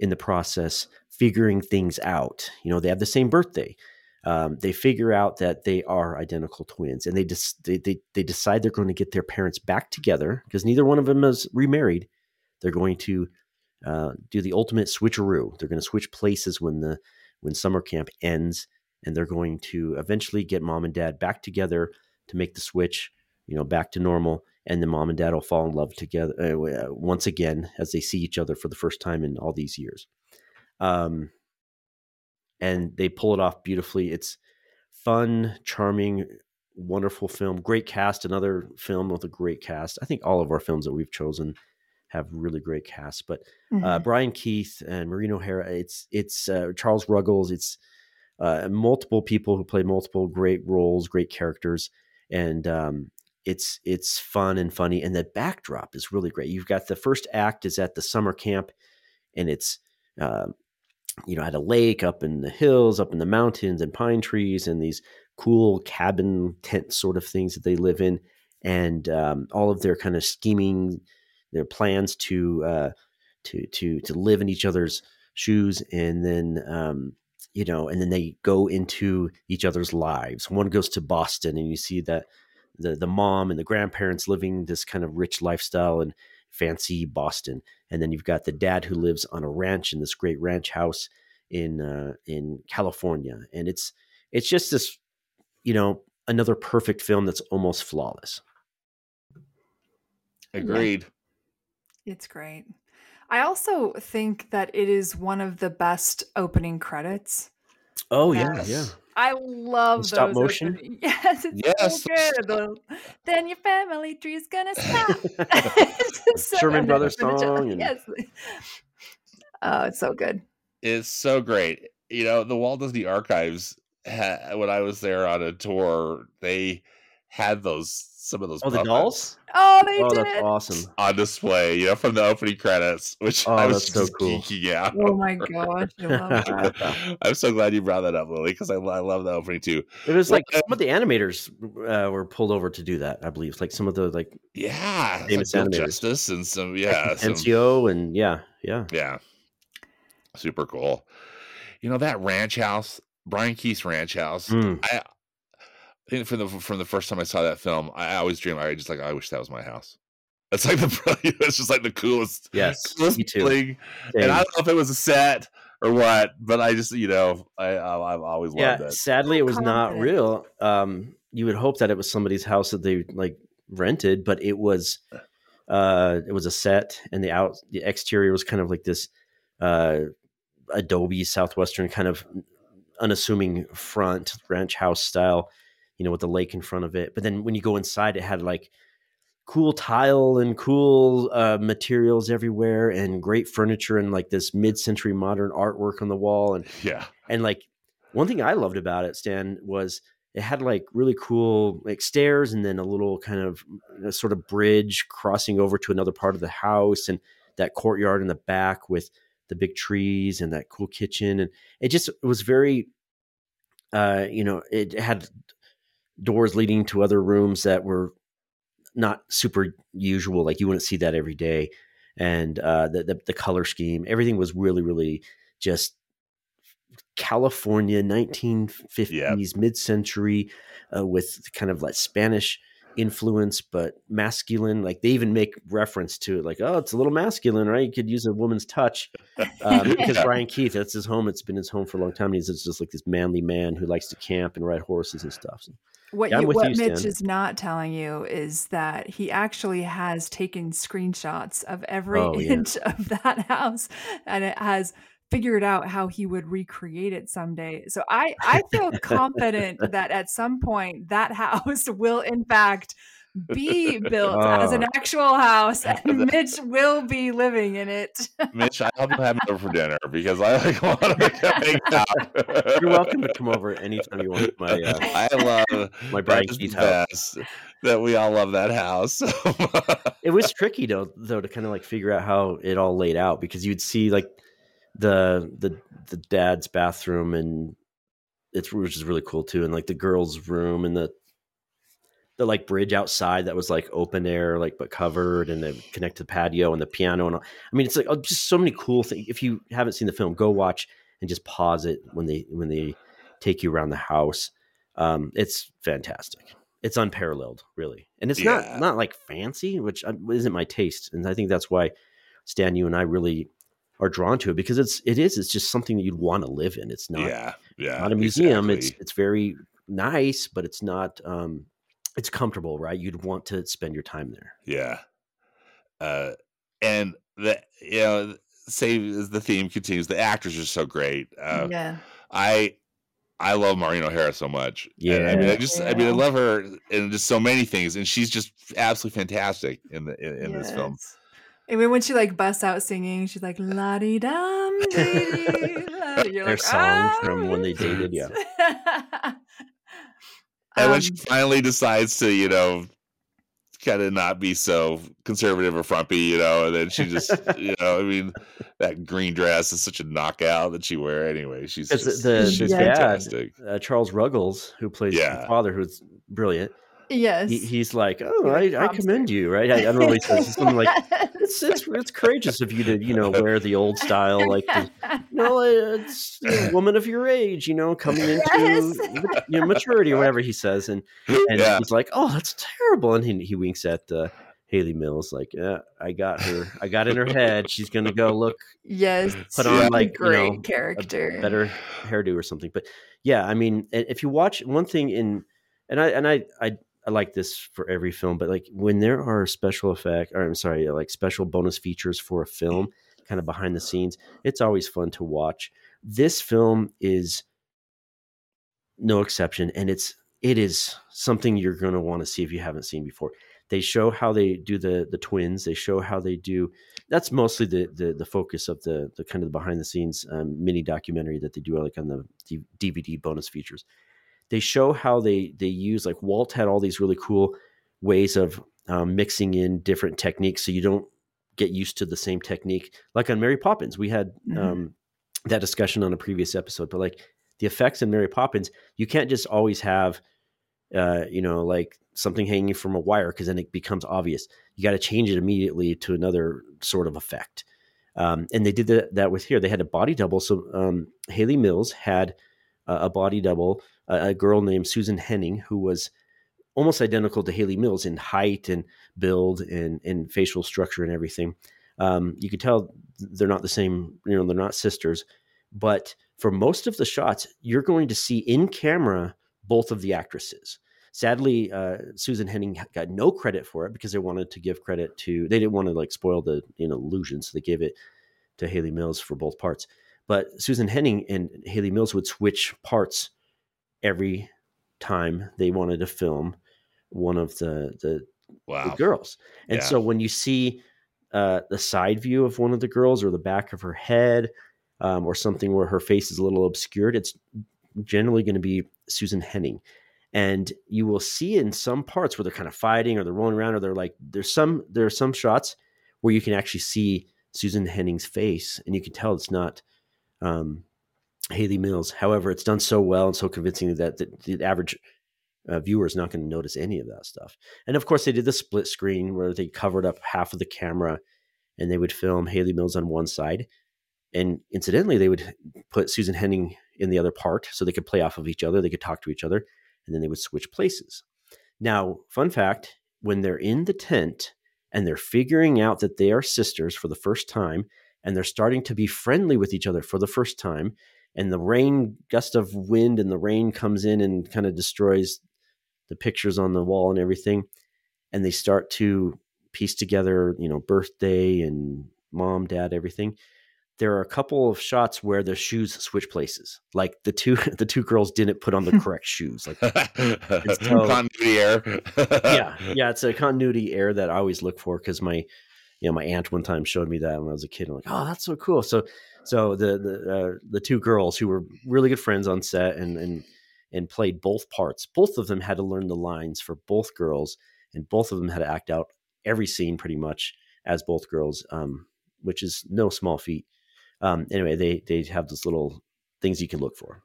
[SPEAKER 3] in the process figuring things out. You know they have the same birthday. Um, they figure out that they are identical twins and they, just they, they, they decide they're going to get their parents back together because neither one of them is remarried. They're going to uh, do the ultimate switcheroo. They're going to switch places when the when summer camp ends and they're going to eventually get mom and dad back together to make the switch you know back to normal and then mom and dad will fall in love together uh, once again as they see each other for the first time in all these years um, and they pull it off beautifully. It's fun, charming, wonderful film. Great cast. Another film with a great cast. I think all of our films that we've chosen have really great casts. But uh, mm-hmm. uh, Brian Keith and Maureen O'Hara. It's it's uh, Charles Ruggles. It's uh, multiple people who play multiple great roles, great characters, and um, it's it's fun and funny. And the backdrop is really great. You've got the first act is at the summer camp, and it's uh, you know, at a lake up in the hills, up in the mountains and pine trees and these cool cabin tent sort of things that they live in. And um, all of their kind of scheming, their plans to, uh, to, to, to live in each other's shoes. And then, um, you know, and then they go into each other's lives. One goes to Boston and you see that the, the mom and the grandparents living this kind of rich lifestyle and fancy Boston and then you've got the dad who lives on a ranch in this great ranch house in uh, in California, and it's it's just this, you know, another perfect film that's almost flawless.
[SPEAKER 1] Agreed.
[SPEAKER 2] Yeah. It's great. I also think that it is one of the best opening credits.
[SPEAKER 3] Oh yes. yeah, yeah.
[SPEAKER 2] I love
[SPEAKER 3] stop those motion. Opening.
[SPEAKER 2] Yes, it's yes. so good. then your family tree's gonna stop.
[SPEAKER 3] so Sherman Brothers song. And... Yes.
[SPEAKER 2] Oh, it's so good.
[SPEAKER 1] It's so great. You know, the Walt Disney Archives. when I was there on a tour, they had those some of those.
[SPEAKER 3] Oh, the dolls.
[SPEAKER 2] Oh, they
[SPEAKER 3] oh,
[SPEAKER 2] did.
[SPEAKER 3] That's awesome.
[SPEAKER 1] On display, you know, from the opening credits, which oh, I was so cool. geeking out.
[SPEAKER 2] Oh my gosh,
[SPEAKER 1] I'm so glad you brought that up, Lily, because I, I love the opening too.
[SPEAKER 3] It was like some of the animators uh, were pulled over to do that. I believe, like some of the like
[SPEAKER 1] yeah, famous like animators, Justice and some yeah,
[SPEAKER 3] some, MCO and yeah, yeah,
[SPEAKER 1] yeah, super cool. You know that ranch house, Brian Keith's ranch house. Mm. I I think from the from the first time I saw that film, I always dream. I just like I wish that was my house. It's like the it's just like the coolest,
[SPEAKER 3] yes,
[SPEAKER 1] coolest me too. Thing. And I don't know if it was a set or what, but I just you know I, I have always
[SPEAKER 3] yeah,
[SPEAKER 1] loved it.
[SPEAKER 3] Sadly, it was not real. Um, you would hope that it was somebody's house that they like rented, but it was uh, it was a set, and the out the exterior was kind of like this uh, Adobe Southwestern kind of unassuming front ranch house style you know, with the lake in front of it. But then when you go inside, it had like cool tile and cool uh, materials everywhere and great furniture and like this mid-century modern artwork on the wall. And
[SPEAKER 1] yeah,
[SPEAKER 3] and like one thing I loved about it, Stan, was it had like really cool like stairs and then a little kind of a sort of bridge crossing over to another part of the house and that courtyard in the back with the big trees and that cool kitchen and it just was very uh you know it had doors leading to other rooms that were not super usual. Like you wouldn't see that every day. And uh, the, the, the color scheme, everything was really, really just California, 1950s, yep. mid-century, uh, with kind of like Spanish influence, but masculine. Like they even make reference to it, like, oh, it's a little masculine, right? You could use a woman's touch. Um, because. Brian Keith, that's his home. It's been his home for a long time. He's just like this manly man who likes to camp and ride horses and stuff. So.
[SPEAKER 2] What, yeah, you, what you, Mitch Stan. is not telling you is that he actually has taken screenshots of every oh, inch yeah. of that house and it has figured out how he would recreate it someday. So I, I feel confident that at some point that house will in fact be built as an
[SPEAKER 3] Oh.
[SPEAKER 2] actual house, and Mitch will be living in it.
[SPEAKER 1] Mitch, I hope you'll have me over for dinner because I like want to hang out.
[SPEAKER 3] You're welcome to come over anytime you want. My uh,
[SPEAKER 1] I love
[SPEAKER 3] my Brian Keith house.
[SPEAKER 1] best that we all love that house.
[SPEAKER 3] it was tricky though though to kind of like figure out how it all laid out because you'd see like the the the dad's bathroom and it's which is really cool too and like the girls room and the the like bridge outside that was like open air like but covered and then connect to the patio and the piano and all. i mean it's like oh, just so many cool things if you haven't seen the film go watch and just pause it when they when they take you around the house. Um it's fantastic. It's unparalleled really. And it's
[SPEAKER 1] Yeah.
[SPEAKER 3] not not like fancy which uh, isn't my taste. And i think that's why stan you and i really are drawn to it because it's it is it's just something that you'd want to live in. It's not
[SPEAKER 1] yeah, yeah.
[SPEAKER 3] not a museum. It's it's very nice but it's not um it's comfortable right you'd want to spend your time there
[SPEAKER 1] Yeah. Uh, and the you know, same as the theme continues, the actors are so great. Uh,
[SPEAKER 2] yeah.
[SPEAKER 1] I I love Maureen O'Hara so much. And I mean, I
[SPEAKER 2] Yeah.
[SPEAKER 1] just I mean, I love her in just so many things, and she's just absolutely fantastic in the in, in this film.
[SPEAKER 2] Yes. And when- when she like busts out singing, she's like la di dum dee la. You're
[SPEAKER 3] Their
[SPEAKER 2] like,
[SPEAKER 3] song
[SPEAKER 2] "Ah."
[SPEAKER 3] from when they dated, yeah.
[SPEAKER 1] And when
[SPEAKER 2] Um,
[SPEAKER 1] she finally decides to, you know, kind of not be so conservative or frumpy, you know, and then she just, you know, I mean, that green dress is such a knockout that she wear anyway. She's
[SPEAKER 3] 'Cause the-
[SPEAKER 1] just,
[SPEAKER 3] the-
[SPEAKER 1] she's
[SPEAKER 2] the
[SPEAKER 3] dad-
[SPEAKER 1] fantastic.
[SPEAKER 3] uh, charles ruggles who plays
[SPEAKER 1] Yeah.
[SPEAKER 3] the father who's brilliant
[SPEAKER 2] yes,
[SPEAKER 3] he, he's like oh
[SPEAKER 2] He,
[SPEAKER 3] I, I commend
[SPEAKER 2] her.
[SPEAKER 3] you right I, I don't know what he says It's something like it's, it's it's courageous of you to you know wear the old style like the, no, it's a woman of your age, you know, coming into
[SPEAKER 2] Yes.
[SPEAKER 3] you know, maturity or whatever he says, and and
[SPEAKER 1] yeah.
[SPEAKER 3] he's like, "Oh, that's terrible," and he, he winks at uh, Hayley Mills, like, "Yeah, I got her, I got in her head. She's gonna go look
[SPEAKER 2] yes,
[SPEAKER 3] put
[SPEAKER 1] on,
[SPEAKER 2] she's a
[SPEAKER 3] like, you
[SPEAKER 2] great
[SPEAKER 3] know, a
[SPEAKER 2] character.
[SPEAKER 3] better hairdo or something." But yeah, I mean, if you watch one thing in, and I and I I. I like this for every film, but like when there are special effect, or I'm sorry, like special bonus features for a film, kind of behind the scenes, it's always fun to watch. This film is no exception, and it's it is something you're going to want to see if you haven't seen before. They show how they do the the twins. They show how they do. That's mostly the the, the focus of the the kind of the behind the scenes um, mini documentary that they do, like on the DVD bonus features. They show how they they use like Walt had all these really cool ways of um, mixing in different techniques, so you don't get used to the same technique. Like on Mary Poppins, we had
[SPEAKER 2] Mhm.
[SPEAKER 3] um, that discussion on a previous episode, but like the effects in Mary Poppins, you can't just always have, uh, you know, like something hanging from a wire because then it becomes obvious. You got to change it immediately to another sort of effect. Um, and they did that, that with here. They had a body double. So um, Hayley Mills had uh, a body double, a, girl named Susan Henning, who was almost identical to Hayley Mills in height and build and, and facial structure and everything. Um, you could tell they're not the same, you know, they're not sisters, but for most of the shots, you're going to see in camera both of the actresses. Sadly, uh, Susan Henning got no credit for it because they wanted to give credit to. They didn't want to like spoil the you know illusion, so they gave it to Hayley Mills for both parts. But Susan Henning and Hayley Mills would switch parts every time they wanted to film one of the the, the girls. And
[SPEAKER 1] Yeah.
[SPEAKER 3] so when you see uh, the side view of one of the girls or the back of her head um, or something where her face is a little obscured, it's generally going to be Susan Henning. And you will see in some parts where they're kind of fighting or they're rolling around or they're like, there's some, there are some shots where you can actually see Susan Henning's face and you can tell it's not um, Hayley Mills. However, it's done so well and so convincingly that the, the average uh, viewer is not going to notice any of that stuff. And of course, they did the split screen where they covered up half of the camera and they would film Hayley Mills on one side. And incidentally, they would put Susan Henning in the other part so they could play off of each other. They could talk to each other and then they would switch places. Now, fun fact when they're in the tent and they're figuring out that they are sisters for the first time and they're starting to be friendly with each other for the first time, and the rain gust of wind and the rain comes in and kind of destroys the pictures on the wall and everything and they start to piece together you know birthday and mom dad everything there are a couple of shots where the shoes switch places. Like the two the two girls didn't put on the correct shoes. Like so-
[SPEAKER 1] continuity error.
[SPEAKER 3] yeah, yeah, it's a continuity error that I always look for because my you know my aunt one time showed me that when I was a kid. I'm like, oh, that's so cool. So so the the uh, the two girls who were really good friends on set and and and played both parts. Both of them had to learn the lines for both girls, and both of them had to act out every scene pretty much as both girls, um, which is no small feat. Um, anyway, they they have those little things you can look for.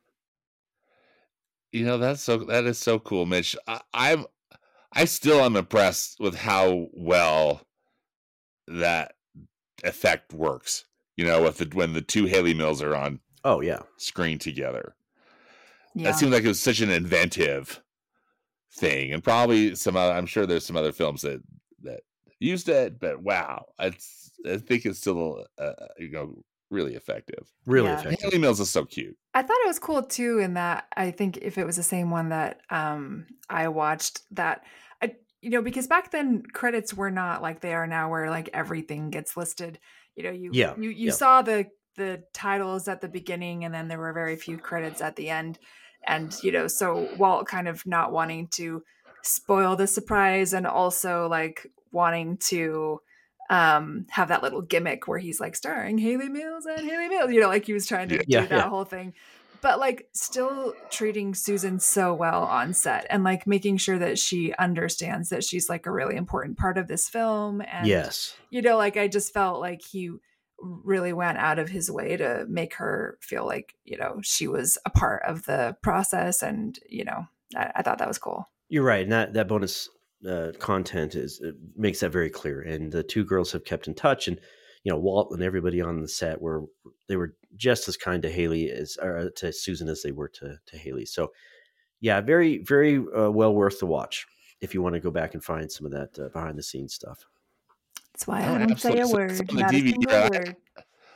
[SPEAKER 1] You know that's so that is so cool, Mitch. I, I'm I still am impressed with how well that effect works. You know, with the when the two Hayley Mills are on
[SPEAKER 3] Oh yeah,
[SPEAKER 1] screen together.
[SPEAKER 2] Yeah.
[SPEAKER 1] That seems like it was such an inventive thing, and probably some. Other, I'm sure there's some other films that that used it, but wow, it's I think it's still uh, you know really effective.
[SPEAKER 3] really
[SPEAKER 2] Yeah.
[SPEAKER 3] effective.
[SPEAKER 1] Hayley Mills is so cute.
[SPEAKER 2] I thought it was cool too in that I think if it was the same one that um I watched that I you know because back then credits were not like they are now where like everything gets listed. You know, you
[SPEAKER 3] Yeah,
[SPEAKER 2] you you
[SPEAKER 3] yeah.
[SPEAKER 2] saw the the titles at the beginning and then there were very few credits at the end. And you know, so Walt kind of not wanting to spoil the surprise and also like wanting to um have that little gimmick where he's like starring Hayley Mills and Hayley Mills, you know, like he was trying to
[SPEAKER 1] Yeah.
[SPEAKER 2] do that
[SPEAKER 3] yeah.
[SPEAKER 2] whole thing. But like still treating Susan so well on set and like making sure that she understands that she's like a really important part of this film. And
[SPEAKER 3] yes,
[SPEAKER 2] you know, like I just felt like he really went out of his way to make her feel like, you know, she was a part of the process and, you know, I, I thought that was cool.
[SPEAKER 3] You're right, and that that bonus uh, content is makes that very clear. And the two girls have kept in touch, and you know Walt and everybody on the set were they were just as kind to Hayley as or to Susan as they were to to Hayley. So yeah, very very uh, well worth the watch if you want to go back and find some of that uh, behind the scenes stuff.
[SPEAKER 2] That's why
[SPEAKER 1] Oh,
[SPEAKER 2] I don't say a
[SPEAKER 1] absolutely. So-
[SPEAKER 2] word,
[SPEAKER 1] so on the
[SPEAKER 2] not a
[SPEAKER 1] DVD,
[SPEAKER 2] single
[SPEAKER 1] yeah, I-
[SPEAKER 2] word.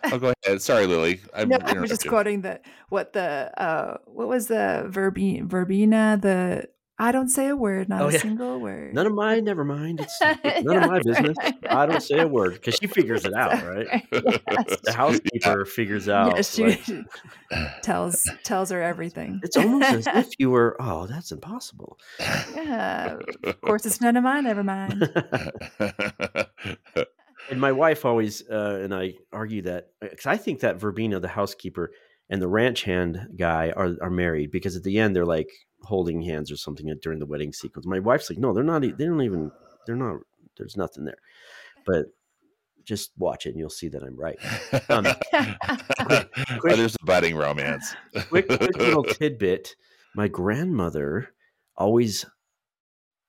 [SPEAKER 1] Oh, go ahead. Sorry, Lilly. I
[SPEAKER 2] no, I was just quoting the what the uh what was the verbi verbena the I don't say a word, not
[SPEAKER 3] Oh,
[SPEAKER 2] a
[SPEAKER 3] yeah.
[SPEAKER 2] single word.
[SPEAKER 3] None of mine, never mind. It's none of my business. I don't say a word because she figures it out, right?
[SPEAKER 2] yes.
[SPEAKER 3] The housekeeper figures out.
[SPEAKER 2] Yes, she
[SPEAKER 3] like,
[SPEAKER 2] tells tells her everything.
[SPEAKER 3] it's almost as if you were. Oh, that's impossible.
[SPEAKER 2] yeah. Of course, it's none of mine. Never mind.
[SPEAKER 3] And my wife always uh, and I argue that because I think that Verbena, the housekeeper, and the ranch hand guy are are married because at the end they're like holding hands or something during the wedding sequence. My wife's like, no, they're not. e- They don't even. They're not. There's nothing there. But just watch it and you'll see that I'm right. Um,
[SPEAKER 1] oh, there's a budding romance.
[SPEAKER 3] quick, quick little tidbit. My grandmother always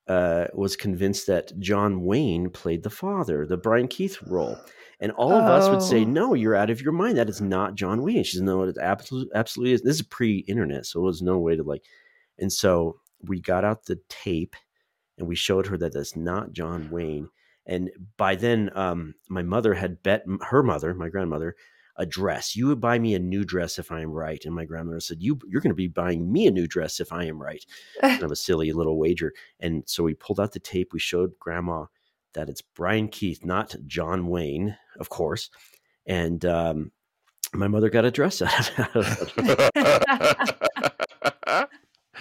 [SPEAKER 3] uh, was convinced that John Wayne played the father, the Brian Keith role. And all of us would say,
[SPEAKER 2] Oh.
[SPEAKER 3] no, you're out of your mind. That is not John Wayne. She says, no, it absolutely, absolutely is. This is pre internet. So it was no way to like. And so we got out the tape and we showed her that that's not John Wayne. And by then, um, my mother had bet her mother, my grandmother, a dress. You would buy me a new dress if I am right. And my grandmother said, "You you're going to be buying me a new dress if I am right." kind of a silly little wager. And so we pulled out the tape. We showed Grandma that it's Brian Keith, not John Wayne, of course. And um, my mother got a dress out of it.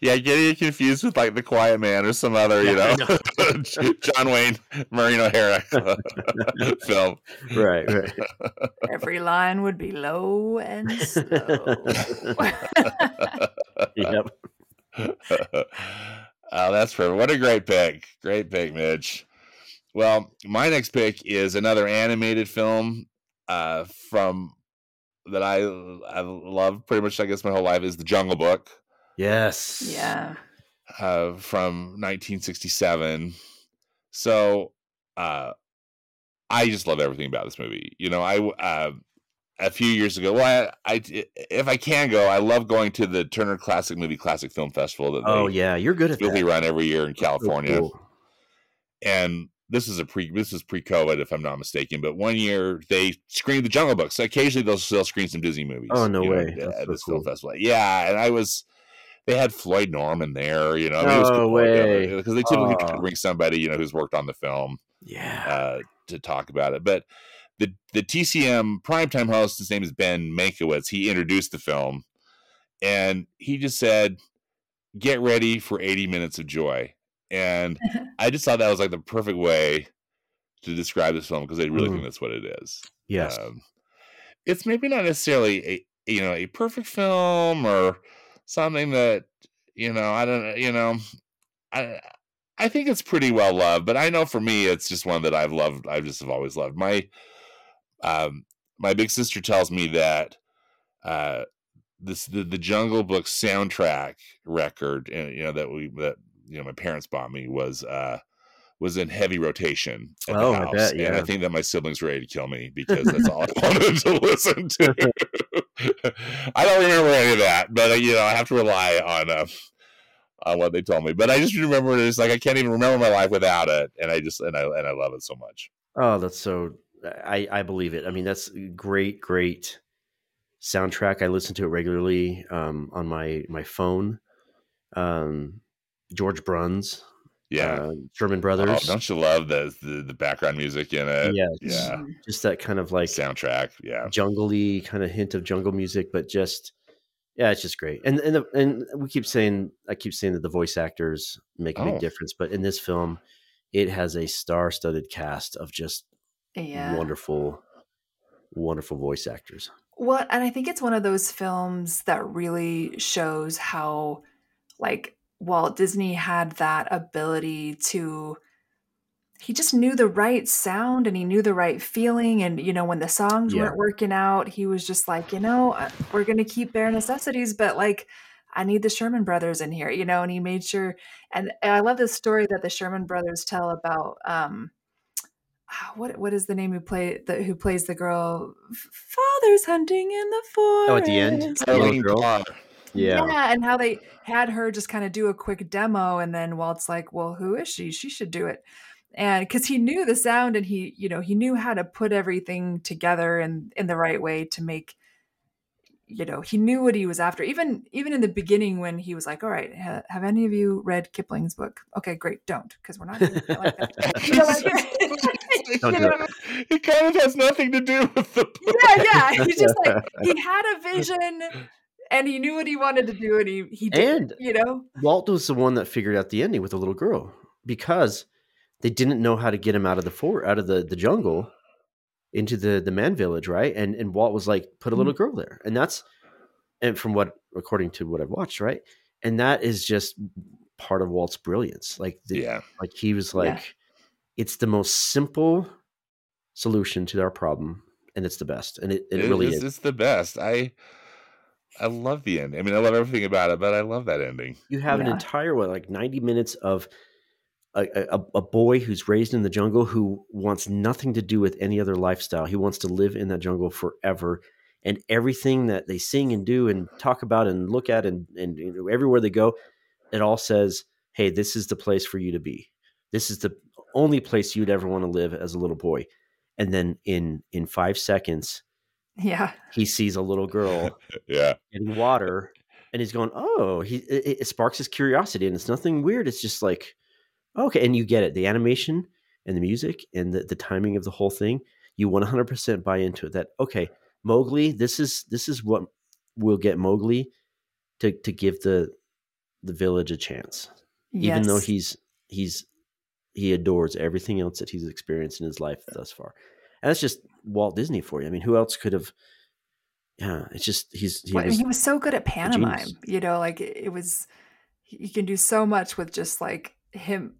[SPEAKER 1] yeah, getting it confused with like the Quiet Man or some other, you
[SPEAKER 3] Yeah,
[SPEAKER 1] know, John Wayne, Maureen O'Hara film.
[SPEAKER 3] right, right.
[SPEAKER 2] Every line would be low and slow.
[SPEAKER 3] Yep.
[SPEAKER 1] oh, that's perfect. What a great pick. Great pick, Mitch. Well, my next pick is another animated film uh, from that I I love pretty much I guess my whole life is The Jungle Book
[SPEAKER 3] Yes.
[SPEAKER 2] yeah.
[SPEAKER 1] uh, from 1967. So uh, I just love everything about this movie. You know, I uh, a few years ago. Well, I, I if I can go, I love going to the Turner Classic Movie Classic Film Festival that
[SPEAKER 3] Oh
[SPEAKER 1] they
[SPEAKER 3] yeah, you're good at
[SPEAKER 1] typically
[SPEAKER 3] that.
[SPEAKER 1] run every year in
[SPEAKER 3] So
[SPEAKER 1] California.
[SPEAKER 3] cool.
[SPEAKER 1] And this is a pre this is pre COVID if I'm not mistaken. But one year they screened the Jungle Book. So occasionally they'll still screen some Disney movies.
[SPEAKER 3] Oh, no
[SPEAKER 1] you know,
[SPEAKER 3] way.
[SPEAKER 1] at-
[SPEAKER 3] so
[SPEAKER 1] this film festival. Yeah, and I was. They had Floyd Norman there, you know. I mean, it was cool,
[SPEAKER 3] way.
[SPEAKER 1] because they typically try to bring somebody, you know, who's worked on the film
[SPEAKER 3] Yeah.
[SPEAKER 1] uh, to talk about it. But the the TCM primetime host, his name is Ben Mankiewicz. He introduced the film, and he just said, "Get ready for 80 minutes of joy." And I just thought that was like the perfect way to describe this film because I really
[SPEAKER 3] Mm.
[SPEAKER 1] think that's what it is.
[SPEAKER 3] Yes.
[SPEAKER 1] Um, it's maybe not necessarily a you know a perfect film or something that you know I don't you know I I think it's pretty well loved, but I know for me it's just one that I've loved. I just have always loved. My um my big sister tells me that uh this the, the Jungle Book soundtrack record uh, you know that we that you know my parents bought me was uh was in heavy rotation at
[SPEAKER 3] Oh,
[SPEAKER 1] the
[SPEAKER 3] I
[SPEAKER 1] house,
[SPEAKER 3] bet,
[SPEAKER 1] and I think that my siblings were ready to kill me because that's all I wanted to listen to. I don't remember any of that, but uh, you know I have to rely on uh, on what they told me. But I just remember it's like I can't even remember my life without it, and I just and I and I love it so much.
[SPEAKER 3] Oh, that's so. I I believe it. I mean, that's great, great soundtrack. I listen to it regularly um, on my my phone. Um, George Bruns,
[SPEAKER 1] Yeah.
[SPEAKER 3] uh, Sherman
[SPEAKER 1] Oh,
[SPEAKER 3] Brothers.
[SPEAKER 1] don't you love the, the the background music in it?
[SPEAKER 3] Yes.
[SPEAKER 1] Yeah.
[SPEAKER 2] Mhm.
[SPEAKER 3] Just that kind of like
[SPEAKER 1] Soundtrack. Yeah.
[SPEAKER 3] jungly kind of hint of jungle music, but just yeah, it's just great. And and the, and we keep saying I keep saying that the voice actors make a
[SPEAKER 1] Oh.
[SPEAKER 3] big difference, but in this film, it has a star-studded cast of just
[SPEAKER 2] Yeah.
[SPEAKER 3] wonderful, wonderful voice actors.
[SPEAKER 2] Well, and I think it's one of those films that really shows how, like, Walt Disney had that ability to. He just knew the right sound and he knew the right feeling. And, you know, when the songs
[SPEAKER 3] Yeah.
[SPEAKER 2] weren't working out, he was just like, you know, uh, we're going to keep bare necessities, but like, I need the Sherman brothers in here, you know, and he made sure. And, and I love this story that the Sherman brothers tell about, um, ah, what what is the name who play the who plays the girl? Father's hunting in the forest.
[SPEAKER 3] Oh, at the end?
[SPEAKER 2] Yeah.
[SPEAKER 3] The little
[SPEAKER 1] Arlene
[SPEAKER 3] girl?
[SPEAKER 1] Parr.
[SPEAKER 3] Yeah.
[SPEAKER 2] and how they had her just kind of do a quick demo, and then Walt's like, "Well, who is she? She should do it." And because he knew the sound, and he, you know, he knew how to put everything together in in the right way to make, you know, he knew what he was after. Even even in the beginning, when he was like, "All right, ha- have any of you read Kipling's book?" Okay, great, don't, because we're not it like. You
[SPEAKER 3] Don't do
[SPEAKER 2] know,
[SPEAKER 1] it kind of has nothing to do with the book.
[SPEAKER 2] yeah, yeah. He's just like he had a vision and he knew what he wanted to do and he he did,
[SPEAKER 3] And-
[SPEAKER 2] you know.
[SPEAKER 3] Walt was the one that figured out the ending with the little girl because they didn't know how to get him out of the fort, out of the, the jungle into the the man village, right? And and Walt was like, put a little mm-hmm. girl there, and that's and from what according to what I've watched, right? And that is just part of Walt's brilliance. Like the,
[SPEAKER 1] Yeah.
[SPEAKER 3] like he was
[SPEAKER 2] Yeah.
[SPEAKER 3] like, it's the most simple solution to our problem, and it's the best, and it, it,
[SPEAKER 1] It
[SPEAKER 3] really
[SPEAKER 1] is,
[SPEAKER 3] is.
[SPEAKER 1] It's the best. I I love the end. I mean, I love everything about it, but I love that ending.
[SPEAKER 3] You have an entire what, like ninety minutes of a, a, a boy who's raised in the jungle who wants nothing to do with any other lifestyle. He wants to live in that jungle forever, and everything that they sing and do and talk about and look at and and you know, everywhere they go, it all says, "Hey, this is the place for you to be. This is the only place you'd ever want to live as a little boy." And then in in five seconds,
[SPEAKER 2] Yeah.
[SPEAKER 3] he sees a little girl
[SPEAKER 1] Yeah.
[SPEAKER 3] getting water and he's going oh he it, it sparks his curiosity and it's nothing weird. It's just like okay. And you get it. The animation and the music and the, the timing of the whole thing you 100% buy into it that okay mowgli this is this is what will get mowgli to to give the the village a chance. Even though he's he's he adores everything else that he's experienced in his life thus far. And that's just walt disney for you i mean who else could have yeah it's just he's he
[SPEAKER 2] Well, I mean,
[SPEAKER 3] was
[SPEAKER 2] he was so good at pantomime, you know, like it it was he can do so much with just like him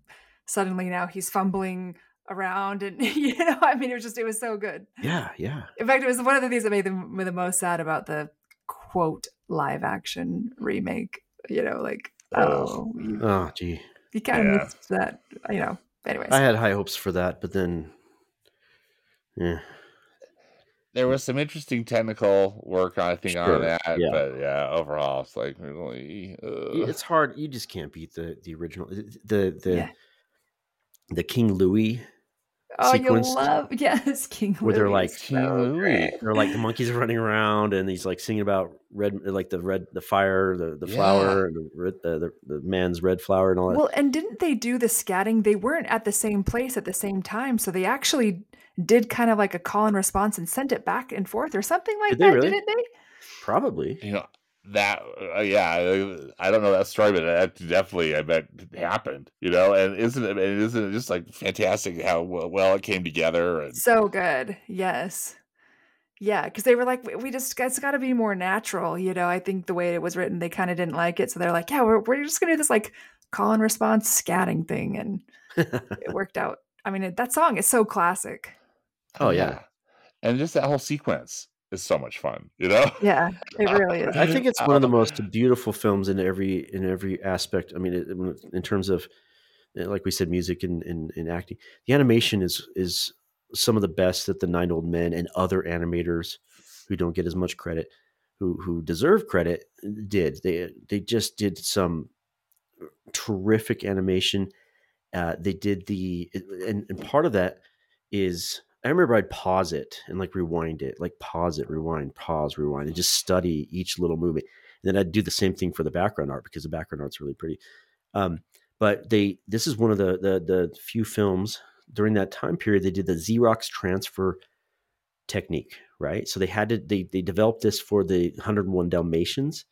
[SPEAKER 2] suddenly now he's fumbling around and you know, I mean it was just it was so good.
[SPEAKER 3] Yeah, yeah.
[SPEAKER 2] In fact, it was one of the things that made me the most sad about the quote live action remake, you know, like
[SPEAKER 1] Oh.
[SPEAKER 2] oh, you,
[SPEAKER 3] Oh, gee.
[SPEAKER 2] you kind of
[SPEAKER 1] Yeah.
[SPEAKER 2] missed that, you know. Anyways.
[SPEAKER 3] I had high hopes for that, but then, yeah,
[SPEAKER 1] There was some interesting technical work, I think,
[SPEAKER 3] Sure,
[SPEAKER 1] on that.
[SPEAKER 3] yeah.
[SPEAKER 1] But yeah, overall, it's like really. Uh,
[SPEAKER 3] it's hard. You just can't beat the the original. The the
[SPEAKER 2] Yeah.
[SPEAKER 3] the King Louis.
[SPEAKER 2] oh,
[SPEAKER 3] sequence
[SPEAKER 2] you love yes, King
[SPEAKER 3] where they're like-
[SPEAKER 1] King
[SPEAKER 2] so
[SPEAKER 1] Louis.
[SPEAKER 3] They're like the monkeys are running around, and he's like singing about red, like the red, the fire, the the
[SPEAKER 1] Yeah.
[SPEAKER 3] flower, the, red, uh, the the man's red flower, and all that.
[SPEAKER 2] Well, and didn't they do the scatting? They weren't at the same place at the same time, so they actually did kind of like a call and response and sent it back and forth or something like
[SPEAKER 3] Did they
[SPEAKER 2] that,
[SPEAKER 3] really?
[SPEAKER 2] didn't they?
[SPEAKER 3] Probably.
[SPEAKER 1] You know that uh, yeah, I- I don't know that story, but that definitely I bet happened. You know, and isn't it? And isn't it just like fantastic how well it came together? And
[SPEAKER 2] So good. Yes. Yeah, because they were like, "We- we just it's got to be more natural, you know. I think the way it was written, they kind of didn't like it, so they're like, "Yeah, we're we're just gonna do this like call and response scatting thing," and it worked out. I mean, it, that song is so classic.
[SPEAKER 3] Oh, yeah.
[SPEAKER 1] and just that whole sequence is so much fun. You know,
[SPEAKER 2] Yeah, it really is.
[SPEAKER 3] I think it's one of the most beautiful films in every in every aspect. I mean, it, in terms of like we said, music and, and, and acting, the animation is is some of the best that the Nine Old Men and other animators who don't get as much credit, who who deserve credit, did. They they just did some terrific animation. Uh, they did the and, and part of that is I remember I'd pause it and like rewind it, like pause it, rewind, pause, rewind, and just study each little movement. And then I'd do the same thing for the background art because the background art's really pretty. Um, but they this is one of the, the the few films during that time period they did the Xerox transfer technique, right? So they had to they they developed this for the 101 Dalmatians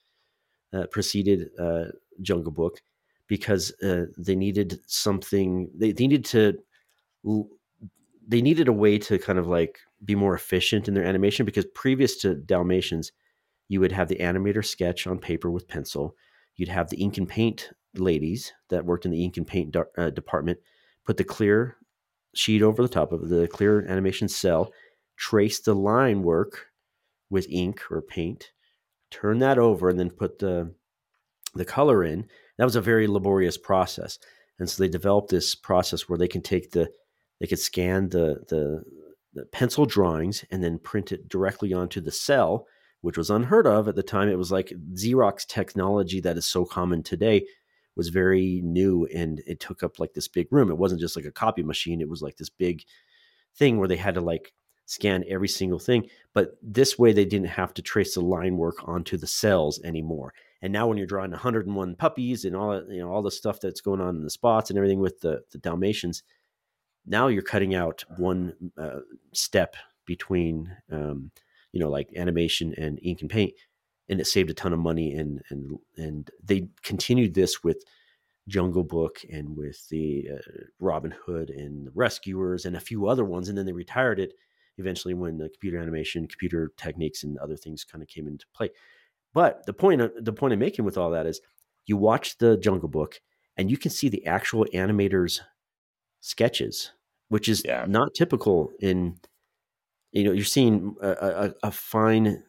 [SPEAKER 3] uh, preceded uh, Jungle Book because uh, they needed something they, they needed to l- they needed a way to kind of like be more efficient in their animation because previous to Dalmatians, you would have the animator sketch on paper with pencil. You'd have the ink and paint ladies that worked in the ink and paint uh, department put the clear sheet over the top of the clear animation cell, trace the line work with ink or paint, turn that over, and then put the the color in. That was a very laborious process, and so they developed this process where they can take the they could scan the, the the pencil drawings and then print it directly onto the cell, which was unheard of at the time. It was like Xerox technology that is so common today was very new and it took up like this big room. It wasn't just like a copy machine, it was like this big thing where they had to like scan every single thing. But this way they didn't have to trace the line work onto the cells anymore. And now when you're drawing 101 puppies and all you know all the stuff that's going on in the spots and everything with the, the Dalmatians, now you're cutting out one uh, step between um, you know like animation and ink and paint and it saved a ton of money and and and they continued this with jungle book and with the uh, robin hood and the rescuers and a few other ones and then they retired it eventually when the computer animation computer techniques and other things kind of came into play. But the point the point i'm making with all that is you watch the jungle book and you can see the actual animators sketches, which is
[SPEAKER 1] Yeah.
[SPEAKER 3] not typical in you know you're seeing a, a, a fine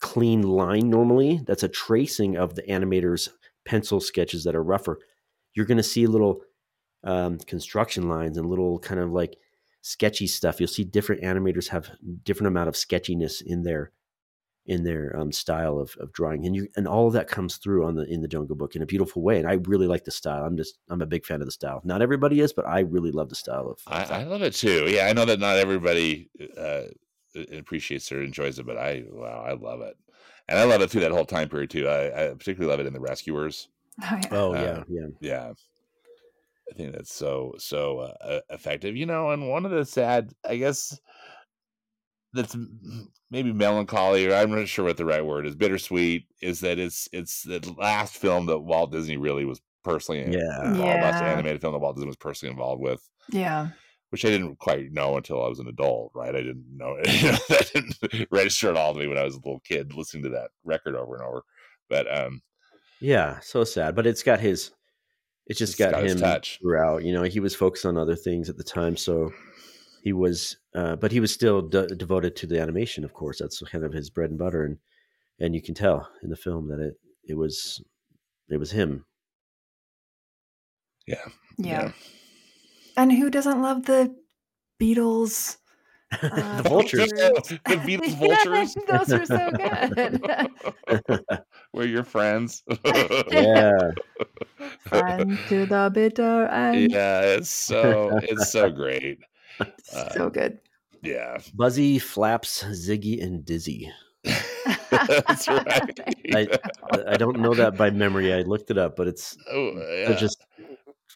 [SPEAKER 3] clean line normally that's a tracing of the animators pencil sketches that are rougher you're going to see little um, construction lines and little kind of like sketchy stuff you'll see different animators have different amount of sketchiness in their in their um, style of, of drawing and you and all of that comes through on the in the jungle book in a beautiful way and i really like the style i'm just i'm a big fan of the style not everybody is but i really love the style of
[SPEAKER 1] I, I love it too. Yeah, I know that not everybody uh, appreciates or enjoys it, but I wow, I love it, and I love it through that whole time period too. I, I particularly love it in the Rescuers.
[SPEAKER 2] Oh, yeah.
[SPEAKER 3] oh
[SPEAKER 1] Uh,
[SPEAKER 3] yeah yeah
[SPEAKER 1] Yeah, I think that's so so uh, effective. You know, and one of the sad, I guess, that's maybe melancholy, or I'm not sure what the right word is, bittersweet, is that it's it's the last film that Walt Disney really was personally
[SPEAKER 3] Yeah.
[SPEAKER 1] involved. Last
[SPEAKER 2] Yeah.
[SPEAKER 1] animated film that Walt Disney was personally involved with
[SPEAKER 2] yeah.
[SPEAKER 1] which I didn't quite know until I was an adult, right? I didn't know that didn't register at all to me when I was a little kid listening to that record over and over. But um,
[SPEAKER 3] Yeah, so sad, but it's got his. it just
[SPEAKER 1] It's
[SPEAKER 3] got,
[SPEAKER 1] got his
[SPEAKER 3] him
[SPEAKER 1] touch.
[SPEAKER 3] throughout. You know, he was focused on other things at the time, so he was. Uh, but he was still de- devoted to the animation, of course. That's kind of his bread and butter, and and you can tell in the film that it it was it was him.
[SPEAKER 1] yeah,
[SPEAKER 2] Yeah. And who doesn't love the Beatles? Uh,
[SPEAKER 3] the vultures.
[SPEAKER 1] The Beatles vultures.
[SPEAKER 2] Those are so good.
[SPEAKER 1] We're your friends.
[SPEAKER 3] yeah,
[SPEAKER 2] and to the bitter end.
[SPEAKER 1] yeah, it's so it's so great. Uh,
[SPEAKER 2] so good.
[SPEAKER 1] Yeah,
[SPEAKER 3] Buzzy, Flaps, Ziggy, and Dizzy.
[SPEAKER 1] that's right.
[SPEAKER 3] I I don't know that by memory. I looked it up, but it's
[SPEAKER 1] oh, yeah.
[SPEAKER 3] just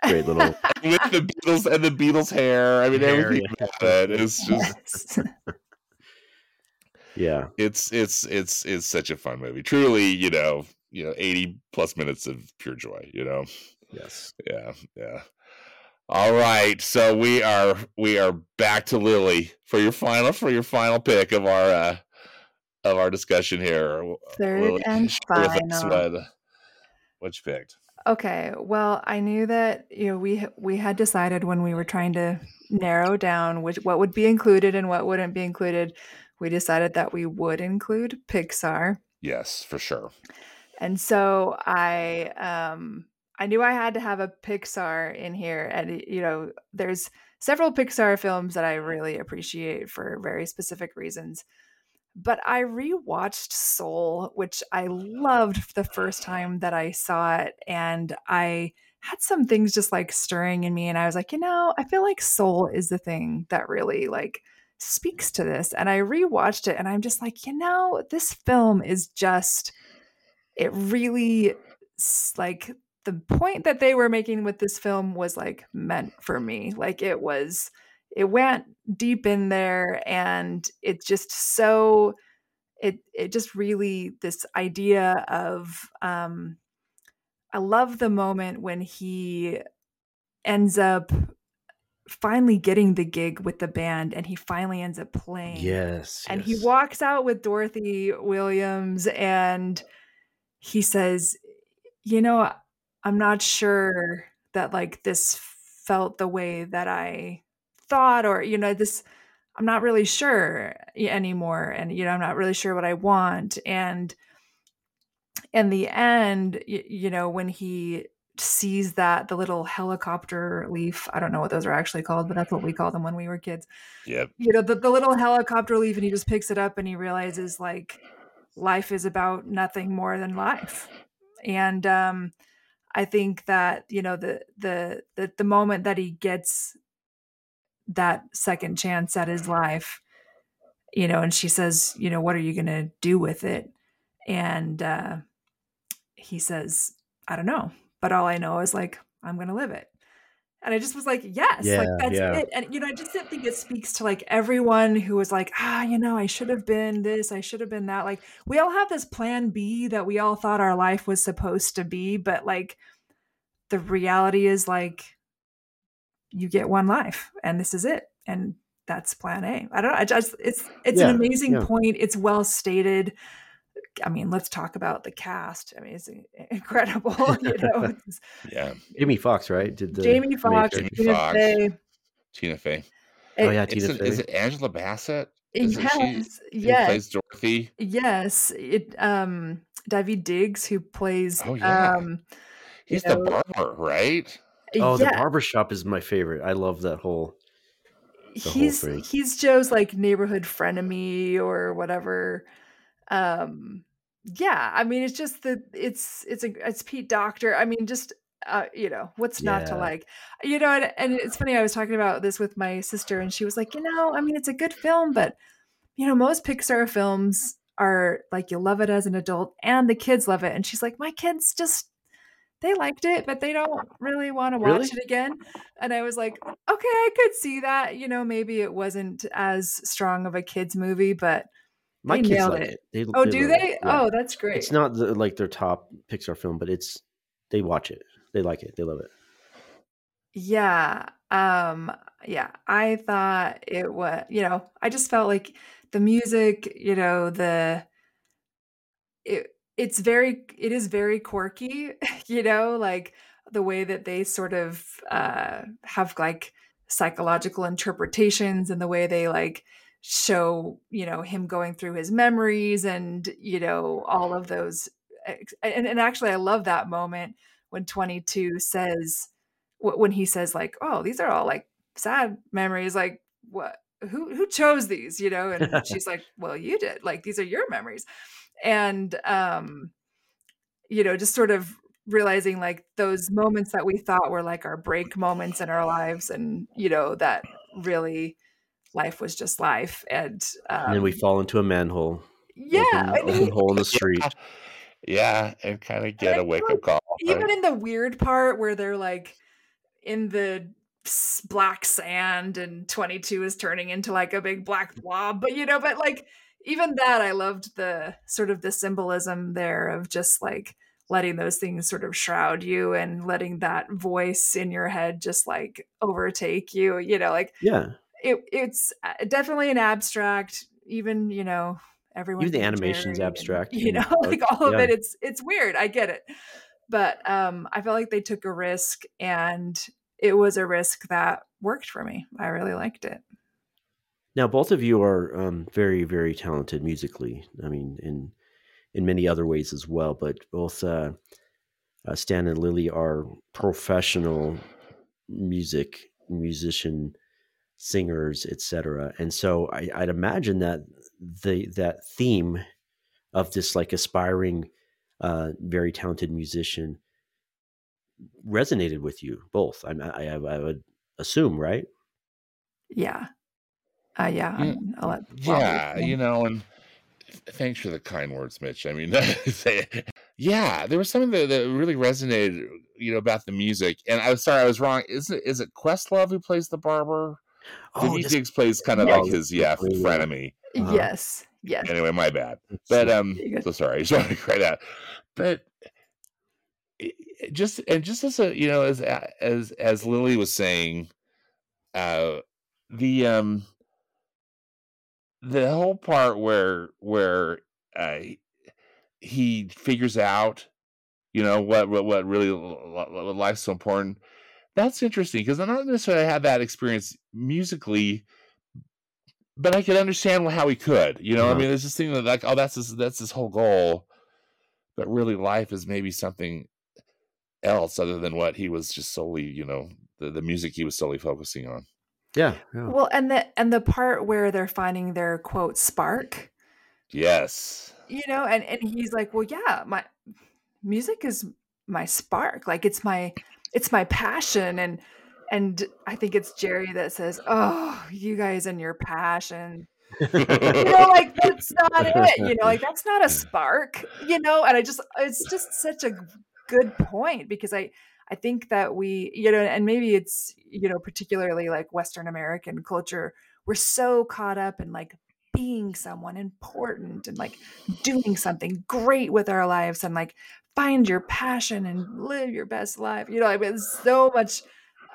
[SPEAKER 3] great little
[SPEAKER 1] with the Beatles and the Beatles hair. I mean,
[SPEAKER 3] Hair,
[SPEAKER 1] everything
[SPEAKER 3] yeah.
[SPEAKER 1] about it is just
[SPEAKER 2] Yes.
[SPEAKER 3] yeah.
[SPEAKER 1] it's it's it's it's such a fun movie. Truly, you know, you know, eighty plus minutes of pure joy. You know,
[SPEAKER 3] Yes.
[SPEAKER 1] yeah, yeah. All right, so we are we are back to Lilly for your final for your final pick of our uh of our discussion here.
[SPEAKER 2] Third
[SPEAKER 1] Lilly,
[SPEAKER 2] and
[SPEAKER 1] share with us
[SPEAKER 2] final.
[SPEAKER 1] You picked?
[SPEAKER 2] Okay, well, I knew that you know we we had decided when we were trying to narrow down which what would be included and what wouldn't be included. We decided that we would include Pixar,
[SPEAKER 1] Yes, for sure.
[SPEAKER 2] and so I um I knew I had to have a Pixar in here, and you know, there's several Pixar films that I really appreciate for very specific reasons. But I rewatched Soul, which I loved the first time that I saw it. And I had some things just like stirring in me. And I was like, you know, I feel like Soul is the thing that really like speaks to this. And I rewatched it and I'm just like, you know, this film is just, it really like the point that they were making with this film was like meant for me. Like it was, it went deep in there and it just so it it just really this idea of um I love the moment when he ends up finally getting the gig with the band and he finally ends up playing
[SPEAKER 3] Yes.
[SPEAKER 2] and he walks out with Dorothy Williams and he says, "You know, I'm not sure that like this felt the way that I thought or you know this I'm not really sure anymore and you know I'm not really sure what I want." And in the end, y- you know, when he sees that the little helicopter leaf, I don't know what those are actually called, but that's what we called them when we were kids
[SPEAKER 1] Yep.
[SPEAKER 2] you know the, the little helicopter leaf and he just picks it up and he realizes like life is about nothing more than life and um i think that you know the the the, the moment that he gets that second chance at his life you know and she says you know what are you going to do with it? And uh he says i don't know but all i know is like i'm going to live it and I just was like, yes, like that's
[SPEAKER 3] yeah.
[SPEAKER 2] it. And you know, I just didn't think it speaks to like everyone who was like, ah, you know, I should have been this, I should have been that. Like we all have this plan B that we all thought our life was supposed to be, but like the reality is like you get one life and this is it. And that's plan A. I don't know. I just it's it's
[SPEAKER 3] Yeah,
[SPEAKER 2] an amazing
[SPEAKER 3] yeah.
[SPEAKER 2] point. It's well stated. I mean, let's talk about the cast. I mean, it's incredible. you know, it's
[SPEAKER 1] Yeah.
[SPEAKER 3] Jamie Foxx, right? Did the
[SPEAKER 2] Jamie Foxx,
[SPEAKER 1] Jamie
[SPEAKER 2] Tina
[SPEAKER 1] Foxx.
[SPEAKER 2] Fey.
[SPEAKER 1] Tina Fey.
[SPEAKER 3] Oh yeah, Tina
[SPEAKER 1] an-
[SPEAKER 3] Fey.
[SPEAKER 1] is it Angela Bassett? Is it she
[SPEAKER 2] Yes, yes,
[SPEAKER 1] plays Dorothy?
[SPEAKER 2] yes. It um Daveed Diggs who plays
[SPEAKER 1] Oh, yeah.
[SPEAKER 2] um
[SPEAKER 1] He's the
[SPEAKER 2] know,
[SPEAKER 1] barber, right?
[SPEAKER 3] Oh, the
[SPEAKER 2] yeah,
[SPEAKER 3] barber shop is my favorite. I love that whole. the whole
[SPEAKER 2] he's
[SPEAKER 3] thing.
[SPEAKER 2] he's Joe's like neighborhood frenemy or whatever. Um yeah, I mean it's just the it's it's a it's Pete Docter. I mean just uh, you know what's not to like you know and, and it's funny i was talking about this with my sister and she was like you know i mean it's a good film but you know most pixar films are like you love it as an adult and the kids love it and she's like my kids just they liked it but they don't really want to watch
[SPEAKER 3] Really?
[SPEAKER 2] it again and i was like okay i could see that you know maybe it wasn't as strong of a kids movie but
[SPEAKER 3] My
[SPEAKER 2] They
[SPEAKER 3] kids like
[SPEAKER 2] it.
[SPEAKER 3] it. They,
[SPEAKER 2] oh do they
[SPEAKER 3] it. Yeah.
[SPEAKER 2] oh that's great
[SPEAKER 3] It's not the, like their top Pixar film, but it's they watch it. They like it. They love it.
[SPEAKER 2] Yeah. Um yeah, I thought it was, you know, I just felt like the music, you know, the it it's very it is very quirky, you know, like the way that they sort of uh have like psychological interpretations and the way they like show, you know, him going through his memories and, you know, all of those and, and actually I love that moment when 22 says when he says like, "Oh, these are all like sad memories." Like, what? Who who chose these? You know? And she's like, "Well, you did. Like, these are your memories." And um, you know, just sort of realizing like those moments that we thought were like our break moments in our lives, and you know that really life was just life. And um,
[SPEAKER 3] and then we fall into a manhole.
[SPEAKER 2] yeah,
[SPEAKER 3] open,
[SPEAKER 2] and
[SPEAKER 3] open
[SPEAKER 2] he-
[SPEAKER 3] hole in the street.
[SPEAKER 1] Yeah, and kind of get a wake
[SPEAKER 2] feel
[SPEAKER 1] up call.
[SPEAKER 2] even
[SPEAKER 1] right?
[SPEAKER 2] in the weird part where they're like in the black sand and 22 is turning into like a big black blob but you know but like even that i loved the sort of the symbolism there of just like letting those things sort of shroud you and letting that voice in your head just like overtake you you know like
[SPEAKER 3] yeah
[SPEAKER 2] it, it's uh, definitely an abstract even you know everyone
[SPEAKER 3] even the animation's abstract
[SPEAKER 2] and, you know like all yeah. of it it's it's weird i get it. But um i felt like they took a risk and it was a risk that worked for me. I really liked it.
[SPEAKER 3] Now both of you are um, very very talented musically i mean in in many other ways as well but both uh, uh, stan and lilly are professional music musician singers etc and so I, i'd imagine that the that theme of this like aspiring uh, very talented musician resonated with you both. I, I, I would assume, right?
[SPEAKER 2] Yeah. Uh, yeah.
[SPEAKER 1] Yeah, I'll let yeah you know, and thanks for the kind words, Mitch. I mean, yeah, there was something that, that really resonated, you know, about the music. And I was sorry, I was wrong. Is it is it Questlove who plays the barber? Oh, Daveed Diggs plays kind of like his yeah frenemy.
[SPEAKER 2] Uh-huh. Yes. Yes.
[SPEAKER 1] Anyway, my bad. But um, so sorry. I just want to cry that. But just and just as a you know as as as Lilly was saying, uh, the um, the whole part where where uh, he figures out, you know what what what really what life's so important. That's interesting because I don't necessarily have that experience musically but I could understand how he could. You know, uh-huh. I mean, there's this thing that like, oh, that's his, that's his whole goal, but really, life is maybe something else other than what he was just solely, you know, the, the music he was solely focusing on.
[SPEAKER 3] Yeah, yeah.
[SPEAKER 2] Well, and the and the part where they're finding their quote spark.
[SPEAKER 1] Yes.
[SPEAKER 2] You know, and and he's like, well, yeah, my music is my spark. Like it's my it's my passion and and I think it's Jerry that says, "Oh, you guys and your passion." you know, like that's not it. You know, like that's not a spark. You know, and I just it's just such a good point because I I think that we you know, and maybe it's you know particularly like Western American culture, we're so caught up in like being someone important and like doing something great with our lives and like find your passion and live your best life. You know, I mean, so much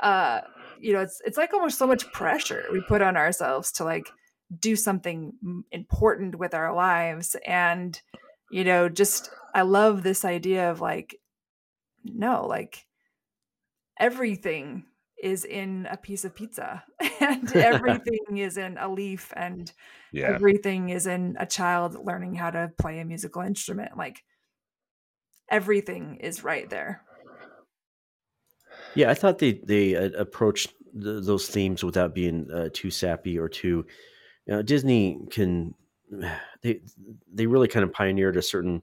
[SPEAKER 2] uh you know it's it's like almost so much pressure we put on ourselves to like do something important with our lives and you know just i love this idea of like no like everything is in a piece of pizza and everything is in a leaf and yeah. everything is in a child learning how to play a musical instrument like everything is right there
[SPEAKER 3] yeah, I thought they they uh, approached those themes without being uh, too sappy or too. You know, Disney can they they really kind of pioneered a certain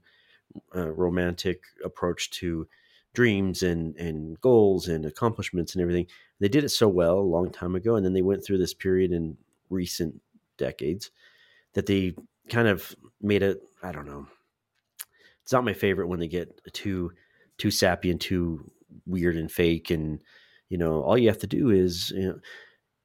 [SPEAKER 3] uh, romantic approach to dreams and and goals and accomplishments and everything. They did it so well a long time ago, and then they went through this period in recent decades that they kind of made it. I don't know. It's not my favorite when they get too too sappy and too weird and fake and you know all you have to do is you know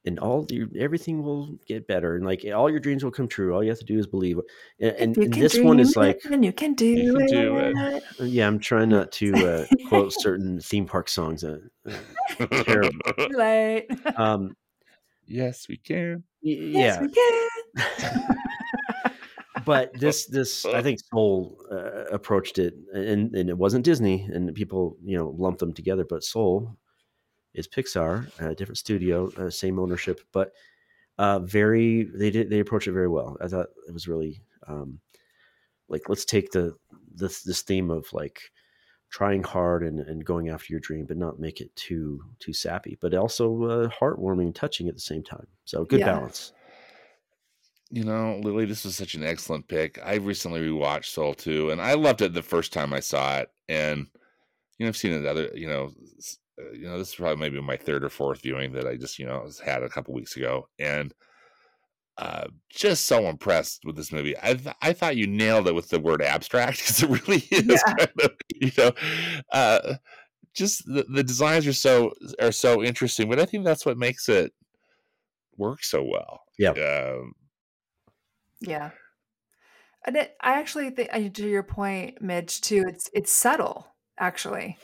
[SPEAKER 3] and all your everything will get better and like all your dreams will come true. All you have to do is believe and, and, and this one is like
[SPEAKER 2] and you can do, you can do it. it.
[SPEAKER 3] Uh, yeah i'm trying not to uh, quote certain theme park songs uh, uh, terrible
[SPEAKER 2] right
[SPEAKER 1] um yes we can.
[SPEAKER 3] Y- yes, yeah. we can but this this I think Soul uh, approached it, and and it wasn't Disney, and people you know lumped them together. But Soul is Pixar, a different studio, uh, same ownership, but uh, very they did they approached it very well. I thought it was really um, like let's take the this this theme of like trying hard and, and going after your dream, but not make it too too sappy, but also uh, heartwarming and touching at the same time. So good yeah. balance
[SPEAKER 1] you know, Lilly, this was such an excellent pick. I recently rewatched Soul too, and I loved it the first time I saw it. And, you know, I've seen it other, you know, uh, you know, this is probably maybe my third or fourth viewing that I just, you know, had a couple weeks ago. And uh, just so impressed with this movie. I th- I thought you nailed it with the word abstract because it really is yeah. kind of, you know, uh, just the, the designs are so are so interesting. But I think that's what makes it work so well.
[SPEAKER 3] Yeah.
[SPEAKER 1] Um,
[SPEAKER 2] Yeah. And it, I actually think to your point, Mitch, too, it's it's subtle, actually.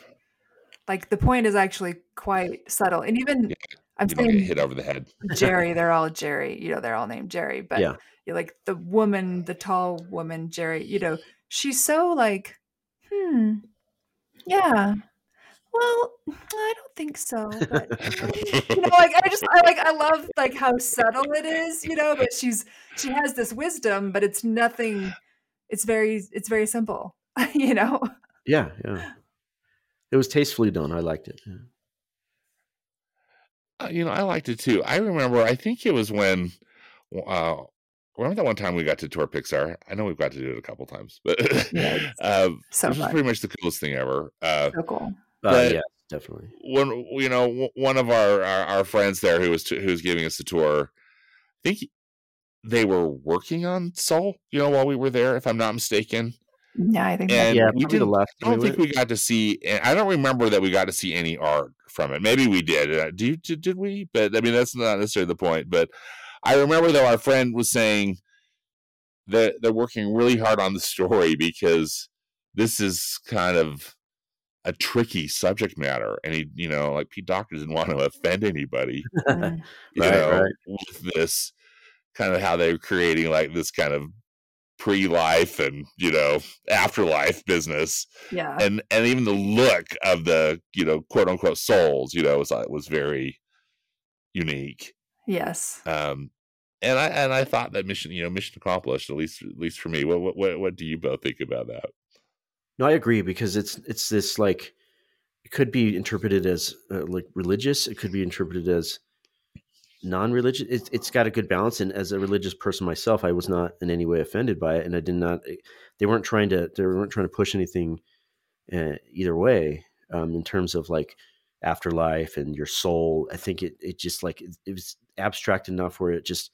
[SPEAKER 2] Like the point is actually quite subtle. And even
[SPEAKER 1] Yeah,
[SPEAKER 2] I'm
[SPEAKER 1] you
[SPEAKER 2] saying
[SPEAKER 1] hit over the head.
[SPEAKER 2] Jerry, they're all Jerry, you know, they're all named Jerry, but
[SPEAKER 3] Yeah.
[SPEAKER 2] you're like the woman, the tall woman, Jerry, you know, she's so like, hmm, yeah. Well, I don't think so, but you know, like I just I like I love like how subtle it is, you know, but she's she has this wisdom, but it's nothing it's very it's very simple, you know.
[SPEAKER 3] Yeah, yeah. It was tastefully done. I liked it. Yeah.
[SPEAKER 1] Uh, you know, I liked it too. I remember. I think it was when. Uh, remember that one time we got to tour Pixar? I know we've got to do it a couple times, but
[SPEAKER 2] Yeah,
[SPEAKER 1] uh,
[SPEAKER 2] so
[SPEAKER 1] this was pretty much the coolest thing ever. Uh,
[SPEAKER 2] So cool.
[SPEAKER 3] Uh, yeah, definitely.
[SPEAKER 1] when you know one of our, our our friends there who was t- who was giving us the tour, I think they were working on Soul. You know, while we were there, if I'm not mistaken.
[SPEAKER 2] Yeah, I think
[SPEAKER 1] And
[SPEAKER 3] yeah,
[SPEAKER 1] we
[SPEAKER 3] probably the
[SPEAKER 1] didn't.
[SPEAKER 3] last
[SPEAKER 1] I don't
[SPEAKER 3] we
[SPEAKER 1] think
[SPEAKER 3] went.
[SPEAKER 1] we got to see. and I don't remember that we got to see any art from it. Maybe we did. Uh, Do you, did, did we? But I mean, that's not necessarily the point. But I remember though our friend was saying that they're working really hard on the story because this is kind of a tricky subject matter, and he, you know, like Pete Docter didn't want to offend anybody,
[SPEAKER 2] Mm,
[SPEAKER 1] you
[SPEAKER 3] Right,
[SPEAKER 1] know,
[SPEAKER 3] right.
[SPEAKER 1] with this kind of how they were creating like this kind of pre-life and you know afterlife business
[SPEAKER 2] yeah.
[SPEAKER 1] and and even the look of the you know quote unquote souls you know was uh, was very unique
[SPEAKER 2] Yes.
[SPEAKER 1] um and i and i thought that mission you know mission accomplished at least at least for me what what, what do you both think about that
[SPEAKER 3] No, I agree because it's it's this like it could be interpreted as uh, like religious. It could be interpreted as non-religious. It's it's got a good balance. And as a religious person myself, I was not in any way offended by it, and I did not. eh, They weren't trying to. They weren't trying to push anything uh, either way um, in terms of like afterlife and your soul. I think it it just like it, it was abstract enough where it just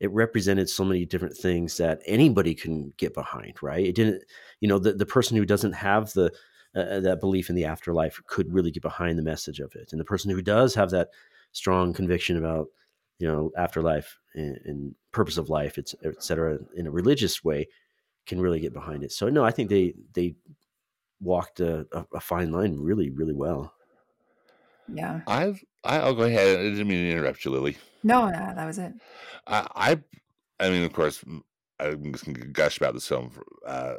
[SPEAKER 3] it represented so many different things that anybody can get behind. Right? It didn't you know the, the person who doesn't have the uh, that belief in the afterlife could really get behind the message of it and the person who does have that strong conviction about you know afterlife and, and purpose of life it's et cetera in a religious way can really get behind it so no i think they they walked a, a fine line really really well
[SPEAKER 2] Yeah.
[SPEAKER 1] i've I, i'll go ahead i didn't mean to interrupt you lilly
[SPEAKER 2] No, uh, that was it.
[SPEAKER 1] I, I, I mean, of course, I'm just gonna gush about this film, for, uh,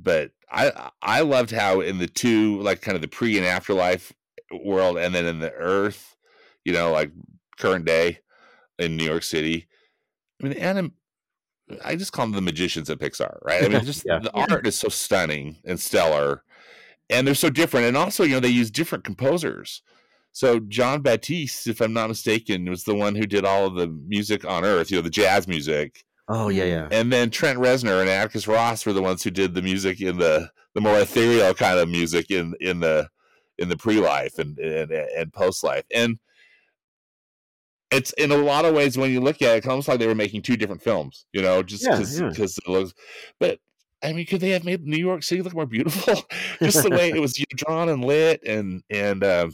[SPEAKER 1] but I, I loved how in the two, like, kind of the pre and afterlife world, and then in the Earth, you know, like current day in New York City. I mean, the anim, I just call them the magicians at Pixar, right? I mean, just
[SPEAKER 3] Yeah.
[SPEAKER 1] the
[SPEAKER 2] Yeah.
[SPEAKER 1] art is so stunning and stellar, and they're so different, and also, you know, they use different composers. So Jon Batiste, if I'm not mistaken, was the one who did all of the music on Earth, you know, the jazz music.
[SPEAKER 3] oh yeah yeah
[SPEAKER 1] And then Trent Reznor and Atticus Ross were the ones who did the music in the the more ethereal kind of music in in the in the pre-life and and, and post-life. And it's in a lot of ways when you look at it, it's almost like they were making two different films, you know, just
[SPEAKER 3] Yeah,
[SPEAKER 1] because
[SPEAKER 3] yeah.
[SPEAKER 1] because it looks but I mean, could they have made New York City look more beautiful? just the way it was you know, drawn and lit and and um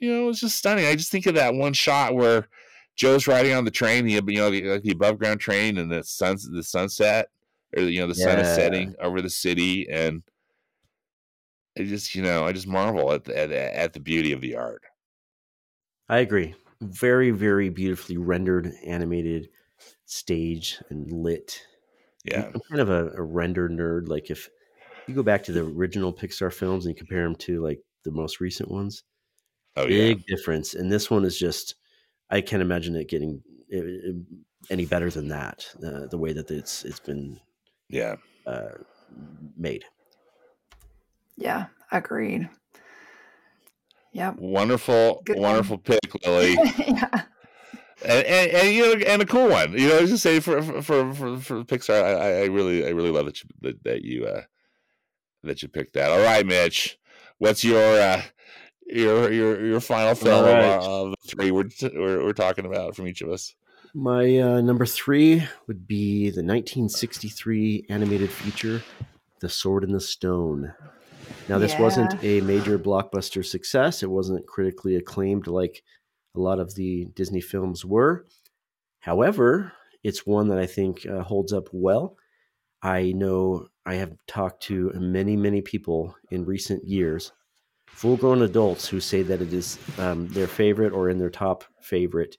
[SPEAKER 1] you know, it was just stunning. I just think of that one shot where Joe's riding on the train, the you know, the, like the above ground train, and the sun the sunset, or you know, the sun is setting over the city, and I just you know, I just marvel at the, at, at the beauty of the art.
[SPEAKER 3] i agree very very beautifully rendered animated stage and lit
[SPEAKER 1] Yeah,
[SPEAKER 3] I'm kind of a, a render nerd. Like if you go back to the original Pixar films and you compare them to like the most recent ones,
[SPEAKER 1] oh yeah,
[SPEAKER 3] big difference. And this one is just, I can't imagine it getting any better than that. Uh, the way that it's it's been
[SPEAKER 1] yeah.
[SPEAKER 3] uh, made.
[SPEAKER 2] Yeah. Agreed. Yep.
[SPEAKER 1] Wonderful,
[SPEAKER 2] Good one.
[SPEAKER 1] wonderful pick, Lilly.
[SPEAKER 2] yeah.
[SPEAKER 1] and, and, and you know, and a cool one. You know, I was just say for for for for, for Pixar, I, I- I really I really love that you that, that you uh that you picked that. All right, Mitch, what's your uh your your your final film
[SPEAKER 3] All right.
[SPEAKER 1] of, uh, of the three we're, we're we're talking about from each of us?
[SPEAKER 3] My uh, number three would be the 1963 animated feature, The Sword in the Stone. Now, this
[SPEAKER 2] Yeah.
[SPEAKER 3] wasn't a major blockbuster success. It wasn't critically acclaimed like a lot of the Disney films were. However, it's one that I think uh, holds up well. I know I have talked to many, many people in recent years, full grown adults, who say that it is um, their favorite or in their top favorite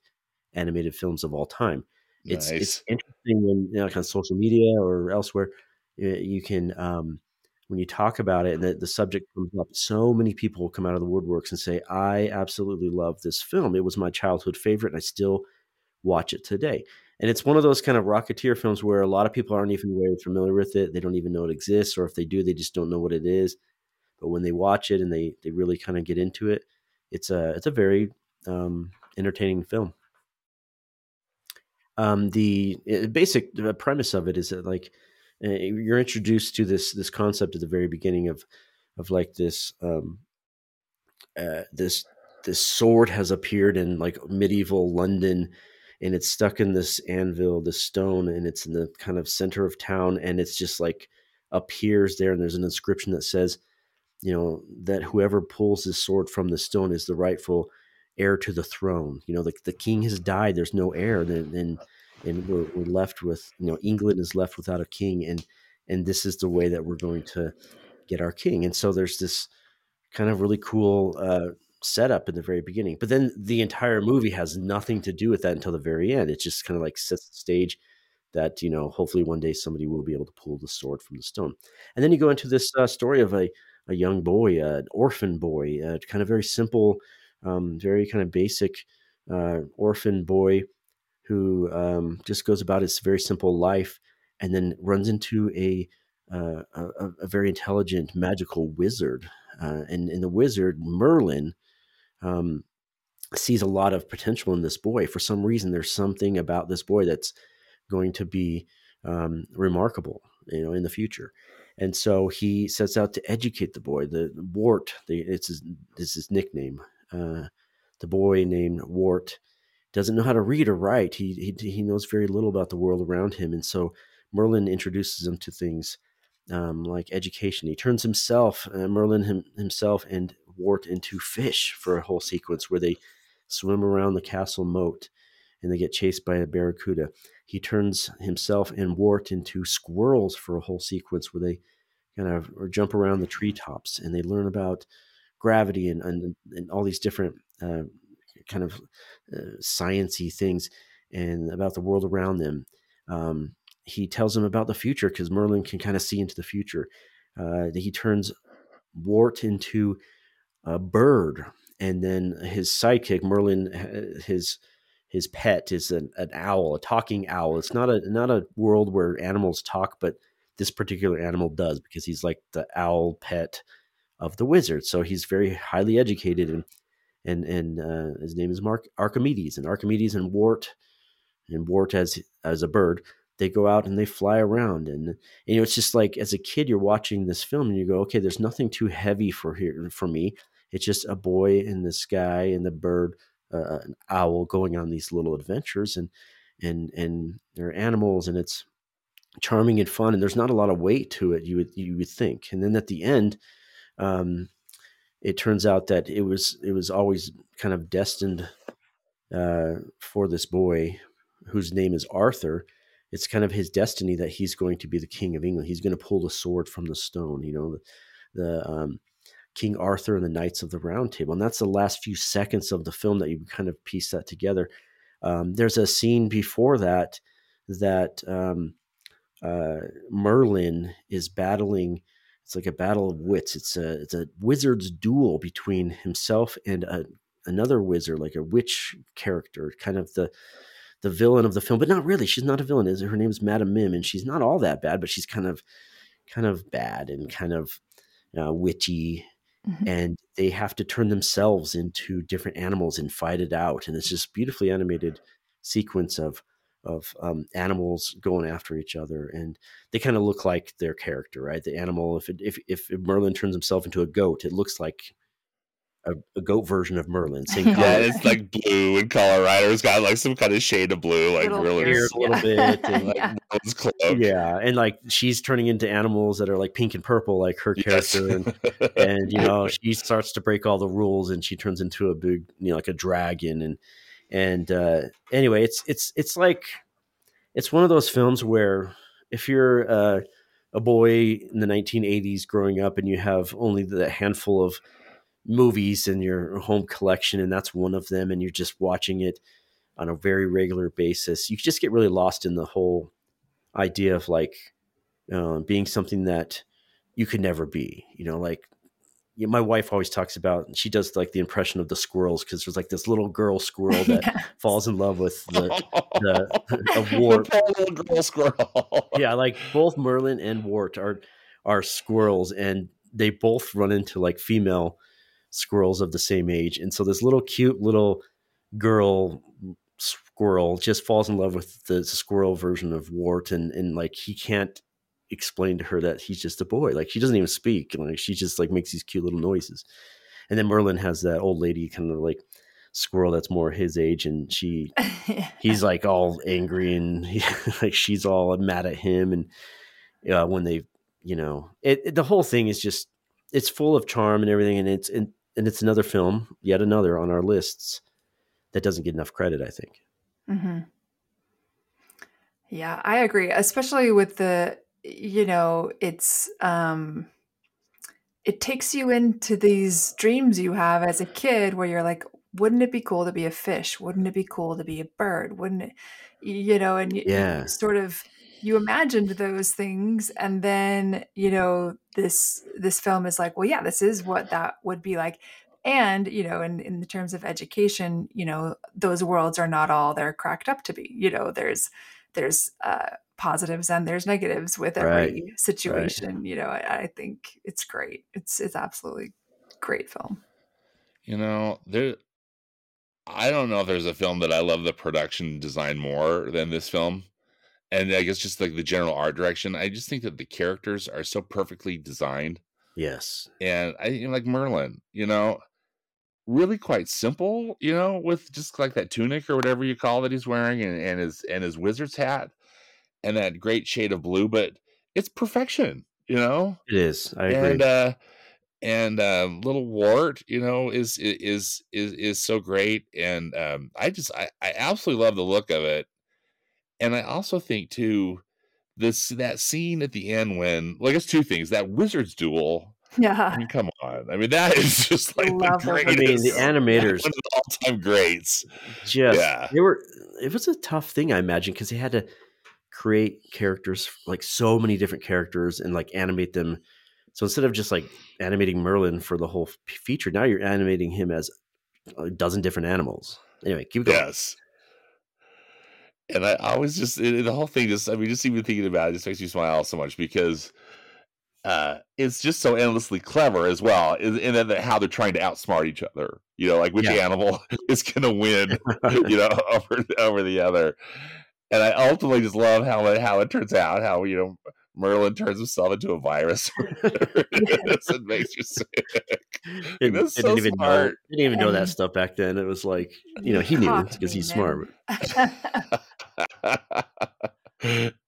[SPEAKER 3] animated films of all time. It's,
[SPEAKER 1] Nice.
[SPEAKER 3] it's interesting when, you know, like on social media or elsewhere, you can, um, when you talk about it and the, the subject comes up, so many people come out of the woodworks and say, I absolutely love this film. It was my childhood favorite, and I still watch it today. And it's one of those kind of Rocketeer films where a lot of people aren't even very familiar with it. They don't even know it exists, or if they do, they just don't know what it is. But when they watch it and they they really kind of get into it, it's a it's a very um, entertaining film. Um, the uh, basic uh, premise of it is that like uh, you're introduced to this this concept at the very beginning of of like this um, uh, this this sword has appeared in like medieval London and it's stuck in this anvil, this stone, and it's in the kind of center of town, and it's just like appears there, and there's an inscription that says, you know, that whoever pulls this sword from the stone is the rightful heir to the throne. You know, the, the king has died, there's no heir, and and, and we're, we're left with, you know, England is left without a king, and and this is the way that we're going to get our king. And so there's this kind of really cool uh, setup in the very beginning. But then the entire movie has nothing to do with that until the very end. It just kind of like sets the stage that you know hopefully one day somebody will be able to pull the sword from the stone. And then you go into this uh, story of a a young boy, uh, an orphan boy, uh, kind of very simple, um, very kind of basic uh, orphan boy who um, just goes about his very simple life, and then runs into a uh, a, a very intelligent magical wizard, uh, and and the wizard Merlin um, sees a lot of potential in this boy. For some reason, there's something about this boy that's going to be um, remarkable, you know, in the future. And so he sets out to educate the boy. The Wart, the, it's his, it's his nickname. Uh, the boy named Wart doesn't know how to read or write. He, he he knows very little about the world around him, and so Merlin introduces him to things um, like education. He turns himself, uh, Merlin him, himself, and Wart into fish for a whole sequence where they swim around the castle moat and they get chased by a barracuda. He turns himself and Wart into squirrels for a whole sequence where they kind of or jump around the treetops and they learn about gravity and, and, and all these different uh, kind of uh, sciency things and about the world around them. Um, he tells them about the future because Merlin can kind of see into the future. Uh, he turns Wart into a bird, and then his sidekick Merlin, his his pet is an, an owl, a talking owl. It's not a not a world where animals talk, but this particular animal does because he's like the owl pet of the wizard. So he's very highly educated, and and and uh, his name is Mark Archimedes, and Archimedes and Wart, and Wart as as a bird they go out and they fly around and, and, you know it's just like as a kid you're watching this film and you go okay there's nothing too heavy for here for me it's just a boy in the sky and the bird uh, an owl going on these little adventures and and and they're animals and it's charming and fun and there's not a lot of weight to it you would you would think and then at the end um it turns out that it was it was always kind of destined uh, for this boy whose name is Arthur it's kind of his destiny that he's going to be the king of England. He's going to pull the sword from the stone, you know, the, the um, King Arthur and the Knights of the Round Table. And that's the last few seconds of the film that you kind of piece that together. Um, there's a scene before that that um, uh, Merlin is battling. It's like a battle of wits. It's a it's a wizard's duel between himself and a, another wizard, like a witch character, kind of the the villain of the film, but not really. She's not a villain. Is her name is Madame Mim, and she's not all that bad, but she's kind of kind of bad and kind of uh, witchy. Mm-hmm. And they have to turn themselves into different animals and fight it out. And it's just beautifully animated sequence of of um, animals going after each other, and they kind of look like their character, right? The animal, if it, if if Merlin turns himself into a goat, it looks like a, a goat version of Merlin. Same
[SPEAKER 2] Yeah.
[SPEAKER 3] color.
[SPEAKER 1] Yeah, it's like blue in Colorado. it's got like some kind of shade of blue, like
[SPEAKER 2] Little
[SPEAKER 1] really
[SPEAKER 2] ears,
[SPEAKER 3] a little
[SPEAKER 2] yeah.
[SPEAKER 3] bit and,
[SPEAKER 1] like
[SPEAKER 2] Yeah.
[SPEAKER 1] Cloak.
[SPEAKER 3] yeah, and like she's turning into animals that are like pink and purple, like her
[SPEAKER 1] Yes.
[SPEAKER 3] character, and, and you know she starts to break all the rules, and she turns into a big, you know, like a dragon, and and uh, anyway, it's it's it's like it's one of those films where if you're uh, a boy in the 1980s growing up and you have only the handful of movies in your home collection, and that's one of them, and you're just watching it on a very regular basis, you just get really lost in the whole idea of like uh, being something that you could never be. You know, like you know, my wife always talks about. She does like the impression of the squirrels because there's like this little girl squirrel that
[SPEAKER 2] Yeah.
[SPEAKER 3] falls in love with the the-
[SPEAKER 1] The
[SPEAKER 3] wart.
[SPEAKER 1] poor little girl squirrel.
[SPEAKER 3] yeah, like both Merlin and Wart are are squirrels, and they both run into like female squirrels of the same age, and so this little cute little girl squirrel just falls in love with the squirrel version of Wart, and and like he can't explain to her that he's just a boy. Like she doesn't even speak, like she just like makes these cute little noises, and then Merlin has that old lady kind of like squirrel that's more his age, and she he's like all angry and he, like she's all mad at him and uh, when they you know it, it- the whole thing is just it's full of charm and everything and it's and, and it's another film yet another on our lists that doesn't get enough credit i think
[SPEAKER 2] hmm Yeah, I agree. Especially with the, you know, it's um it takes you into these dreams you have as a kid where you're like, wouldn't it be cool to be a fish? Wouldn't it be cool to be a bird? Wouldn't it, you know, and you, you
[SPEAKER 3] Yeah.
[SPEAKER 2] sort of you imagined those things and then, you know, this this film is like, well, yeah, this is what that would be like. And, you know, in, in the terms of education, you know, those worlds are not all they're cracked up to be. You know, there's there's uh positives and there's negatives with every situation. You know, I, I think it's great. It's it's absolutely great film.
[SPEAKER 1] You know, there. I don't know if there's a film that I love the production design more than this film, and I guess just like the general art direction. I just think that the characters are so perfectly designed,
[SPEAKER 3] yes
[SPEAKER 1] and I you know, like Merlin. You know, really quite simple. You know, with just like that tunic or whatever you call that he's wearing, and, and his and his wizard's hat, and that great shade of blue. But it's perfection. You know,
[SPEAKER 3] it is i agree
[SPEAKER 1] and uh and um little wart you know is is is is so great and um i just i i absolutely love the look of it and i also think too this that scene at the end when well i guess two things that wizard's duel Yeah, i
[SPEAKER 2] Yeah.
[SPEAKER 1] mean come on i mean that is just like
[SPEAKER 2] Love
[SPEAKER 1] the
[SPEAKER 2] it.
[SPEAKER 3] i mean the animators
[SPEAKER 1] one of the all-time greats
[SPEAKER 3] just
[SPEAKER 1] Yeah.
[SPEAKER 3] they were it was a tough thing i imagine because they had to create characters like so many different characters and like animate them so instead of just like animating merlin for the whole f- feature now you're animating him as a dozen different animals anyway keep going
[SPEAKER 1] yes and I always just it, the whole thing just I mean just even thinking about it just makes me smile so much because uh it's just so endlessly clever as well in, in that how they're trying to outsmart each other you know like which
[SPEAKER 3] Yeah.
[SPEAKER 1] animal is gonna win you know over over the other. And I ultimately just love how it how it turns out how you know Merlin turns himself into a virus it makes you sick
[SPEAKER 3] It-
[SPEAKER 1] That's
[SPEAKER 3] they
[SPEAKER 1] so
[SPEAKER 3] didn't even know
[SPEAKER 1] smart.
[SPEAKER 3] they didn't even know that stuff back then. It was like you know he knew because he's smart.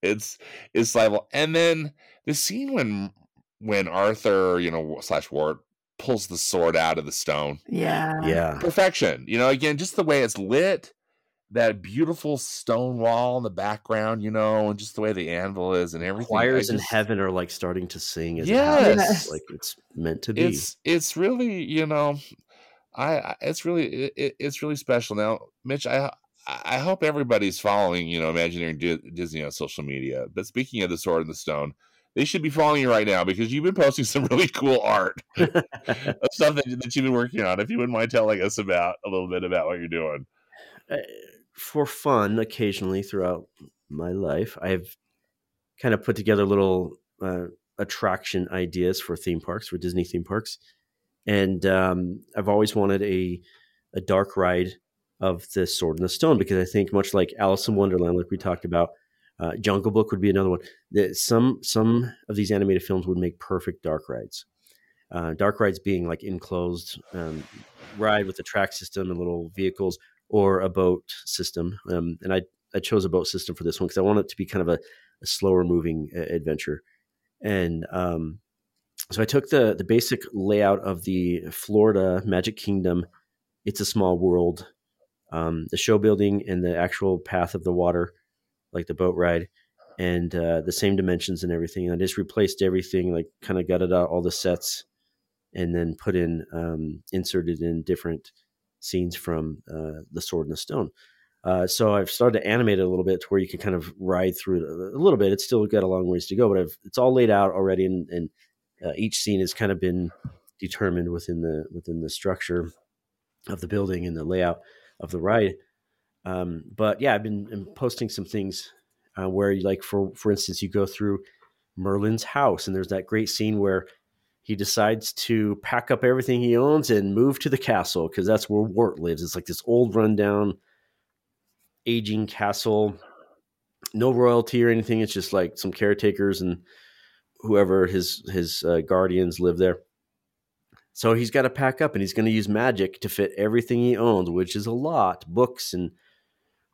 [SPEAKER 1] It's it's like and then the scene when when arthur you know slash wart pulls the sword out of the stone.
[SPEAKER 2] Yeah.
[SPEAKER 3] yeah.
[SPEAKER 1] Perfection you know again just the way it's lit that beautiful stone wall in the background you know and just the way the anvil is and everything
[SPEAKER 3] choirs in heaven are like starting to sing as it.
[SPEAKER 2] Yes.
[SPEAKER 3] like it's meant to be
[SPEAKER 1] it's it's really you know i, it's really it, it- it's really special now mitch i i hope everybody's following you know imagineering Di- disney on social media but speaking of the sword and the stone they should be following you right now because you've been posting some really cool art of stuff that, that you've been working on if you wouldn't mind telling us about a little bit about what you're doing
[SPEAKER 3] uh, for fun occasionally throughout my life i've kind of put together little uh, attraction ideas for theme parks for disney theme parks. And um, i've always wanted a, a dark ride of the sword and the stone because i think much like alice in wonderland like we talked about uh, jungle book would be another one that some some of these animated films would make perfect dark rides. Uh, dark rides being like enclosed um, ride with a track system and little vehicles, or a boat system. Um, and I I chose a boat system for this one because I want it to be kind of a, a slower moving uh, adventure. And um, so I took the the basic layout of the Florida Magic Kingdom. It's a small world. Um, the show building and the actual path of the water, like the boat ride, and uh, the same dimensions and everything. And I just replaced everything, like kind of gutted out all the sets, and then put in um, inserted in different scenes from uh, the Sword and the Stone. Uh, so I've started to animate it a little bit to where you can kind of ride through it a little bit. It's still got a long ways to go, but I've, it's all laid out already, and, and uh, each scene has kind of been determined within the within the structure of the building and the layout of the ride. Um, but yeah, I've been posting some things uh, where, you, like for for instance, you go through Merlin's house, and there's that great scene where he decides to pack up everything he owns and move to the castle because that's where Wart lives. It's like this old rundown aging castle, no royalty or anything. It's just like some caretakers and whoever his his uh, guardians live there. So he's got to pack up and he's going to use magic to fit everything he owns, which is a lot, books and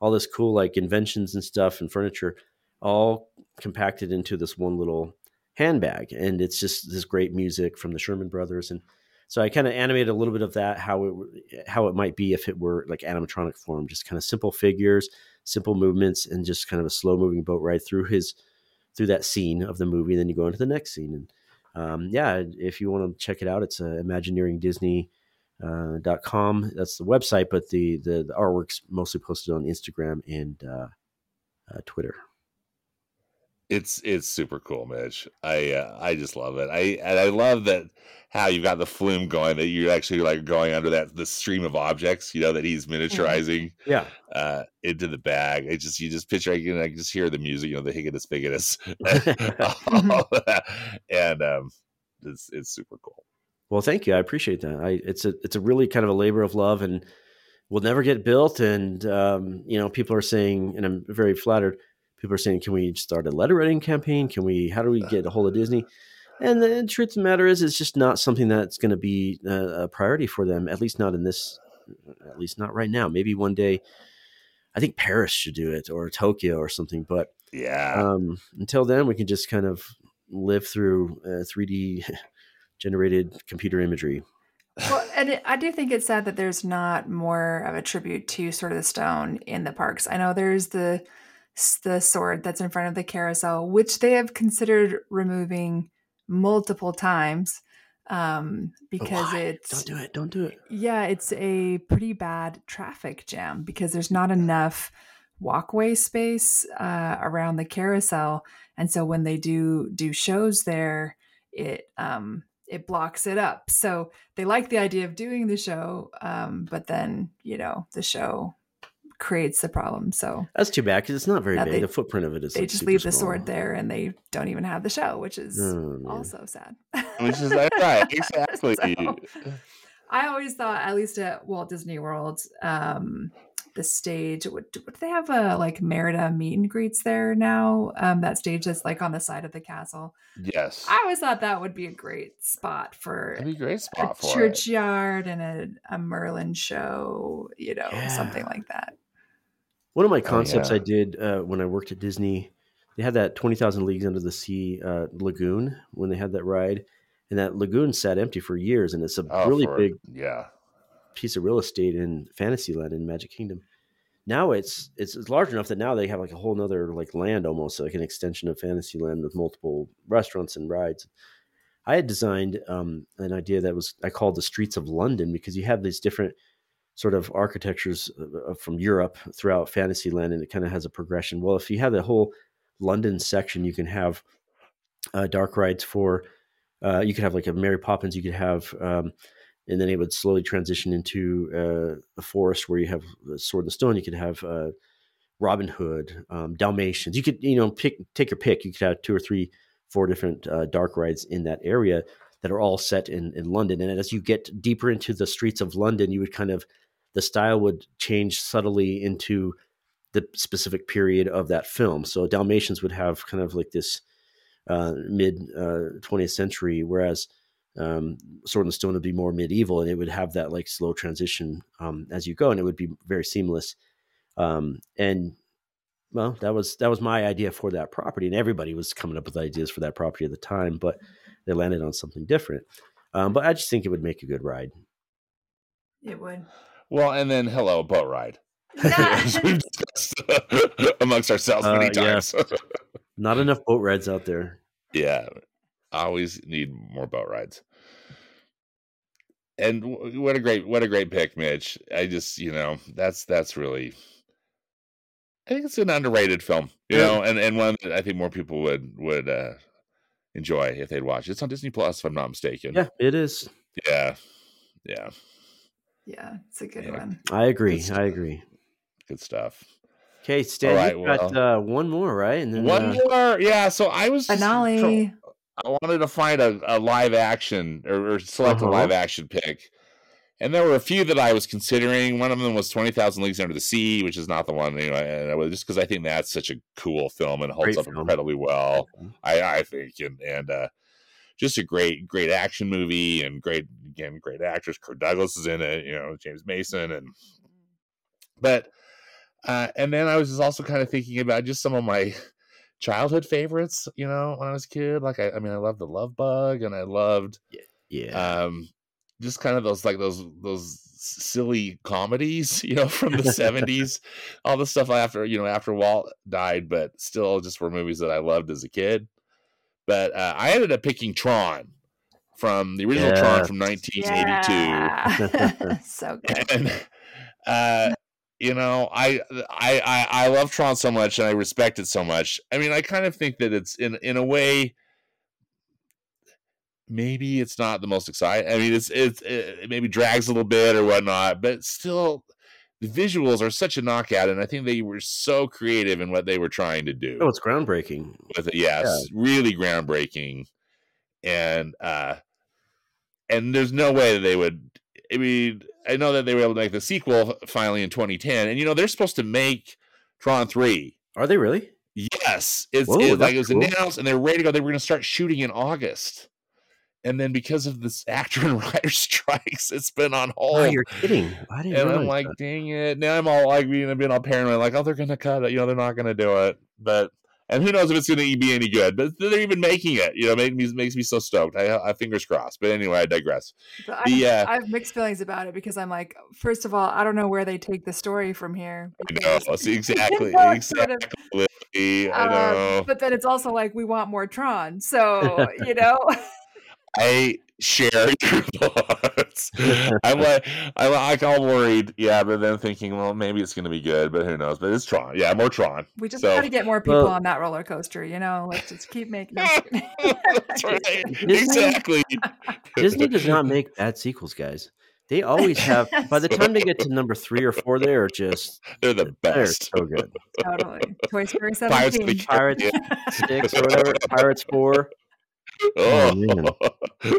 [SPEAKER 3] all this cool like inventions and stuff and furniture, all compacted into this one little handbag. And it's just this great music from the Sherman Brothers and so I kind of animated a little bit of that how it how it might be if it were like animatronic form, just kind of simple figures, simple movements, and just kind of a slow moving boat ride through his through that scene of the movie. And then you go into the next scene, and um, yeah, if you want to check it out, it's uh, Imagineeringdisney. Uh, com. That's the website, but the, the, the artwork's mostly posted on Instagram and uh, uh, Twitter
[SPEAKER 1] it's it's super cool, Mitch. I uh, I just love it. I and I love that how you've got the flume going that you're actually like going under that the stream of objects, you know, that he's mm-hmm. miniaturizing,
[SPEAKER 3] yeah,
[SPEAKER 1] uh, into the bag. It just you just picture, I can I just hear the music, you know, the higitus figitus, and um, it's it's super cool.
[SPEAKER 3] Well, thank you. I appreciate that. I it's a it's a really kind of a labor of love, and will never get built. And um, you know, people are saying, and I'm very flattered people are saying, can we start a letter writing campaign? Can we, how do we get a hold of Disney? And the truth of the matter is, it's just not something that's going to be a, a priority for them, at least not in this, at least not right now. Maybe one day, I think Paris should do it or Tokyo or something. But
[SPEAKER 1] yeah,
[SPEAKER 3] um, until then, we can just kind of live through uh, 3D generated computer imagery.
[SPEAKER 2] Well, and it, I do think it's sad that there's not more of a tribute to sort of the Stone in the parks. I know there's the the sword that's in front of the carousel, which they have considered removing multiple times um, because it's
[SPEAKER 3] don't do it, don't do it.
[SPEAKER 2] Yeah, it's a pretty bad traffic jam because there's not enough walkway space uh, around the carousel, and so when they do do shows there, it um, it blocks it up. So they like the idea of doing the show, um, but then you know the show creates the problem. So
[SPEAKER 3] that's too bad because it's not very big. They, the footprint of it is.
[SPEAKER 2] They
[SPEAKER 3] like
[SPEAKER 2] just leave the
[SPEAKER 3] small.
[SPEAKER 2] sword there, and they don't even have the show, which is oh, also sad.
[SPEAKER 1] Which is right, exactly. so,
[SPEAKER 2] I always thought, at least at Walt Disney World, um, the stage would, would they have a like Merida meet and greets there now? Um, that stage that's like on the side of the castle.
[SPEAKER 1] Yes,
[SPEAKER 2] I always thought that would be a great spot for
[SPEAKER 1] That'd be a great spot
[SPEAKER 2] a churchyard it. and a, a Merlin show, you know, yeah. something like that.
[SPEAKER 3] One of my concepts oh, yeah. I did uh, when I worked at Disney, they had that 20,000 Leagues Under the Sea uh, lagoon when they had that ride. And that lagoon sat empty for years. And it's a oh, really big
[SPEAKER 1] yeah
[SPEAKER 3] piece of real estate in Fantasyland in Magic Kingdom. Now it's, it's it's large enough that now they have like a whole nother like land almost like an extension of Fantasyland with multiple restaurants and rides. I had designed um, an idea that was I called the streets of London because you have these different – sort of architectures uh, uh, from Europe throughout Fantasyland, and it kind of has a progression. Well, if you have the whole London section, you can have uh, dark rides for. Uh, you could have like a Mary Poppins. You could have, um, and then it would slowly transition into uh, a forest where you have the Sword and Stone. You could have uh, Robin Hood, um, Dalmatians. You could you know pick take your pick. You could have two or three, four different dark rides in that area that are all set in in London. And as you get deeper into the streets of London, you would kind of the style would change subtly into the specific period of that film. So Dalmatians would have kind of like this uh, mid uh, 20th century, whereas um, Sword the Stone would be more medieval, and it would have that like slow transition um, as you go, and it would be very seamless. Um, and well, that was that was my idea for that property, and everybody was coming up with ideas for that property at the time, but they landed on something different. Um, but I just think it would make a good ride.
[SPEAKER 2] It would.
[SPEAKER 1] Well, and then hello, boat ride. We've discussed amongst ourselves many
[SPEAKER 3] Uh, yeah.
[SPEAKER 1] times.
[SPEAKER 3] Not enough boat rides out there.
[SPEAKER 1] yeah, always need more boat rides. And what a great, what a great pick, Mitch. I just, you know, that's that's really. I think it's an underrated film, you
[SPEAKER 3] Yeah.
[SPEAKER 1] know, and and one that I think more people would would uh enjoy if they'd watch. It's on Disney Plus, if I'm not mistaken.
[SPEAKER 3] Yeah, it is.
[SPEAKER 1] yeah, yeah.
[SPEAKER 2] Yeah, it's a good
[SPEAKER 1] Yeah.
[SPEAKER 2] one.
[SPEAKER 3] I agree. I agree.
[SPEAKER 1] Good stuff.
[SPEAKER 3] Okay, Stan,
[SPEAKER 1] right,
[SPEAKER 3] you've got uh, one more, right? And then
[SPEAKER 1] One
[SPEAKER 3] uh,
[SPEAKER 1] more, yeah. So I was just
[SPEAKER 2] Finale.
[SPEAKER 1] I wanted to find a, a live action or, or select
[SPEAKER 3] Uh-huh.
[SPEAKER 1] a live action pick. And there were a few that I was considering. One of them was 20,000 Leagues Under the Sea, which is not the one, you know, and I was, just because I think that's such a cool film and holds
[SPEAKER 3] Great
[SPEAKER 1] up
[SPEAKER 3] film.
[SPEAKER 1] incredibly well, I, I think. And, and uh, just a great, great action movie and great, again, great actress. Kirk Douglas is in it, you know, James Mason. And, but, uh, and then I was just also kind of thinking about just some of my childhood favorites, you know, when I was a kid. Like, I, I mean, I loved The Love Bug and I loved,
[SPEAKER 3] yeah,
[SPEAKER 1] um just kind of those like those those silly comedies you know from the 70s all the stuff after you know after walt died but still just were movies that i loved as a kid but uh, i ended up picking tron from the original tron from 1982
[SPEAKER 2] Yeah. so good.
[SPEAKER 1] and uh you know I, I i i love tron so much and i respect it so much i mean i kind of think that it's in in a way maybe it's not the most exciting i mean it's it's it maybe drags a little bit or whatnot but still the visuals are such a knockout and i think they were so creative in what they were trying to do
[SPEAKER 3] oh, it's groundbreaking.
[SPEAKER 1] with it. Yes, really groundbreaking, and uh, and there's no way that they would. I mean, I know that they were able to make the sequel finally in 2010, and you know they're supposed to make Tron three.
[SPEAKER 3] Are they really?
[SPEAKER 1] Yes, it's
[SPEAKER 3] Whoa,
[SPEAKER 1] it, like it was
[SPEAKER 3] cool.
[SPEAKER 1] announced, and they're ready to go. They were going to start shooting in August, and then because of this actor and writer strikes, it's been on hold.
[SPEAKER 3] Oh, you're kidding! I didn't.
[SPEAKER 1] and I'm like,
[SPEAKER 3] that.
[SPEAKER 1] dang it! Now I'm all like being, being all paranoid, like, oh, they're gonna cut it. You know, they're not gonna do it. But and who knows if it's gonna be any good? But they're even making it. You know, makes me makes me so stoked. I, I fingers crossed. But anyway, I digress.
[SPEAKER 2] But I,
[SPEAKER 1] The, uh,
[SPEAKER 2] I have mixed feelings about it because I'm like, first of all, I don't know where they take the story from here.
[SPEAKER 1] I know see, exactly,
[SPEAKER 2] You know, it's sort of,
[SPEAKER 1] exactly. I
[SPEAKER 2] um,
[SPEAKER 1] know.
[SPEAKER 2] but then it's also like we want more Tron, so you know.
[SPEAKER 1] I share your thoughts. I'm like, I'm like all worried. Yeah, but then thinking, well, maybe it's gonna be good, but who knows? But it's Tron. Yeah, more Tron.
[SPEAKER 2] We just
[SPEAKER 1] So-
[SPEAKER 2] got to get more people
[SPEAKER 3] Well-
[SPEAKER 2] on that roller coaster, you know. Let's just keep making. them.
[SPEAKER 1] That's right. Exactly.
[SPEAKER 3] Disney does not make bad sequels, guys. They always have. By the time they get to number three or four, they are just
[SPEAKER 1] They're the best.
[SPEAKER 3] they're so good.
[SPEAKER 2] totally. Toy Story
[SPEAKER 1] Pirates of
[SPEAKER 2] 17.
[SPEAKER 3] Pirates
[SPEAKER 1] Caribbean.
[SPEAKER 3] six or whatever. Pirates four.
[SPEAKER 1] Oh,
[SPEAKER 3] man.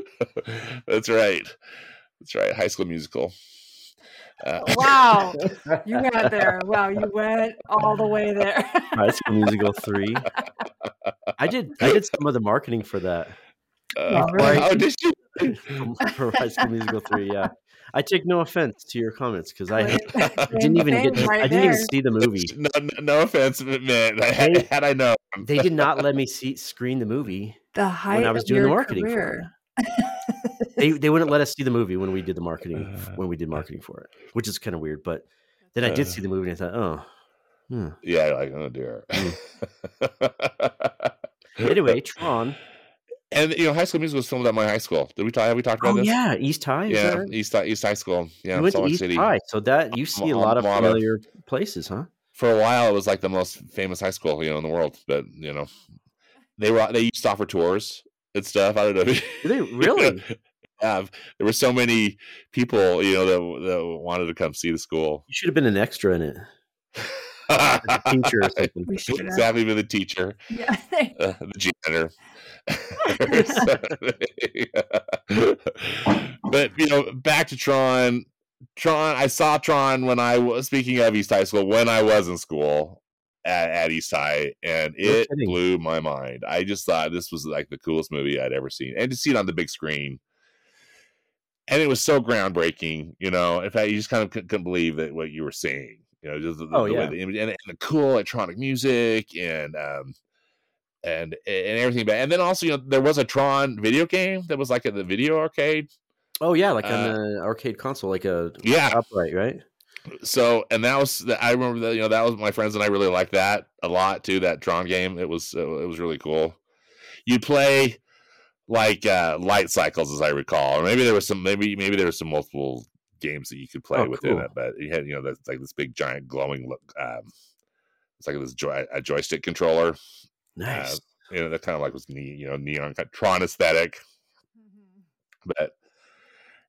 [SPEAKER 1] that's right. That's right. High School Musical. Uh,
[SPEAKER 2] wow, you went there. Wow, you went all the way there.
[SPEAKER 3] High School Musical three. I did. I did some of the marketing for that
[SPEAKER 1] uh,
[SPEAKER 2] really?
[SPEAKER 1] oh, did you?
[SPEAKER 3] for, for High School Musical three. Yeah, I take no offense to your comments because I
[SPEAKER 2] Claim
[SPEAKER 3] didn't even
[SPEAKER 2] fame
[SPEAKER 3] get.
[SPEAKER 2] right
[SPEAKER 3] I didn't even see the movie.
[SPEAKER 1] No, no, no offense, but man, had,
[SPEAKER 3] They-
[SPEAKER 1] had I known,
[SPEAKER 3] They did not let me see screen the movie.
[SPEAKER 2] The height
[SPEAKER 3] I was doing the marketing for it. They they wouldn't let us see the movie when we did the marketing
[SPEAKER 1] Uh.
[SPEAKER 3] when we did marketing for it, which is kind of weird. But then I did
[SPEAKER 1] Uh.
[SPEAKER 3] see the movie and I thought, oh. hmm.
[SPEAKER 1] yeah, like oh dear.
[SPEAKER 3] Anyway, Tron.
[SPEAKER 1] and you know, High School Musical was filmed at my high school. Did we talk? Have we talked about
[SPEAKER 3] Oh
[SPEAKER 1] this?
[SPEAKER 3] yeah, East High.
[SPEAKER 1] yeah,
[SPEAKER 3] right?
[SPEAKER 1] East East High School. Yeah,
[SPEAKER 3] you went
[SPEAKER 1] Salt
[SPEAKER 3] to East
[SPEAKER 1] City.
[SPEAKER 3] High, so that you see a lot of familiar places, huh?
[SPEAKER 1] for a while it was like the most famous high school you know in the world but you know they were they used to offer tours and stuff. I don't know.
[SPEAKER 3] Do they? Really?
[SPEAKER 1] have there were so many people you know that, that wanted to come see the school.
[SPEAKER 3] You should have been an extra in it, a teacher or something.
[SPEAKER 2] Should
[SPEAKER 1] exactly with the teacher.
[SPEAKER 2] Yeah, they-
[SPEAKER 1] uh, the janitor but you know back to tron. Tron i saw tron when i was speaking of east high school when i was in school at, at east high and it blew my mind i just thought this was like the coolest movie i'd ever seen and to see it on the big screen and it was so groundbreaking. You know, in fact, you just kind of couldn't, couldn't believe that what you were seeing. You know, just the,
[SPEAKER 3] Oh,
[SPEAKER 1] the
[SPEAKER 3] yeah.
[SPEAKER 1] way the image and, and the cool electronic music and um and and everything. But and then also, you know, there was a Tron video game that was like at the video arcade.
[SPEAKER 3] Oh yeah, like on
[SPEAKER 1] Uh,
[SPEAKER 3] the arcade console, like a
[SPEAKER 1] Yeah.
[SPEAKER 3] upright, right?
[SPEAKER 1] So and that was the, I remember that you know that was my friends and I really liked that a lot too. That Tron game, it was uh, it was really cool. You play like uh light cycles, as I recall, or maybe there was some maybe maybe there was some multiple games that you could play
[SPEAKER 3] Oh,
[SPEAKER 1] within
[SPEAKER 3] cool.
[SPEAKER 1] it. But you had you know that's like this big giant glowing look. Um, it's like this joy, a joystick controller.
[SPEAKER 3] Nice.
[SPEAKER 1] You know that kind of like was ne- you know neon kind of Tron aesthetic. But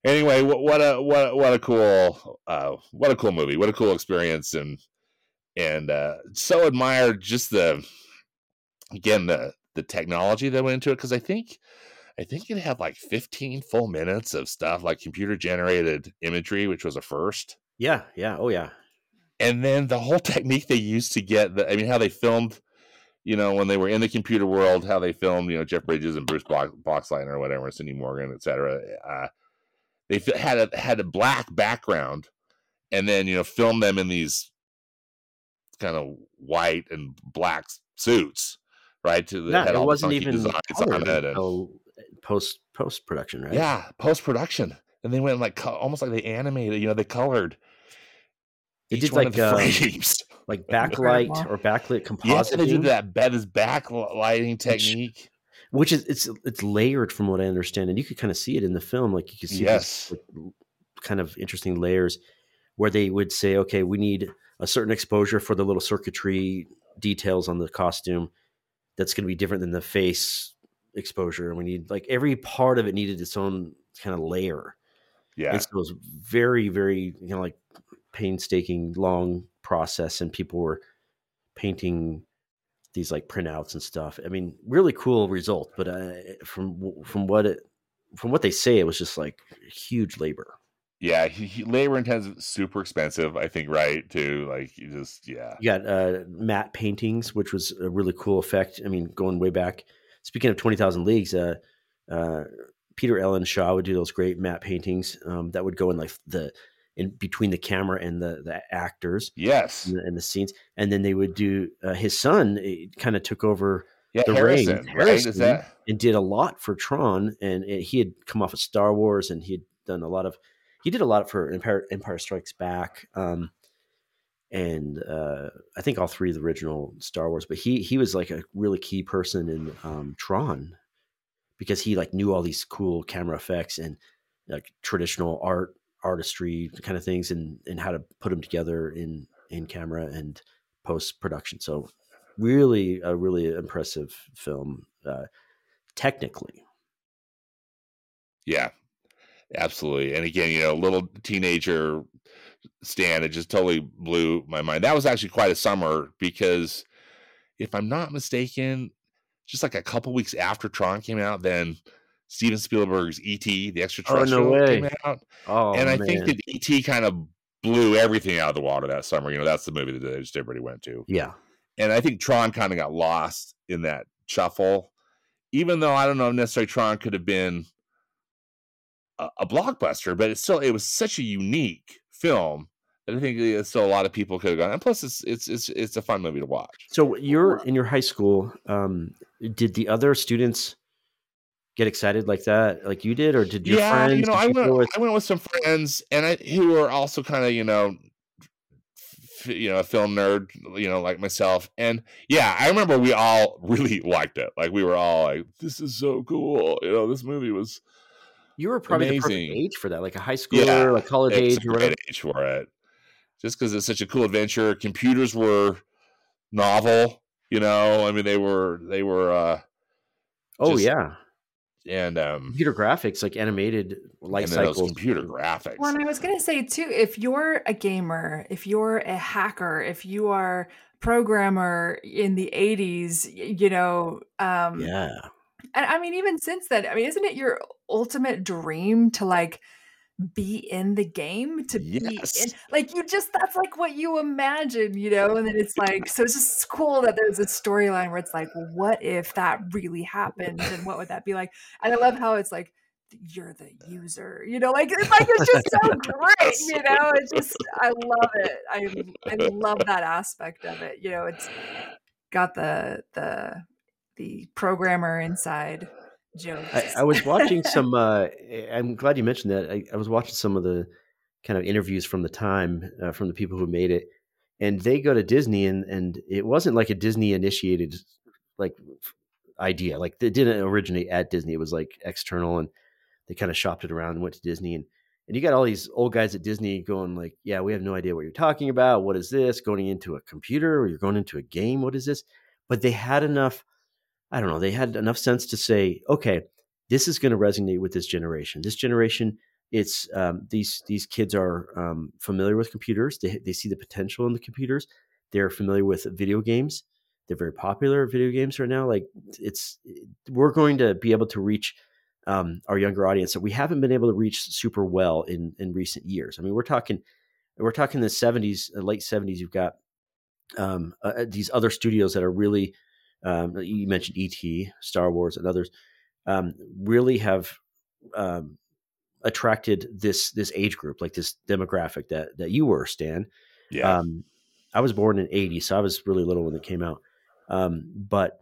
[SPEAKER 1] anyway, what, what a what what a cool uh, what a cool movie, what a cool experience, and and uh, so admired just the again the the technology that went into it because I think I think it had like 15 full minutes of stuff like computer generated imagery, which was a first,
[SPEAKER 3] yeah, yeah. Oh yeah.
[SPEAKER 1] and then the whole technique they used to get the I mean how they filmed. You know, when they were in the computer world, how they filmed, you know, Jeff Bridges and Bruce Box- Boxleitner or whatever, Cindy Morgan, et cetera. Uh, they had a had a black background and then you know film them in these kind of white and black suits right to the
[SPEAKER 3] Yeah, it wasn't even
[SPEAKER 1] designs
[SPEAKER 3] colored
[SPEAKER 1] on it and-
[SPEAKER 3] post post production, right?
[SPEAKER 1] yeah post production and they went like almost like they animated you know they colored
[SPEAKER 3] They did like, um,
[SPEAKER 1] frames.
[SPEAKER 3] like backlight or backlit
[SPEAKER 1] yeah
[SPEAKER 3] compositing,
[SPEAKER 1] they did that bet is backlighting technique
[SPEAKER 3] which is it's it's layered from what I understand, and you could kind of see it in the film. Like you could see
[SPEAKER 1] Yes.
[SPEAKER 3] this like, kind of interesting layers where they would say, okay, we need a certain exposure for the little circuitry details on the costume that's going to be different than the face exposure, and we need like every part of it needed its own kind of layer.
[SPEAKER 1] yeah
[SPEAKER 3] And so it was very, very, you know, like painstaking, long process, and people were painting these like printouts and stuff. I mean, really cool result, but uh, from from what it from what they say, it was just like huge labor.
[SPEAKER 1] yeah he, he, labor intensive super expensive i think right too like you just yeah
[SPEAKER 3] You got uh, matte paintings, which was a really cool effect. I mean, going way back. Speaking of twenty thousand leagues, uh, uh, Peter Ellenshaw would do those great matte paintings um, that would go in like the in between the camera and the the actors.
[SPEAKER 1] yes
[SPEAKER 3] and the, and the scenes, and then they would do uh, his son kind of took over
[SPEAKER 1] yeah
[SPEAKER 3] the
[SPEAKER 1] harrison
[SPEAKER 3] ring,
[SPEAKER 1] right is that
[SPEAKER 3] and did a lot for Tron, and it, he had come off of Star Wars, and he had done a lot of he did a lot for Empire, Empire Strikes Back, um, and uh, I think all three of the original Star Wars. But he he was like a really key person in um, Tron because he like knew all these cool camera effects and like traditional art artistry kind of things and and how to put them together in in camera and post production so really a really impressive film uh technically
[SPEAKER 1] Yeah, absolutely. And again, you know, little teenager Stan, it just totally blew my mind. That was actually quite a summer because if I'm not mistaken, just like a couple weeks after Tron came out, then Steven Spielberg's E.T. the extraterrestrial
[SPEAKER 3] way.
[SPEAKER 1] came out.
[SPEAKER 3] oh
[SPEAKER 1] and I
[SPEAKER 3] man.
[SPEAKER 1] think that E.T. kind of blew everything out of the water that summer. You know, that's the movie that just everybody went to.
[SPEAKER 3] yeah
[SPEAKER 1] And I think Tron kind of got lost in that shuffle, even though I don't know if necessarily Tron could have been a, a blockbuster, but it's still it was such a unique film that I think uh, still a lot of people could have gone. And plus, it's it's it's it's a fun movie to watch.
[SPEAKER 3] so you're in your high school um did the other students get excited like that like you did or did your
[SPEAKER 1] yeah,
[SPEAKER 3] friends
[SPEAKER 1] you know, I went
[SPEAKER 3] with-
[SPEAKER 1] I went with some friends and I who were also kind of you know. f- You know, a film nerd, you know, like myself, and yeah, I remember we all really liked it. Like we were all like, "This is so cool!" You know, this movie was
[SPEAKER 3] you were probably the perfect age for that like a high schooler
[SPEAKER 1] Yeah,
[SPEAKER 3] like college age
[SPEAKER 1] a
[SPEAKER 3] or whatever
[SPEAKER 1] great age for it. Just because it's such a cool adventure. Computers were novel, you know. I mean, they were they were, uh
[SPEAKER 3] oh
[SPEAKER 1] just
[SPEAKER 3] yeah
[SPEAKER 1] and um,
[SPEAKER 3] computer graphics like animated light
[SPEAKER 1] and then those
[SPEAKER 3] cycles
[SPEAKER 1] computer graphics.
[SPEAKER 2] Well, and I was going to say too, if you're a gamer, if you're a hacker, if you are programmer in the 80s, you know, um,
[SPEAKER 3] yeah
[SPEAKER 2] and I mean, even since then, I mean, isn't it your ultimate dream to like be in the game? To be in, like, you just, that's like what you imagine, you know? And then it's like, so it's just cool that there's a storyline where it's like, well, what if that really happened? And what would that be like? And I love how it's like, you're the user. You know, like it's like it's just so great. You know, it's just I love it. I I love that aspect of it. You know, it's got the the the programmer inside jokes.
[SPEAKER 3] I, I was watching some. Uh, I'm glad you mentioned that. I, I, was watching some of the kind of interviews from the time uh, from the people who made it, and they go to Disney, and and it wasn't like a Disney initiated like idea. Like it didn't originate at Disney. It was like external, and they kind of shopped it around and went to Disney and. And you got all these old guys at Disney going like, "Yeah, we have no idea what you're talking about. What is this? Going into a computer or you're going into a game? What is this?" But they had enough I don't know, they had enough sense to say, okay, this is going to resonate with this generation. This generation, it's um, these these kids are um, familiar with computers. They they see the potential in the computers. They're familiar with video games. They're very popular video games right now. Like it's we're going to be able to reach um, our younger audience that we haven't been able to reach super well in in recent years. I mean, we're talking we're talking the 70s, late 70s. You've got um, uh, these other studios that are really um, you mentioned ET, Star Wars, and others, um, really have um, attracted this this age group, like this demographic that that you were, Stan.
[SPEAKER 1] Yeah.
[SPEAKER 3] Um, I was born in '80, so I was really little when it came out. Um, but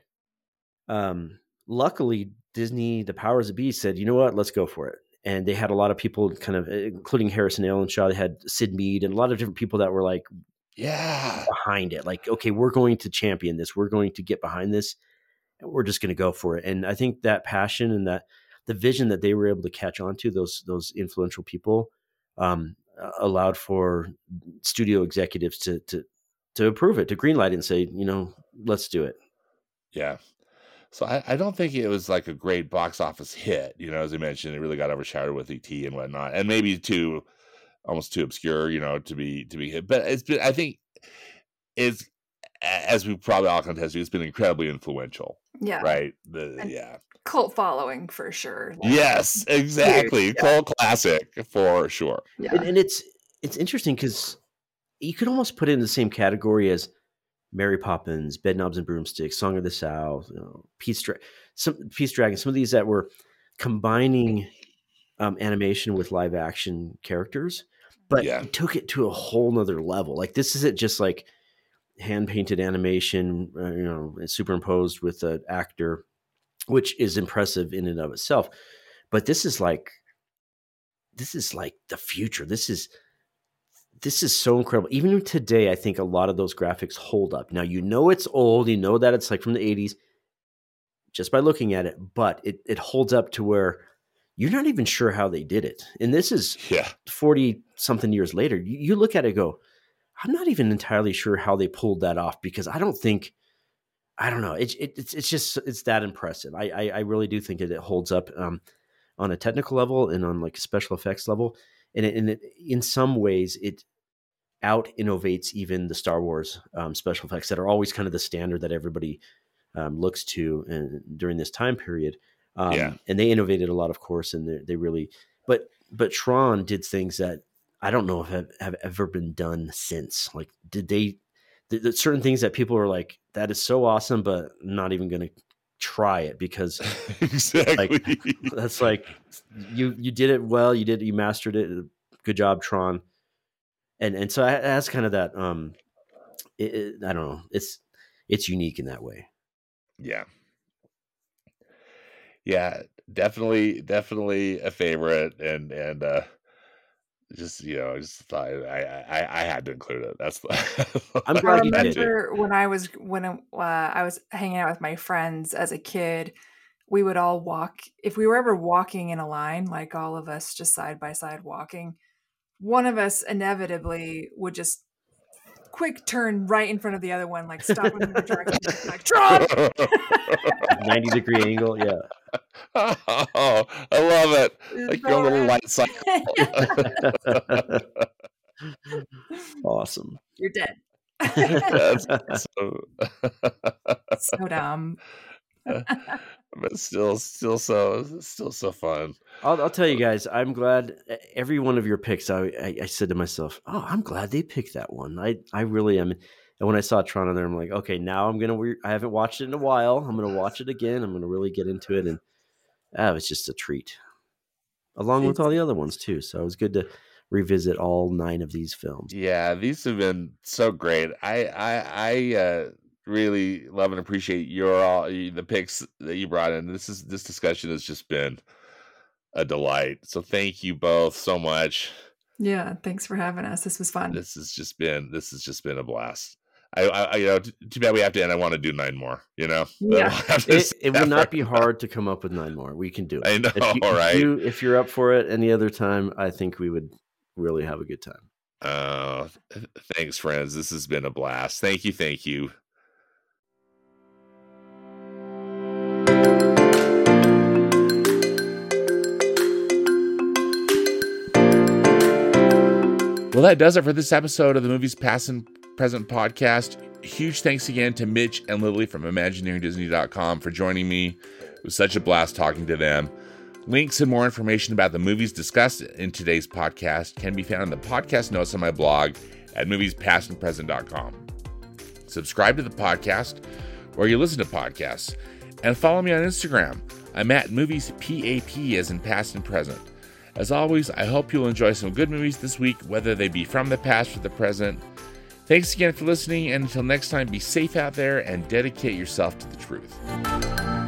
[SPEAKER 3] um, luckily, Disney, the powers of be, said, "You know what? Let's go for it." And they had a lot of people, kind of, including Harrison Ellenshaw. They had Syd Mead and a lot of different people that were like,
[SPEAKER 1] yeah.
[SPEAKER 3] behind it like okay we're going to champion this we're going to get behind this and we're just going to go for it. And i think that passion and that the vision that they were able to catch on to those those influential people um, allowed for studio executives to to to approve it to greenlight it and say you know let's do it.
[SPEAKER 1] Yeah. So I, I don't think it was like a great box office hit you know as i mentioned it really got overshadowed with et and whatnot and maybe too almost too obscure, you know, to be to be hit. But it's been, I think, it's as we probably all can attest to, it's been incredibly influential.
[SPEAKER 2] Yeah.
[SPEAKER 1] Right. The
[SPEAKER 2] And
[SPEAKER 1] yeah.
[SPEAKER 2] Cult following for sure. Like,
[SPEAKER 1] Yes, exactly.
[SPEAKER 2] yeah.
[SPEAKER 1] Cult classic for sure.
[SPEAKER 2] Yeah.
[SPEAKER 3] and, and it's it's interesting because you could almost put it in the same category as Mary Poppins, Bedknobs and Broomsticks, Song of the South, you know, Pete's, Dra- some Pete's Dragon, some of these that were combining um, animation with live action characters, but
[SPEAKER 1] Yeah.
[SPEAKER 3] took it to a whole nother level. Like this isn't just like hand painted animation, uh, you know, superimposed with an actor, which is impressive in and of itself. But this is like, this is like the future. This is this is so incredible. Even today, I think a lot of those graphics hold up. Now you know it's old, you know that it's like from the '80s, just by looking at it, but it it holds up to where you're not even sure how they did it. And this is
[SPEAKER 1] Yeah.
[SPEAKER 3] 40 something years later. You, you look at it, and go, I'm not even entirely sure how they pulled that off because I don't think. I don't know. It, it, it's it's just it's that impressive. I I, I really do think that it holds up um, on a technical level and on like a special effects level, and it, and it, in some ways it out innovates even the Star Wars um, special effects that are always kind of the standard that everybody um, looks to in, during this time period. Um,
[SPEAKER 1] Yeah.
[SPEAKER 3] and they innovated a lot, of course, and they, they really. But but Tron did things that I don't know if have, have ever been done since. Like, did they? th- th- certain things that people are like, that is so awesome, but not even going to try it because
[SPEAKER 1] exactly.
[SPEAKER 3] that's like you you did it well you did you mastered it good job tron and and so it has kind of that um it, it- i don't know it's it's unique in that way
[SPEAKER 1] yeah. Yeah, definitely, definitely a favorite, and and uh just you know, I just thought I I I had to include it. That's the.
[SPEAKER 3] I'm
[SPEAKER 2] I
[SPEAKER 3] glad you did.
[SPEAKER 2] remember when I was when uh, I was hanging out with my friends as a kid, we would all walk. If we were ever walking in a line, like all of us, just side by side walking, one of us inevitably would just quick turn right in front of the other one, like stop in the direction, like Tron.
[SPEAKER 3] 90 degree angle yeah
[SPEAKER 1] oh, I love it. Like your little light cycle.
[SPEAKER 3] awesome
[SPEAKER 2] You're dead.
[SPEAKER 1] That's so,
[SPEAKER 2] so dumb.
[SPEAKER 1] But still, still so, still so fun.
[SPEAKER 3] I'll, I'll tell you guys i'm glad every one of your picks I, I i said to myself oh i'm glad they picked that one i i really am and when i saw tron on there i'm like okay now i'm gonna re- i haven't watched it in a while i'm gonna watch it again i'm gonna really get into it and ah, it's just a treat along with all the other ones too. So it was good to revisit all nine of these films.
[SPEAKER 1] Yeah, these have been so great. I I I uh, really love and appreciate your all the picks that you brought in. This is this discussion has just been a delight. So thank you both so much.
[SPEAKER 2] Yeah, thanks for having us. This was fun.
[SPEAKER 1] This has just been this has just been a blast. I, I you know, too bad we have to end. I want to do nine more. You know,
[SPEAKER 2] yeah.
[SPEAKER 3] it, it would not be hard to come up with nine more. We can do it.
[SPEAKER 1] I know.
[SPEAKER 3] If you,
[SPEAKER 1] all right.
[SPEAKER 3] If, you, if you're up for it any other time, I think we would really have a good time.
[SPEAKER 1] Uh, thanks, friends. This has been a blast. Thank you. Thank you. Well, that does it for this episode of the Movies Past and Present podcast. Huge thanks again to Mitch and Lilly from ImagineeringDisney.com for joining me. It was such a blast talking to them. Links and more information about the movies discussed in today's podcast can be found in the podcast notes on my blog at moviespastandpresent.com. Subscribe to the podcast where you listen to podcasts and follow me on Instagram. I'm at movies PAP as in past and present. As always, I hope you'll enjoy some good movies this week, whether they be from the past or the present. Thanks again for listening, and until next time, be safe out there and dedicate yourself to the truth.